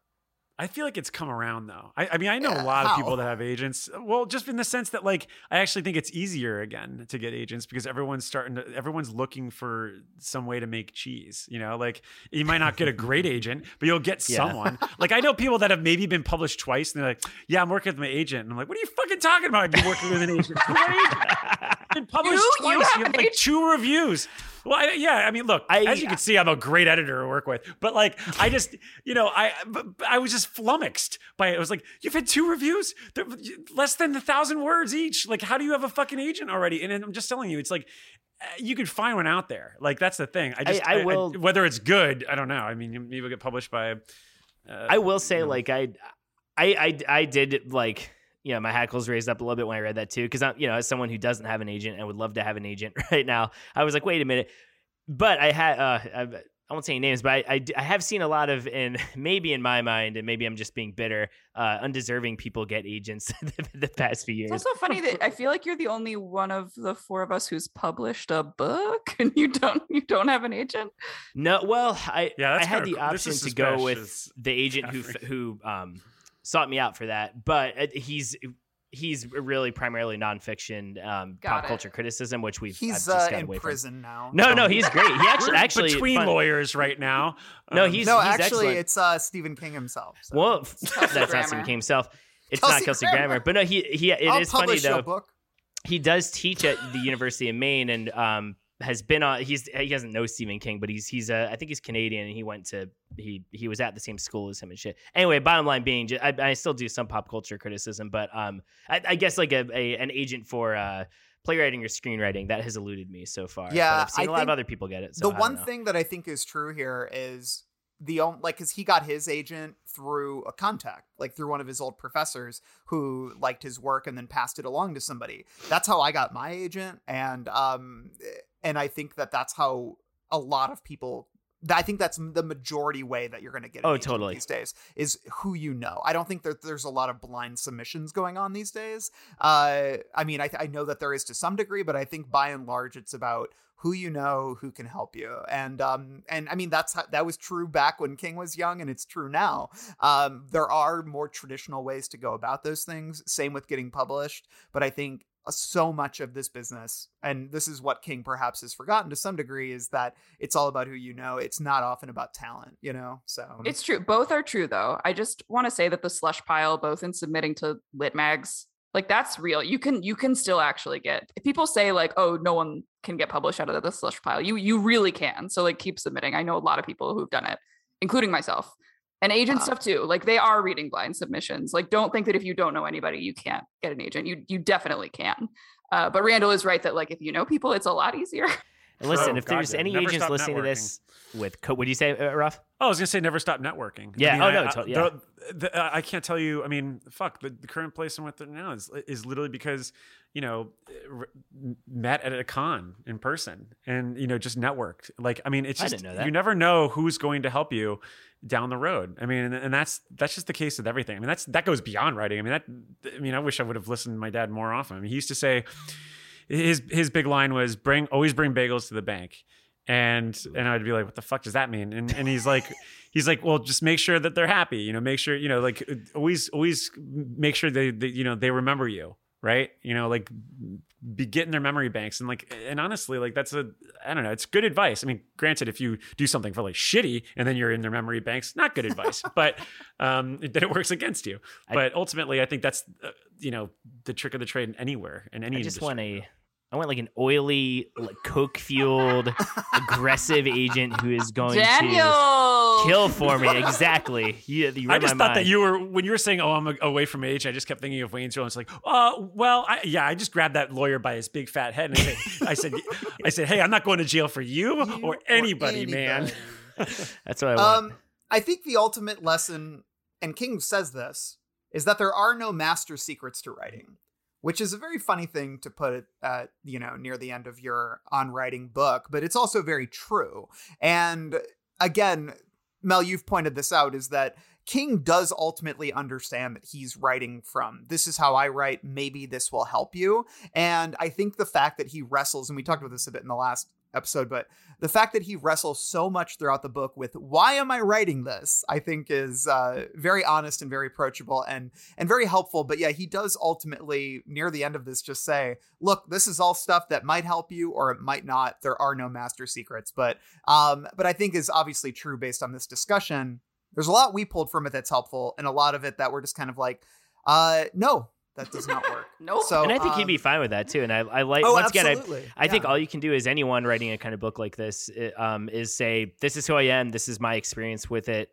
Speaker 4: I feel like it's come around though. I, I mean, I know
Speaker 3: Yeah,
Speaker 4: a lot
Speaker 3: how?
Speaker 4: of people that have agents. Well, just in the sense that like I actually think it's easier again to get agents because everyone's starting to everyone's looking for some way to make cheese. You know, like you might not get a great agent, but you'll get
Speaker 6: Yeah.
Speaker 4: someone. Like I know people that have maybe been published twice, and they're like, "Yeah, I'm working with my agent." And I'm like, "What are you fucking talking about? You're working with an agent? Been published
Speaker 5: You-
Speaker 4: twice.
Speaker 5: you
Speaker 4: You
Speaker 5: have
Speaker 4: have, like two reviews." Well, I, yeah, I mean, look,
Speaker 6: I-
Speaker 4: as you can see, I'm a great editor to work with, but like, I just, you know, I, I was just flummoxed by it. It was like, you've had two reviews, They're less than a thousand words each. Like, how do you have a fucking agent already? And I'm just telling you, it's like, uh, you could find one out there. Like, that's the thing. I just,
Speaker 6: I will-
Speaker 4: whether it's good, I don't know. I mean, maybe it'll get published by. Uh,
Speaker 6: I will say,
Speaker 4: you know.
Speaker 6: like, I, I, I, I did like, you know, my hackles raised up a little bit when I read that too, because I'm, you know, as someone who doesn't have an agent and would love to have an agent right now, I was like, wait a minute, but I had, uh, I, I won't say any names, but I, I have seen a lot of, and maybe in my mind, and maybe I'm just being bitter, uh, undeserving people get agents the, the past few years.
Speaker 5: It's also funny that I feel like you're the only one of the four of us who's published a book, and you don't you don't have an agent.
Speaker 6: No, well, I
Speaker 4: Yeah,
Speaker 6: I
Speaker 4: that's
Speaker 6: had
Speaker 4: kinda
Speaker 6: the
Speaker 4: cool. This
Speaker 6: option to go with the agent who who um sought me out for that, but uh, he's he's really primarily nonfiction um, pop
Speaker 5: it.
Speaker 6: culture criticism, which we've
Speaker 3: He's
Speaker 6: I've just
Speaker 3: uh,
Speaker 6: got
Speaker 3: in
Speaker 6: away
Speaker 3: prison now.
Speaker 6: No, no, he's great. He actually actually
Speaker 4: between
Speaker 6: fun-
Speaker 4: lawyers right now.
Speaker 6: No,
Speaker 4: Um,
Speaker 6: he's
Speaker 3: no,
Speaker 6: he's
Speaker 3: actually,
Speaker 6: excellent.
Speaker 3: it's uh, Stephen King himself. so.
Speaker 6: well,
Speaker 5: Kelsey
Speaker 6: that's not Stephen King himself. It's
Speaker 3: Kelsey
Speaker 6: not Kelsey
Speaker 3: Grammer.
Speaker 6: Grammer, but no, he he it is
Speaker 3: I'll
Speaker 6: funny though.
Speaker 3: book.
Speaker 6: he does teach at the University of Maine and um has been on he's he doesn't know Stephen King but he's he's uh, I think he's Canadian and he went to he he was at the same school as him and shit. Anyway, bottom line being I, I still do some pop culture criticism but um I, I guess like a, a an agent for uh playwriting or screenwriting that has eluded me so far. But
Speaker 3: Yeah,
Speaker 6: I've seen
Speaker 3: I
Speaker 6: a lot of other people get it. So
Speaker 3: the one
Speaker 6: know.
Speaker 3: thing that I think is true here is the only like because he got his agent through a contact like through one of his old professors who liked his work and then passed it along to somebody that's how i got my agent and um and i think that that's how a lot of people I think that's the majority way that you're going to get.
Speaker 6: Oh, totally.
Speaker 3: These days is who you know. I don't think that there's a lot of blind submissions going on these days. Uh, I mean, I, I know that there is to some degree, but I think by and large, it's about who you know who can help you and um and i mean that's how, that was true back when king was young and it's true now um there are more traditional ways to go about those things same with getting published but i think so much of this business and this is what king perhaps has forgotten to some degree is that it's all about who you know. It's not often about talent you know? So
Speaker 5: it's true. Both are true though. I just want to say that the slush pile both in submitting to lit mags like that's real. You can you can still actually get people say like oh no one can get published out of the slush pile you you really can. So like keep submitting. I know a lot of people who've done it including myself and agent wow. stuff too like they are reading blind submissions like don't think that if you don't know anybody you can't get an agent you you definitely can uh, but randall is right that like if you know people it's a lot easier
Speaker 6: listen, oh, if God, there's any agents listening networking. to this with, co- what do you say, uh, Ruff?
Speaker 4: Oh, I was gonna say never stop networking.
Speaker 6: Yeah.
Speaker 4: I mean,
Speaker 6: oh
Speaker 4: I,
Speaker 6: no. To- yeah.
Speaker 4: The, the, I can't tell you. I mean, fuck. The, the current place I'm with now is is literally because you know met at a con in person and you know just networked. Like I mean, it's just you never know who's going to help you down the road. I mean, and, and, that's that's just the case with everything. I mean, that's that goes beyond writing. I mean, that I mean, I wish I would have listened to my dad more often. I mean, he used to say his his big line was bring always bring bagels to the bank and and I'd be like, what the fuck does that mean? And and he's like, he's like, well, just make sure that they're happy. You know, make sure you know, like always always make sure they, they you know they remember you, right? You know, like be getting their memory banks and like and honestly, like that's a I don't know, it's good advice. I mean, granted, if you do something really shitty and then you're in their memory banks, not good advice, but um, then it works against you. But ultimately, I think that's uh, you know the trick of the trade anywhere in any.
Speaker 6: I just
Speaker 4: industry.
Speaker 6: want a I want like an oily, like coke fueled, aggressive agent who is going
Speaker 5: Daniel!
Speaker 6: to kill for me. Exactly. You, you
Speaker 4: I just thought
Speaker 6: mind.
Speaker 4: that you were when you were saying, "Oh, I'm away from age." I just kept thinking of Wayne's World. It's like, uh, well, I, yeah, I just grabbed that lawyer by his big fat head and I said, I said, I said, hey, I'm not going to jail for you, you or, anybody, or, anybody, man.
Speaker 6: That's what I want. Um,
Speaker 3: I think the ultimate lesson, and King says this, is that there are no master secrets to writing which is a very funny thing to put at uh, you know near the end of your on writing book but it's also very true. And again mel you've pointed this out is that king does ultimately understand that he's writing from this is how i write maybe this will help you. And i think the fact that he wrestles and we talked about this a bit in the last episode, but the fact that he wrestles so much throughout the book with why am I writing this, I think is uh, very honest and very approachable and and very helpful. But yeah, he does ultimately near the end of this just say, look, this is all stuff that might help you or it might not. There are no master secrets, but um, but I think is obviously true based on this discussion. There's a lot we pulled from it that's helpful, and a lot of it that we're just kind of like, uh, no, that does not work.
Speaker 5: nope.
Speaker 3: So,
Speaker 6: and I think
Speaker 3: um,
Speaker 6: he'd be fine with that too. And I, I like
Speaker 3: oh,
Speaker 6: once
Speaker 3: absolutely.
Speaker 6: again, I, I yeah. think all you can do is anyone writing a kind of book like this um, is say, "This is who I am. This is my experience with it.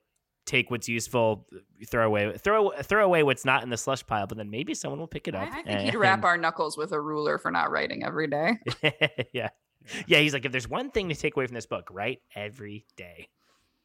Speaker 6: Take what's useful, throw away, throw throw away what's not in the slush pile. But then maybe someone will pick it up." I,
Speaker 5: I think and, he'd wrap our knuckles with a ruler for not writing every day.
Speaker 6: yeah, yeah. He's like, if there's one thing to take away from this book, write every day.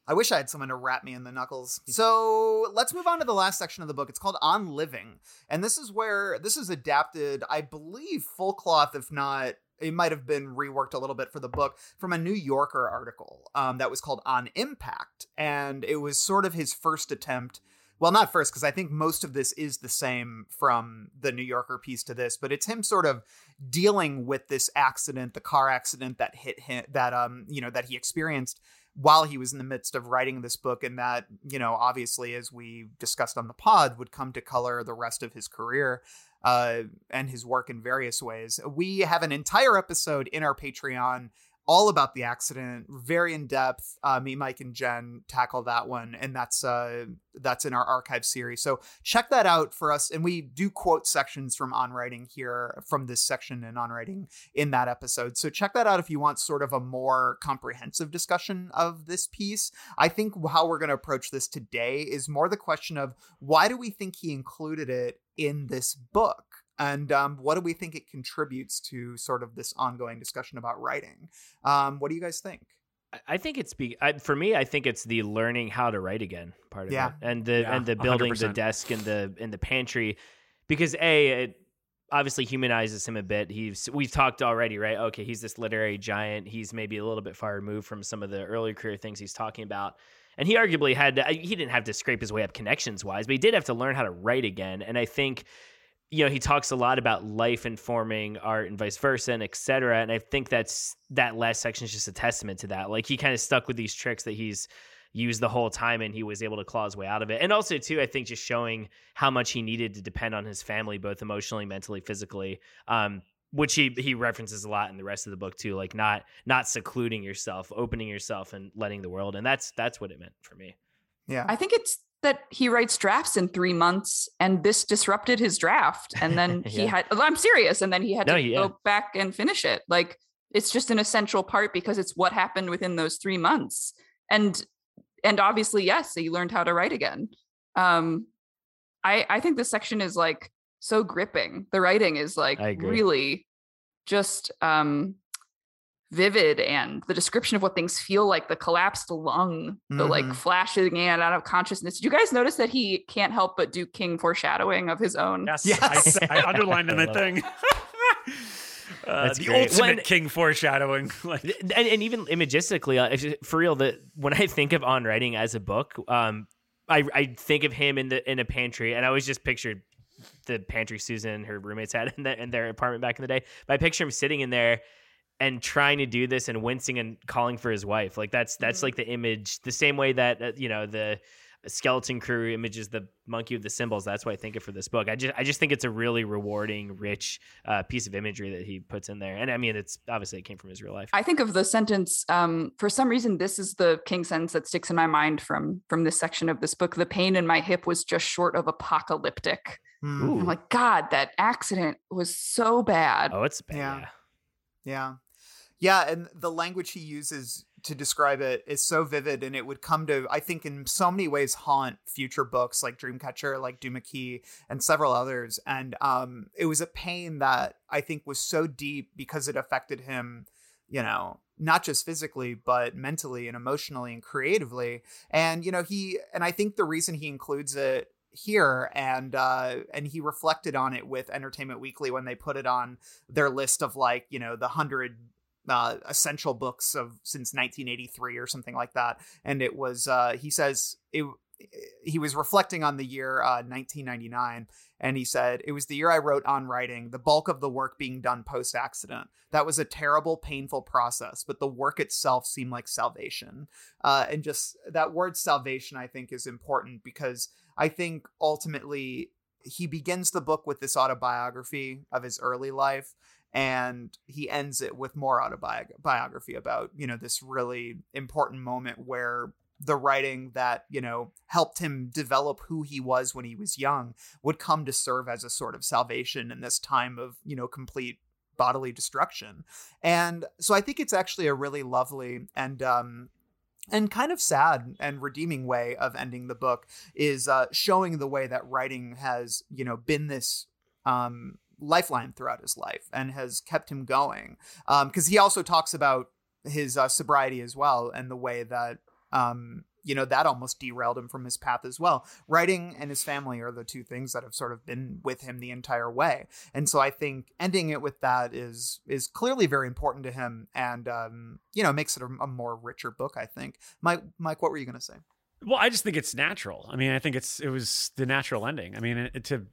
Speaker 3: I wish I had someone to wrap me in the knuckles. So let's move on to the last section of the book. It's called On Living. And this is where this is adapted, I believe, full cloth, if not, it might have been reworked a little bit for the book from a New Yorker article um, that was called On Impact. And it was sort of his first attempt. Well, not first, because I think most of this is the same from the New Yorker piece to this, but it's him sort of dealing with this accident, the car accident that hit him, that um, you know, that he experienced while he was in the midst of writing this book and that you know obviously as we discussed on the pod would come to color the rest of his career uh, and his work in various ways. We have an entire episode in our patreon all about the accident, very in depth. Uh, me, Mike, and Jen tackle that one, and that's uh, that's in our archive series. So check that out for us. And we do quote sections from On Writing here from this section in On Writing in that episode. So check that out if you want sort of a more comprehensive discussion of this piece. I think how we're going to approach this today is more the question of why do we think he included it in this book? And um, what do we think it contributes to sort of this ongoing discussion about writing um, what do you guys think
Speaker 6: I think it's be I, for me. I think it's the learning how to write again part of
Speaker 3: Yeah.
Speaker 6: it, and the
Speaker 4: Yeah,
Speaker 6: and the building the
Speaker 4: 100%.
Speaker 6: desk in the in the pantry, because a it obviously humanizes him a bit. He's we've talked already, right? Okay, he's this literary giant. He's maybe a little bit far removed from some of the earlier career things he's talking about, and he arguably had to, he didn't have to scrape his way up connections wise, but he did have to learn how to write again. And I think you know he talks a lot about life informing art and vice versa and et cetera and i think that's that last section is just a testament to that. Like he kind of stuck with these tricks that he's used the whole time and he was able to claw his way out of it. And also too i think just showing how much he needed to depend on his family both emotionally mentally physically um which he he references a lot in the rest of the book too like not not secluding yourself opening yourself and letting the world and that's that's what it meant for me.
Speaker 3: Yeah.
Speaker 5: I think it's that he writes drafts in three months, and this disrupted his draft. And then he
Speaker 6: Yeah.
Speaker 5: had, I'm serious, and then he had
Speaker 6: No,
Speaker 5: to
Speaker 6: yeah.
Speaker 5: go back and finish it. Like it's just an essential part because it's what happened within those three months. And and obviously, yes, he learned how to write again. Um, I I think this section is like so gripping. The writing is like really just um vivid and the description of what things feel like the collapsed lung the like
Speaker 3: Mhm.
Speaker 5: flashing in and out of consciousness did you guys notice that he can't help but do king foreshadowing of his own
Speaker 4: Yes,
Speaker 3: Yes.
Speaker 4: I, I underlined in
Speaker 6: I
Speaker 4: the
Speaker 6: love
Speaker 4: thing. Uh,
Speaker 6: That's
Speaker 4: the
Speaker 6: great.
Speaker 4: ultimate
Speaker 6: When-
Speaker 4: king foreshadowing. Like,
Speaker 6: and, and even imagistically, uh, for real, that when I think of on writing as a book, um, I I think of him in the in a pantry, and I always just pictured the pantry Susan and her roommates had in, the, in their apartment back in the day. But I picture him sitting in there and trying to do this and wincing and calling for his wife. Like that's that's like the image, the same way that uh, you know the skeleton crew images the monkey with the cymbals. That's why I think of for this book. I just I just think it's a really rewarding, rich uh, piece of imagery that he puts in there. And I mean, it's obviously it came from his real life.
Speaker 5: I think of the sentence. Um, for some reason, this is the king sentence that sticks in my mind from from this section of this book. The pain in my hip was just short of apocalyptic.
Speaker 3: Mm.
Speaker 6: Ooh.
Speaker 5: I'm like, God, that accident was so bad.
Speaker 6: Oh, it's bad.
Speaker 3: Yeah.
Speaker 6: Yeah.
Speaker 3: Yeah. And the language he uses to describe it is so vivid and it would come to I think in so many ways haunt future books like Dreamcatcher, like Duma Key and several others and um it was a pain that I think was so deep because it affected him, you know, not just physically but mentally and emotionally and creatively. And you know, he and I think the reason he includes it here and uh and he reflected on it with entertainment weekly when they put it on their list of like you know the hundred uh essential books of since 1983 or something like that. And it was uh he says it he was reflecting on the year uh 1999 and he said it was the year i wrote on writing the bulk of the work being done post accident that was a terrible painful process but the work itself seemed like salvation. Uh and just that word salvation i think is important because i think ultimately he begins the book with this autobiography of his early life and he ends it with more autobiography about you know this really important moment where the writing that you know helped him develop who he was when he was young would come to serve as a sort of salvation in this time of you know complete bodily destruction. And so i think it's actually a really lovely and um and kind of sad and redeeming way of ending the book is uh, showing the way that writing has you know been this um, lifeline throughout his life and has kept him going because he also talks about his uh, sobriety as well and the way that um, you know that almost derailed him from his path as well writing and his family are the two things that have sort of been with him the entire way and so i think ending it with that is is clearly very important to him and um, you know makes it a, a more richer book i think mike mike what were you going to say
Speaker 4: well, I just think it's natural. I mean, I think it's it was the natural ending. I mean, it, to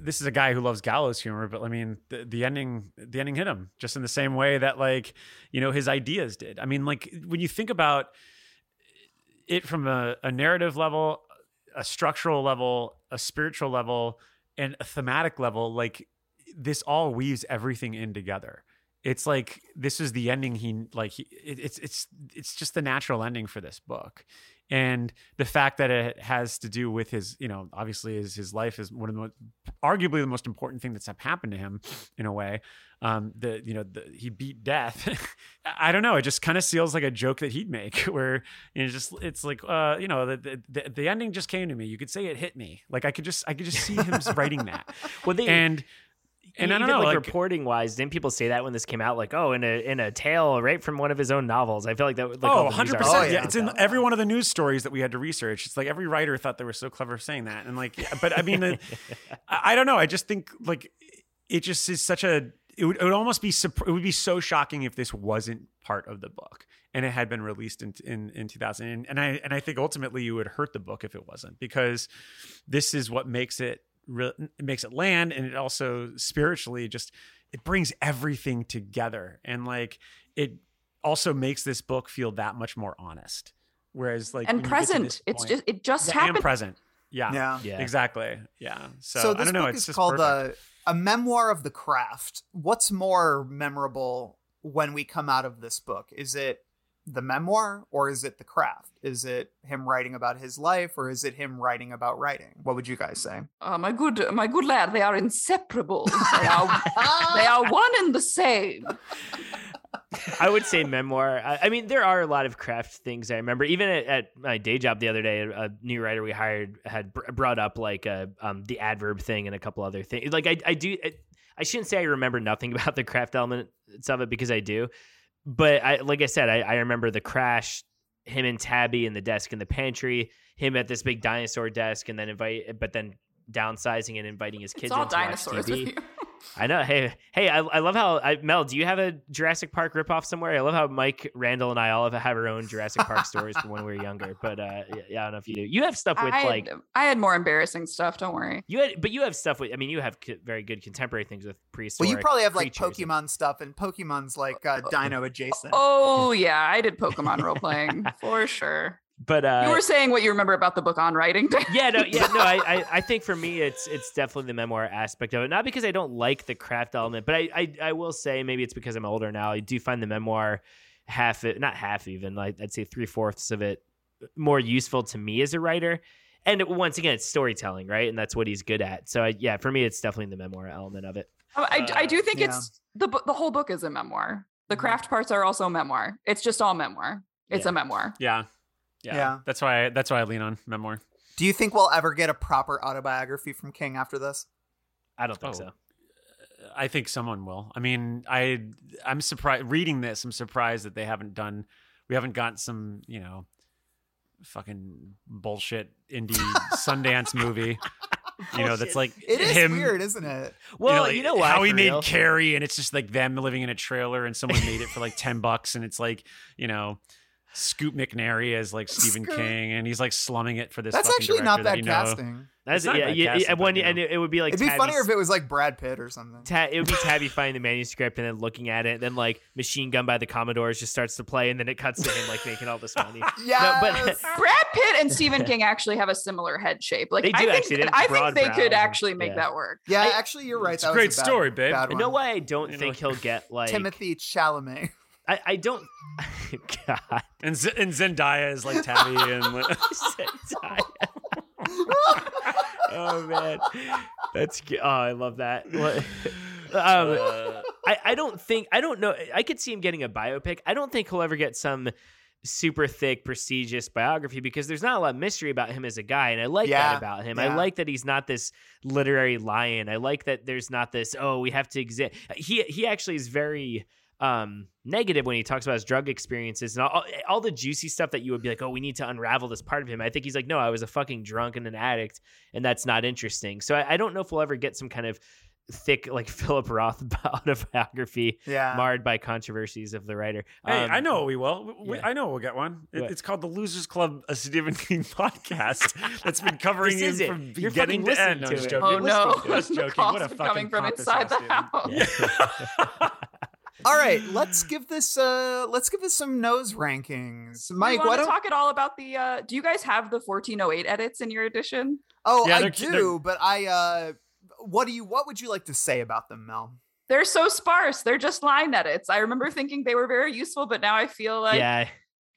Speaker 4: this is a guy who loves gallows humor, but I mean, the, the ending the ending hit him just in the same way that like you know his ideas did. I mean, like when you think about it from a, a narrative level, a structural level, a spiritual level, and a thematic level, like this all weaves everything in together. It's like this is the ending. He like he, it, it's it's it's just the natural ending for this book, and the fact that it has to do with his you know obviously his his life is one of the most arguably the most important thing that's happened to him in a way. Um, the you know the, he beat death. I don't know. It just kind of feels like a joke that he'd make, where you know just it's like uh you know the, the the ending just came to me. You could say it hit me. Like I could just I could just see him writing that.
Speaker 6: Well, they
Speaker 4: and And I
Speaker 6: even
Speaker 4: don't know,
Speaker 6: like,
Speaker 4: like-
Speaker 6: reporting wise, didn't people say that when this came out? Like, oh, in a in a tale right from one of his own novels. I feel like that. Would like,
Speaker 4: oh, 100%.
Speaker 3: Oh,
Speaker 4: yeah.
Speaker 3: yeah.
Speaker 4: It's in every one of the news stories that we had to research. It's like every writer thought they were so clever saying that. And like, but I mean, the, I, I don't know. I just think like it just is such a, it would, it would almost be, surp- it would be so shocking if this wasn't part of the book and it had been released in, in, in 2000. And, and I, and I think ultimately you would hurt the book if it wasn't because this is what makes it, re- it makes it land. And it also spiritually just, it brings everything together. And like, it also makes this book feel that much more honest. Whereas like
Speaker 5: and
Speaker 4: when you get to
Speaker 5: present.
Speaker 4: this
Speaker 5: It's
Speaker 4: point-
Speaker 5: just it just
Speaker 4: yeah, and
Speaker 5: happened.
Speaker 4: present. Yeah.
Speaker 3: Yeah.
Speaker 6: Yeah.
Speaker 4: Exactly. Yeah. So,
Speaker 3: So,
Speaker 4: I don't know.
Speaker 3: book
Speaker 4: it's
Speaker 3: is called
Speaker 4: perfect.
Speaker 3: a, a memoir of the craft. What's more memorable when we come out of this book? Is it the memoir or is it the craft? Is it him writing about his life or is it him writing about writing? What would you guys say?
Speaker 5: Uh, my good, my good lad, they are inseparable. They are, they are one and the same.
Speaker 6: I would say memoir. I, I mean, there are a lot of craft things I remember. Even at, at my day job the other day, a, a new writer we hired had br- brought up like uh um, the adverb thing and a couple other things. Like I, I do. I, I shouldn't say I remember nothing about the craft elements of it because I do. But I, like I said, I, I remember the crash, him and Tabby in the desk in the pantry, him at this big dinosaur desk, and then invite, but then downsizing and inviting his kids
Speaker 5: It's all
Speaker 6: in to watch
Speaker 5: dinosaurs
Speaker 6: TV.
Speaker 5: with you.
Speaker 6: I know. Hey, hey, I, I love how I, Mel. Do you have a Jurassic Park ripoff somewhere? I love how Mike, Randall, and I all have, have our own Jurassic Park stories from when we were younger. But uh, yeah, yeah, I don't know if you do. You have stuff with
Speaker 5: I,
Speaker 6: like
Speaker 5: I had more embarrassing stuff. Don't worry.
Speaker 6: you had, but you have stuff with. I mean, you have co- very good contemporary things with prehistoric.
Speaker 3: Well, you probably have like
Speaker 6: creatures.
Speaker 3: Pokemon stuff, and Pokemon's like uh, Dino adjacent.
Speaker 5: Oh yeah, I did Pokemon role playing for sure.
Speaker 6: But uh,
Speaker 5: you were saying what you remember about the book on writing.
Speaker 6: yeah, no, yeah, no. I, I, I think for me, it's it's definitely the memoir aspect of it. Not because I don't like the craft element, but I, I, I will say maybe it's because I'm older now. I do find the memoir half, it, not half even, like I'd say three fourths of it more useful to me as a writer. And once again, it's storytelling, right? And that's what he's good at. So I, yeah, for me, it's definitely the memoir element of it.
Speaker 5: I, I do think
Speaker 3: Yeah.
Speaker 5: it's the the whole book is a memoir. The craft parts are also memoir. It's just all memoir. It's
Speaker 6: Yeah.
Speaker 5: a memoir.
Speaker 4: yeah. Yeah.
Speaker 3: Yeah.
Speaker 4: That's why. I, That's why I lean on memoir.
Speaker 3: Do you think we'll ever get a proper autobiography from King after this?
Speaker 6: I don't think
Speaker 4: Oh.
Speaker 6: so.
Speaker 4: I think someone will. I mean, I I'm surprised reading this. I'm surprised that they haven't done. We haven't got some, you know, fucking bullshit indie Sundance movie. You know, that's like
Speaker 3: It is
Speaker 4: him.
Speaker 3: weird, isn't it?
Speaker 6: Well,
Speaker 4: like,
Speaker 6: you know, why,
Speaker 4: how he made
Speaker 6: real?
Speaker 4: Carrie, and it's just like them living in a trailer, and someone made it for like ten bucks, and it's like you know, Scoot McNairy as like Stephen
Speaker 3: Scoop.
Speaker 4: King, and he's like slumming it for this.
Speaker 3: That's actually not
Speaker 4: director that
Speaker 3: bad casting.
Speaker 6: That's
Speaker 4: not
Speaker 6: yeah,
Speaker 4: bad
Speaker 6: yeah,
Speaker 4: casting,
Speaker 6: yeah,
Speaker 4: but,
Speaker 6: one,
Speaker 4: you know.
Speaker 6: and it, it would be like
Speaker 3: It'd be
Speaker 6: Tabby's-
Speaker 3: funnier if it was like Brad Pitt or something.
Speaker 6: Ta- it would be Tabby finding the manuscript and then looking at it, and then like Machine Gun by the Commodores just starts to play, and then it cuts to him like making all this money.
Speaker 3: yes.
Speaker 6: but-
Speaker 5: Brad Pitt and Stephen King actually have a similar head shape. Like
Speaker 6: They
Speaker 5: I think,
Speaker 6: actually. They
Speaker 5: I think they could
Speaker 6: and-
Speaker 5: actually make
Speaker 6: yeah.
Speaker 5: that work.
Speaker 3: yeah,
Speaker 6: I-
Speaker 3: actually, you're right.
Speaker 4: It's
Speaker 3: that
Speaker 4: a
Speaker 3: was
Speaker 4: great
Speaker 3: bad-
Speaker 4: story, babe.
Speaker 3: bad
Speaker 6: You know why I don't think he'll get like
Speaker 3: Timothée Chalamet.
Speaker 6: I, I don't. God.
Speaker 4: And Z- and Zendaya is like Tabby, and like,
Speaker 6: oh man, that's. Oh, I love that. What- um, I, I don't think I don't know. I could see him getting a biopic. I don't think he'll ever get some super thick, prestigious biography because there's not a lot of mystery about him as a guy, and I like
Speaker 3: Yeah,
Speaker 6: that about him.
Speaker 3: yeah.
Speaker 6: I like that he's not this literary lion. I like that there's not this. Oh, we have to exist. He he actually is very um negative when he talks about his drug experiences and all, all the juicy stuff that you would be like oh we need to unravel this part of him i think he's like no i was a fucking drunk and an addict and that's not interesting so i, I don't know if we'll ever get some kind of thick like philip roth autobiography
Speaker 3: Yeah.
Speaker 6: marred by controversies of the writer
Speaker 4: Hey,
Speaker 6: Um,
Speaker 4: I know we will. We- we-
Speaker 6: yeah.
Speaker 4: I know we'll get one. It- it's called the Losers Club, a Stephen King podcast that's been covering
Speaker 6: This
Speaker 4: him
Speaker 6: it.
Speaker 4: from
Speaker 6: You're
Speaker 4: beginning to end. No,
Speaker 6: listening
Speaker 4: just
Speaker 6: to it.
Speaker 4: joking.
Speaker 5: Oh no,
Speaker 4: Just joking. What a fucking
Speaker 5: coming from inside the house.
Speaker 4: dude.
Speaker 3: All right, let's give this uh let's give this some nose rankings. Mike,
Speaker 5: you want
Speaker 3: what
Speaker 5: to talk at all about the? uh Do you guys have the 1408 edits in your edition?
Speaker 3: Oh,
Speaker 4: Yeah,
Speaker 3: I
Speaker 4: they're-
Speaker 3: do,
Speaker 4: they're-
Speaker 3: but I uh what do you what would you like to say about them, Mel?
Speaker 5: They're so sparse. They're just line edits. I remember thinking they were very useful, but now I feel like
Speaker 6: yeah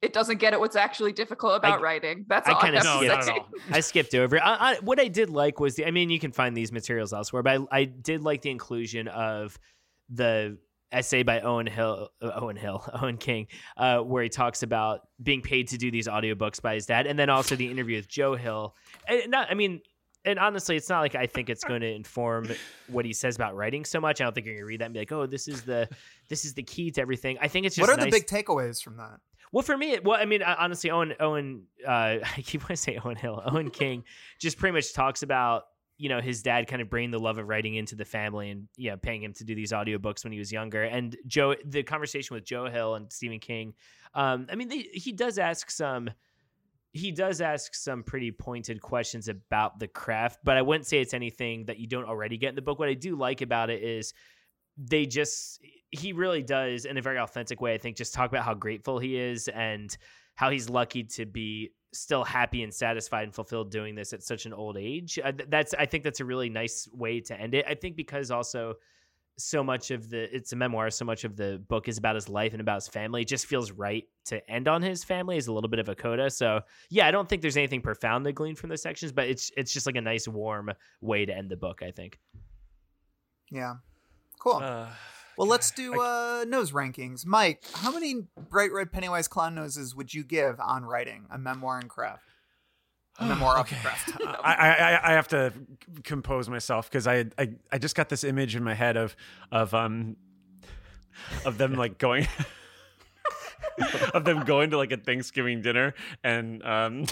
Speaker 5: it doesn't get at what's actually difficult about writing. That's
Speaker 6: I kinda
Speaker 5: have
Speaker 4: No, not at all.
Speaker 6: I skipped over. it. I, I, what I did like was the. I mean, you can find these materials elsewhere, but I, I did like the inclusion of the essay by Owen Hill, uh, Owen Hill, Owen King, uh, where he talks about being paid to do these audiobooks by his dad, and then also the interview with Joe Hill. And not, I mean, and honestly, it's not like I think it's going to inform what he says about writing so much. I don't think you're going to read that and be like, "Oh, this is the this is the key to everything." I think it's just
Speaker 3: what are
Speaker 6: nice-
Speaker 3: the big takeaways from that?
Speaker 6: Well, for me, well, I mean, honestly, Owen, Owen, uh, I keep wanting to say Owen Hill, Owen King, just pretty much talks about you know his dad kind of bringing the love of writing into the family and yeah, paying him to do these audiobooks when he was younger. And Joe, the conversation with Joe Hill and Stephen King, um, I mean, they, he does ask some. He does ask some pretty pointed questions about the craft, but I wouldn't say it's anything that you don't already get in the book. What I do like about it is they just he really does in a very authentic way i think just talk about how grateful he is and how he's lucky to be still happy and satisfied and fulfilled doing this at such an old age uh, that's i think that's a really nice way to end it i think because also so much of the it's a memoir so much of the book is about his life and about his family it just feels right to end on his family is a little bit of a coda so yeah i don't think there's anything profound to glean from those sections but it's it's just like a nice warm way to end the book i think
Speaker 3: Yeah. Cool.
Speaker 4: Uh,
Speaker 3: well, let's do uh, nose rankings. Mike, how many bright red Pennywise clown noses would you give on writing a memoir and craft? A memoir of
Speaker 4: Okay.
Speaker 3: craft.
Speaker 4: I, I I- I have to compose myself because I, I I just got this image in my head of of um of them like going of them going to like a Thanksgiving dinner and um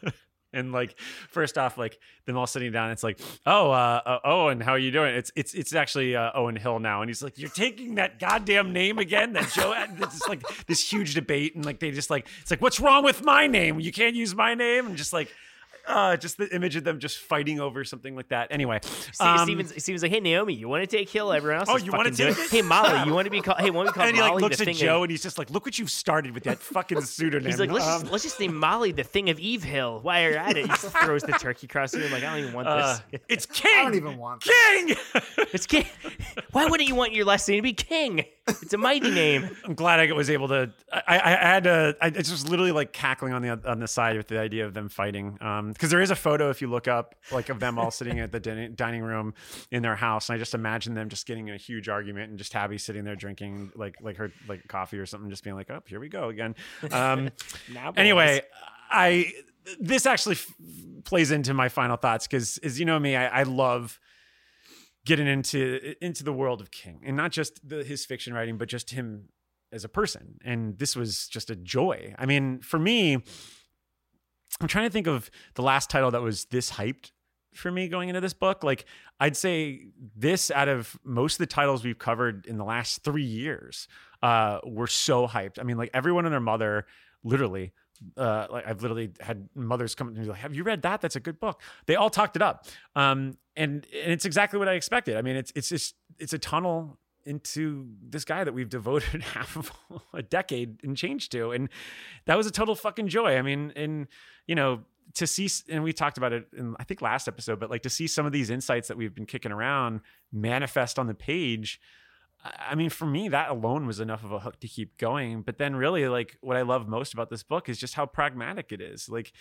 Speaker 4: and like first off like them all sitting down it's like oh uh, uh Owen how are you doing? It's it's it's actually uh, Owen Hill now and he's like you're taking that goddamn name again? That Joe it's like this huge debate and like they just like it's like what's wrong with my name? You can't use my name? And just like uh, just the image of them just fighting over something like that. Anyway,
Speaker 6: Steve,
Speaker 4: um,
Speaker 6: Steven's, Steven's like, hey Naomi, you want to take Hill? Everyone else
Speaker 4: Oh, you wanna
Speaker 6: fucking
Speaker 4: take
Speaker 6: it. Hey Molly, you want to be called? Hey, want to be called
Speaker 4: and he
Speaker 6: Molly?
Speaker 4: like looks
Speaker 6: the
Speaker 4: at Joe
Speaker 6: of,
Speaker 4: and he's just like, "Look what you've started with that fucking pseudonym."
Speaker 6: he's like, let's
Speaker 4: Um,
Speaker 6: just let's just name Molly the thing of Eve Hill. While you're at it, he just throws the turkey across the room like, I don't even want
Speaker 4: uh,
Speaker 6: this.
Speaker 4: it's King.
Speaker 3: I don't even want that.
Speaker 4: King.
Speaker 6: It's King. Why wouldn't you want your last name to be King? It's a mighty name.
Speaker 4: I'm glad I was able to. I, I, I had to. I it's just literally like cackling on the on the side with the idea of them fighting. Um, because there is a photo if you look up like of them all sitting at the din- dining room in their house, and I just imagine them just getting in a huge argument and just Tabby sitting there drinking like like her like coffee or something, just being like, "Oh, here we go again." Um, anyway, I this actually f- plays into my final thoughts because, as you know me, I, I love getting into into the world of King, and not just the, his fiction writing, but just him as a person. And this was just a joy. I mean, for me, I'm trying to think of the last title that was this hyped for me going into this book. Like, I'd say this out of most of the titles we've covered in the last three years uh, were so hyped. I mean, like everyone and their mother, literally. Uh, like I've literally had mothers come to me like, "Have you read that? That's a good book." They all talked it up, um, and and it's exactly what I expected. I mean, it's it's just it's a tunnel into this guy that we've devoted half of a decade and change to, and that was a total fucking joy. I mean, and you know, to see, and we talked about it in I think last episode, but like to see some of these insights that we've been kicking around manifest on the page. I- mean, for me, that alone was enough of a hook to keep going. But then, really, like what I love most about this book is just how pragmatic it is. Like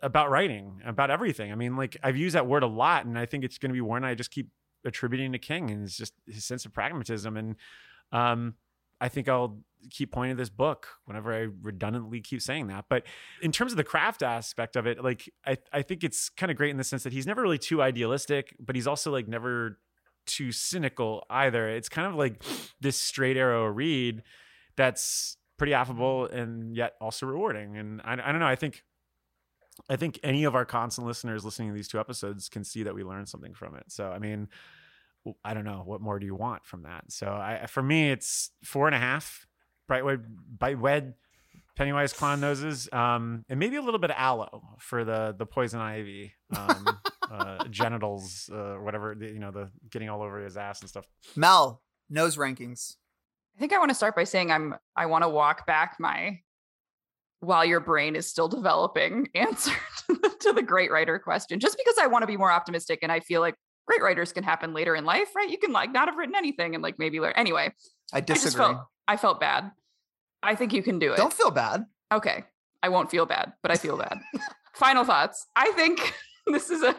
Speaker 4: about writing, about everything. I mean, like I've used that word a lot, and I think it's going to be one I just keep attributing to King, and it's just his sense of pragmatism. And um, I think I'll keep pointing to this book whenever I redundantly keep saying that. But in terms of the craft aspect of it, like I, I think it's kind of great in the sense that he's never really too idealistic, but he's also like never too cynical either. It's kind of like this straight arrow read that's pretty affable and yet also rewarding. And I, I don't know. I think I think any of our constant listeners listening to these two episodes can see that we learned something from it. So I mean, I don't know what more do you want from that. So I for me it's four and a half. Brightwood bite wed Pennywise clown noses, um, and maybe a little bit of aloe for the the poison ivy um, uh, genitals, uh, whatever the- you know, the getting all over his ass and stuff.
Speaker 3: Mel, nose rankings.
Speaker 5: I think I want to start by saying I'm I want to walk back my while your brain is still developing answer to the, to the great writer question just because I want to be more optimistic and I feel like great writers can happen later in life, right? You can like not have written anything and like maybe learn anyway.
Speaker 3: I
Speaker 5: I
Speaker 3: disagree.
Speaker 5: felt I felt bad. I think you can do it.
Speaker 3: Don't feel bad.
Speaker 5: Okay. I won't feel bad, but I feel bad. Final thoughts. I think this is a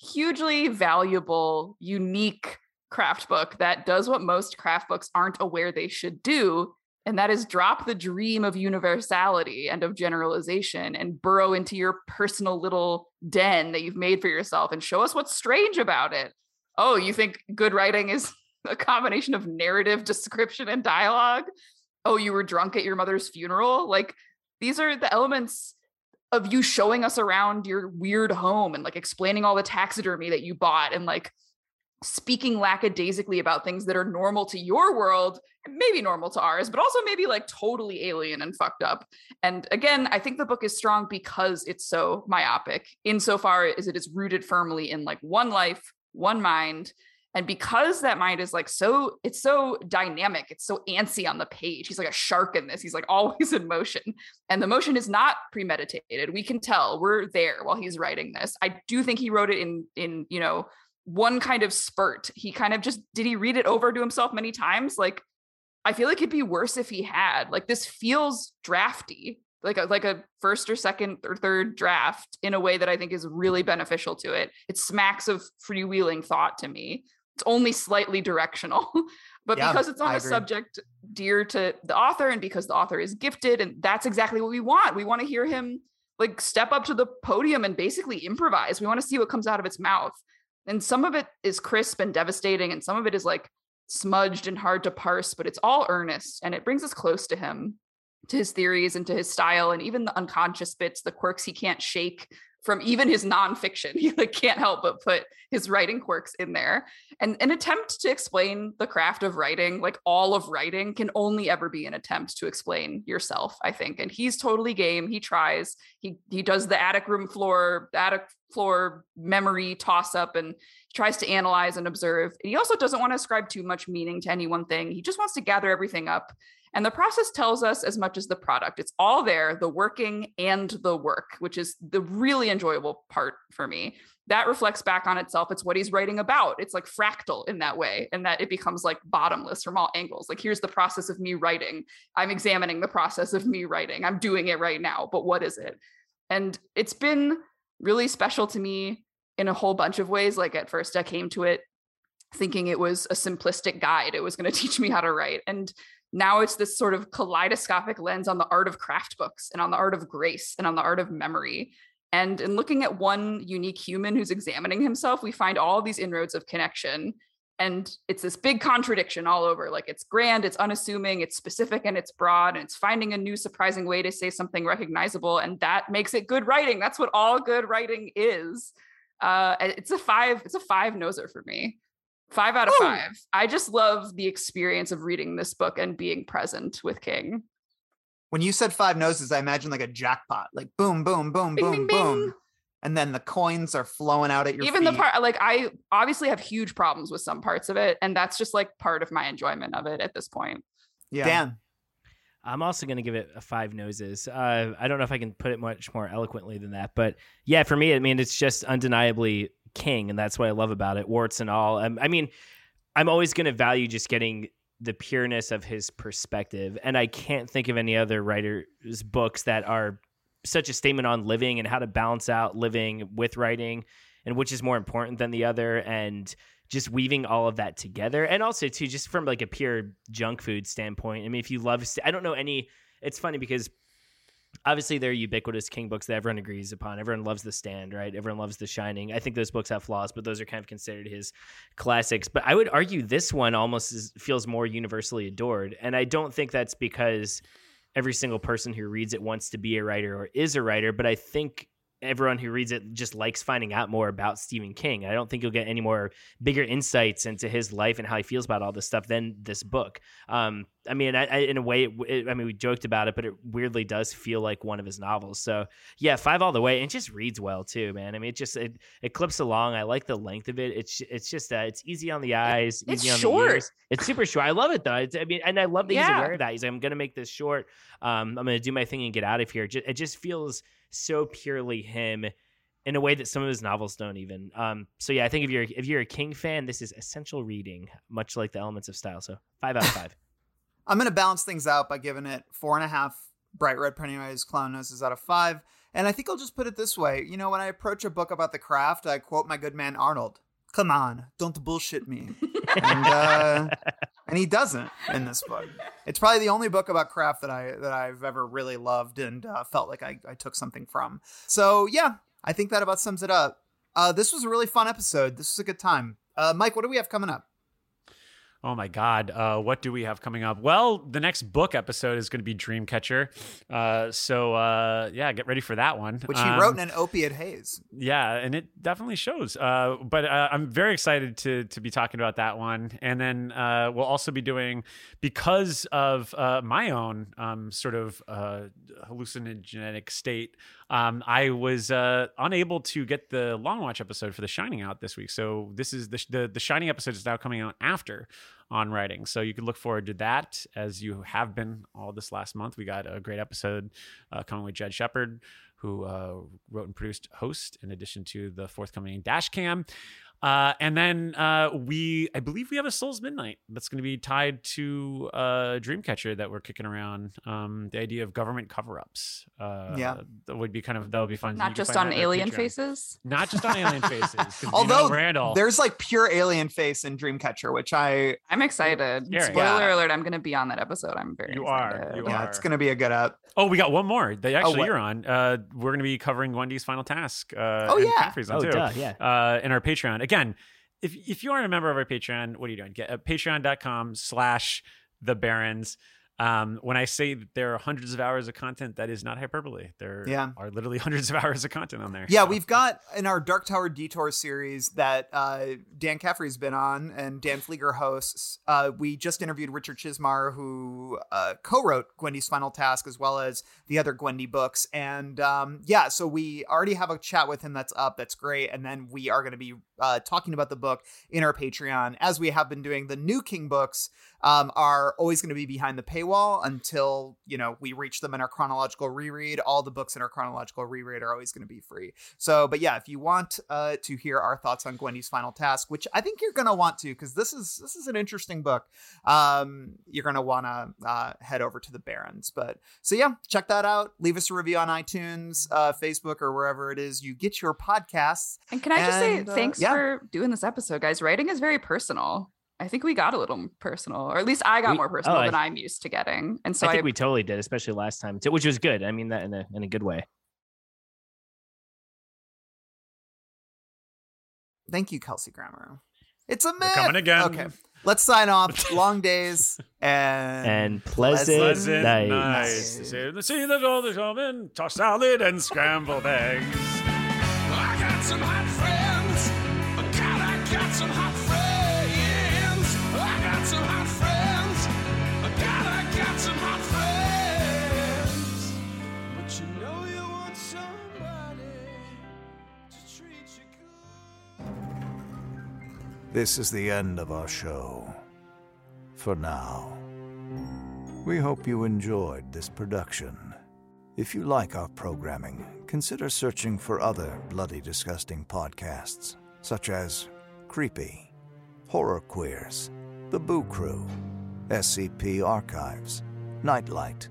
Speaker 5: hugely valuable, unique craft book that does what most craft books aren't aware they should do and that is drop the dream of universality and of generalization and burrow into your personal little den that you've made for yourself and show us what's strange about it. Oh, you think good writing is a combination of narrative, description, and dialogue? Oh, you were drunk at your mother's funeral? Like, these are the elements of you showing us around your weird home and like explaining all the taxidermy that you bought and like speaking lackadaisically about things that are normal to your world, maybe normal to ours, but also maybe like totally alien and fucked up. And again, I think the book is strong because it's so myopic, insofar as it is rooted firmly in like one life, one mind. And because that mind is like so, it's so dynamic, it's so antsy on the page. He's like a shark in this. He's like always in motion. And the motion is not premeditated. We can tell we're there while he's writing this. I do think he wrote it in in, you know, one kind of spurt. He kind of just did he read it over to himself many times? Like, I feel like it'd be worse if he had. Like, this feels drafty, like a like a first or second or third draft in a way that I think is really beneficial to it. It smacks of freewheeling thought to me. It's only slightly directional. but
Speaker 3: Yeah,
Speaker 5: because it's on
Speaker 3: I
Speaker 5: a
Speaker 3: agree.
Speaker 5: subject dear to the author and because the author is gifted and that's exactly what we want. We want to hear him like step up to the podium and basically improvise. We want to see what comes out of its mouth and some of it is crisp and devastating and some of it is like smudged and hard to parse but it's all earnest and it brings us close to him to his theories and to his style and even the unconscious bits the quirks he can't shake from even his nonfiction. He like can't help but put his writing quirks in there. And an attempt to explain the craft of writing like all of writing can only ever be an attempt to explain yourself i think. And he's totally game. He tries. He he does the attic room floor attic floor memory toss up and tries to analyze and observe he also doesn't want to ascribe too much meaning to any one thing he just wants to gather everything up and the process tells us as much as the product it's all there the working and the work which is the really enjoyable part for me that reflects back on itself. It's what he's writing about. It's like fractal in that way, and that it becomes like bottomless from all angles. Like, here's the process of me writing. I'm examining the process of me writing. I'm doing it right now, but what is it? And it's been really special to me in a whole bunch of ways. Like, at first, I came to it thinking it was a simplistic guide, it was going to teach me how to write. And now it's this sort of kaleidoscopic lens on the art of craft books and on the art of grace and on the art of memory and in looking at one unique human who's examining himself, we find all these inroads of connection. And it's this big contradiction all over. Like it's grand, it's unassuming, it's specific, and it's broad, and it's finding a new, surprising way to say something recognizable. And that makes it good writing. That's what all good writing is. Uh, it's a five, it's a five noser for me. Five out of
Speaker 3: Woo!
Speaker 5: five. I just love the experience of reading this book and being present with King.
Speaker 3: When you said five noses, I imagine like a jackpot, like boom, boom, boom,
Speaker 5: Bing,
Speaker 3: boom,
Speaker 5: bing,
Speaker 3: boom.
Speaker 5: bing.
Speaker 3: And then the coins are flowing out at your
Speaker 5: even the part like i obviously have huge problems with some parts of it and that's just like part of my enjoyment of it at this point
Speaker 6: Yeah.
Speaker 3: Dan.
Speaker 6: I'm also going to give it a five noses. Uh, I don't know if I can put it much more eloquently than that, but yeah, for me, I mean, it's just undeniably king, and that's what I love about it, warts and all. Um, I mean, I'm always going to value just getting the pureness of his perspective, and I can't think of any other writer's books that are such a statement on living and how to balance out living with writing, and which is more important than the other, and just weaving all of that together. And also too just from like a pure junk food standpoint i mean if you love i don't know any it's funny because obviously they're ubiquitous king books that everyone agrees upon. Everyone loves the stand right? Everyone loves the shining. I think those books have flaws but those are kind of considered his classics. But i would argue this one almost is, feels more universally adored and i don't think that's because every single person who reads it wants to be a writer or is a writer but i think everyone who reads it just likes finding out more about Stephen King. I don't think you'll get any more bigger insights into his life and how he feels about all this stuff than this book. Um, I mean, I, I, in a way, it, it, I mean, we joked about it, but it weirdly does feel like one of his novels. So yeah, five all the way, and just reads well too, man. I mean, it just it, it clips along. I like the length of it. It's it's just uh, it's easy on the eyes,
Speaker 5: It's
Speaker 6: easy on
Speaker 5: short.
Speaker 6: the ears. It's super short. I love it though. It's, I mean, and I love that he's aware of that. He's like, I'm gonna make this short. Um, I'm gonna do my thing and get out of here. It just feels so purely him in a way that some of his novels don't even. Um, so yeah, I think if you're if you're a King fan, this is essential reading, much like the Elements of Style. So five out of five.
Speaker 3: I'm going to balance things out by giving it four and a half bright red Pennywise clown noses out of five. And I think I'll just put it this way. You know, when I approach a book about the craft, I quote my good man Arnold. Come on, don't bullshit me. and uh, and he doesn't in this book. It's probably the only book about craft that I that I've ever really loved and uh, felt like I, I took something from. So yeah, I think that about sums it up. Uh, this was a really fun episode. This was a good time. Uh, Mike, what do we have coming up?
Speaker 4: Oh my God. Uh, what do we have coming up? Well, the next book episode is going to be Dreamcatcher. Uh, so, uh, yeah, get ready for that one.
Speaker 3: Which he
Speaker 4: Um,
Speaker 3: wrote in an opiate haze.
Speaker 4: Yeah, and it definitely shows. Uh, but uh, I'm very excited to to be talking about that one, and then uh, we'll also be doing because of uh, my own um, sort of uh, hallucinogenic state. Um, I was uh, unable to get the long watch episode for The Shining out this week, so this is the the, the Shining episode is now coming out after on writing. So you can look forward to that as you have been all this last month. We got a great episode uh, coming with Jed Shepherd, who uh, wrote and produced Host, in addition to the forthcoming Dash Cam. Uh, and then uh, we, I believe we have a Souls Midnight that's going to be tied to uh, Dreamcatcher that we're kicking around. Um, the idea of government cover-ups. Uh,
Speaker 3: Yeah.
Speaker 4: that would be kind of that would be fun.
Speaker 5: Not just on
Speaker 4: that on our
Speaker 5: alien faces.
Speaker 4: Not just on alien faces. 'cause, you know,
Speaker 3: Although
Speaker 4: Randall,
Speaker 3: there's like pure alien face in Dreamcatcher, which I
Speaker 5: I'm excited.
Speaker 4: Scary.
Speaker 5: Spoiler
Speaker 3: Yeah.
Speaker 5: alert, I'm going to be on that episode. I'm very
Speaker 4: You are,
Speaker 5: excited.
Speaker 4: you
Speaker 3: yeah,
Speaker 4: are.
Speaker 3: it's gonna be a good up.
Speaker 4: Oh, we got one more. That actually
Speaker 3: what?
Speaker 4: you're on. Uh, we're going to be covering Gwendy's final task. Uh,
Speaker 3: Oh,
Speaker 4: and
Speaker 3: yeah.
Speaker 4: Caffrey's on
Speaker 6: Oh,
Speaker 4: too.
Speaker 6: duh, yeah.
Speaker 4: Uh, in our Patreon. Again, if if you aren't a member of our Patreon, what are you doing? Get at patreon.com slash the barrens. Um, when I say that there are hundreds of hours of content, that is not hyperbole. There
Speaker 3: Yeah.
Speaker 4: are literally hundreds of hours of content on there.
Speaker 3: Yeah,
Speaker 4: So-
Speaker 3: we've got in our Dark Tower Detour series that uh, Dan Caffrey's been on and Dan Pfleegor hosts. Uh, we just interviewed Richard Chizmar, who uh, co-wrote Gwendy's Final Task as well as the other Gwendy books. And um, yeah, so we already have a chat with him that's up. That's great. And then we are going to be uh, talking about the book in our Patreon as we have been doing. The new King books um, are always going to be behind the paywall until you know we reach them in our chronological reread. All the books in our chronological reread are always going to be free. So, but yeah, if you want uh, to hear our thoughts on Gwendy's final task, which I think you're going to want to, because this is this is an interesting book, um, you're going to want to uh, head over to the Barrens. But so yeah, check that out. Leave us a review on iTunes, uh, Facebook, or wherever it is you get your podcasts.
Speaker 5: And can I just
Speaker 3: And,
Speaker 5: say
Speaker 3: uh,
Speaker 5: thanks
Speaker 3: yeah.
Speaker 5: For doing this episode, guys? Writing is very personal. I think we got a little personal, or at least I got
Speaker 6: We-
Speaker 5: more oh, personal
Speaker 6: oh,
Speaker 5: than I'm used to getting. And so
Speaker 6: I
Speaker 5: I,
Speaker 6: think we totally did, especially last time, too, which was good. I mean that in a in a good way.
Speaker 3: Thank you, Kelsey Grammer. It's a myth.
Speaker 4: They're coming again.
Speaker 3: Okay, let's sign off. Long days and
Speaker 6: And pleasant,
Speaker 4: Pleasant
Speaker 6: night.
Speaker 4: nights. To see the see that all the coming, tossed salad and scrambled eggs.
Speaker 2: I got some hot friends.
Speaker 1: This is the end of our show. For now. We hope you enjoyed this production. If you like our programming, consider searching for other bloody disgusting podcasts, such as Creepy, Horror Queers, The Boo Crew, SCP Archives, Nightlight,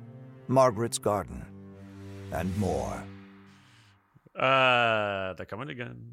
Speaker 1: Margaret's Garden, and more.
Speaker 4: Uh, they're coming again.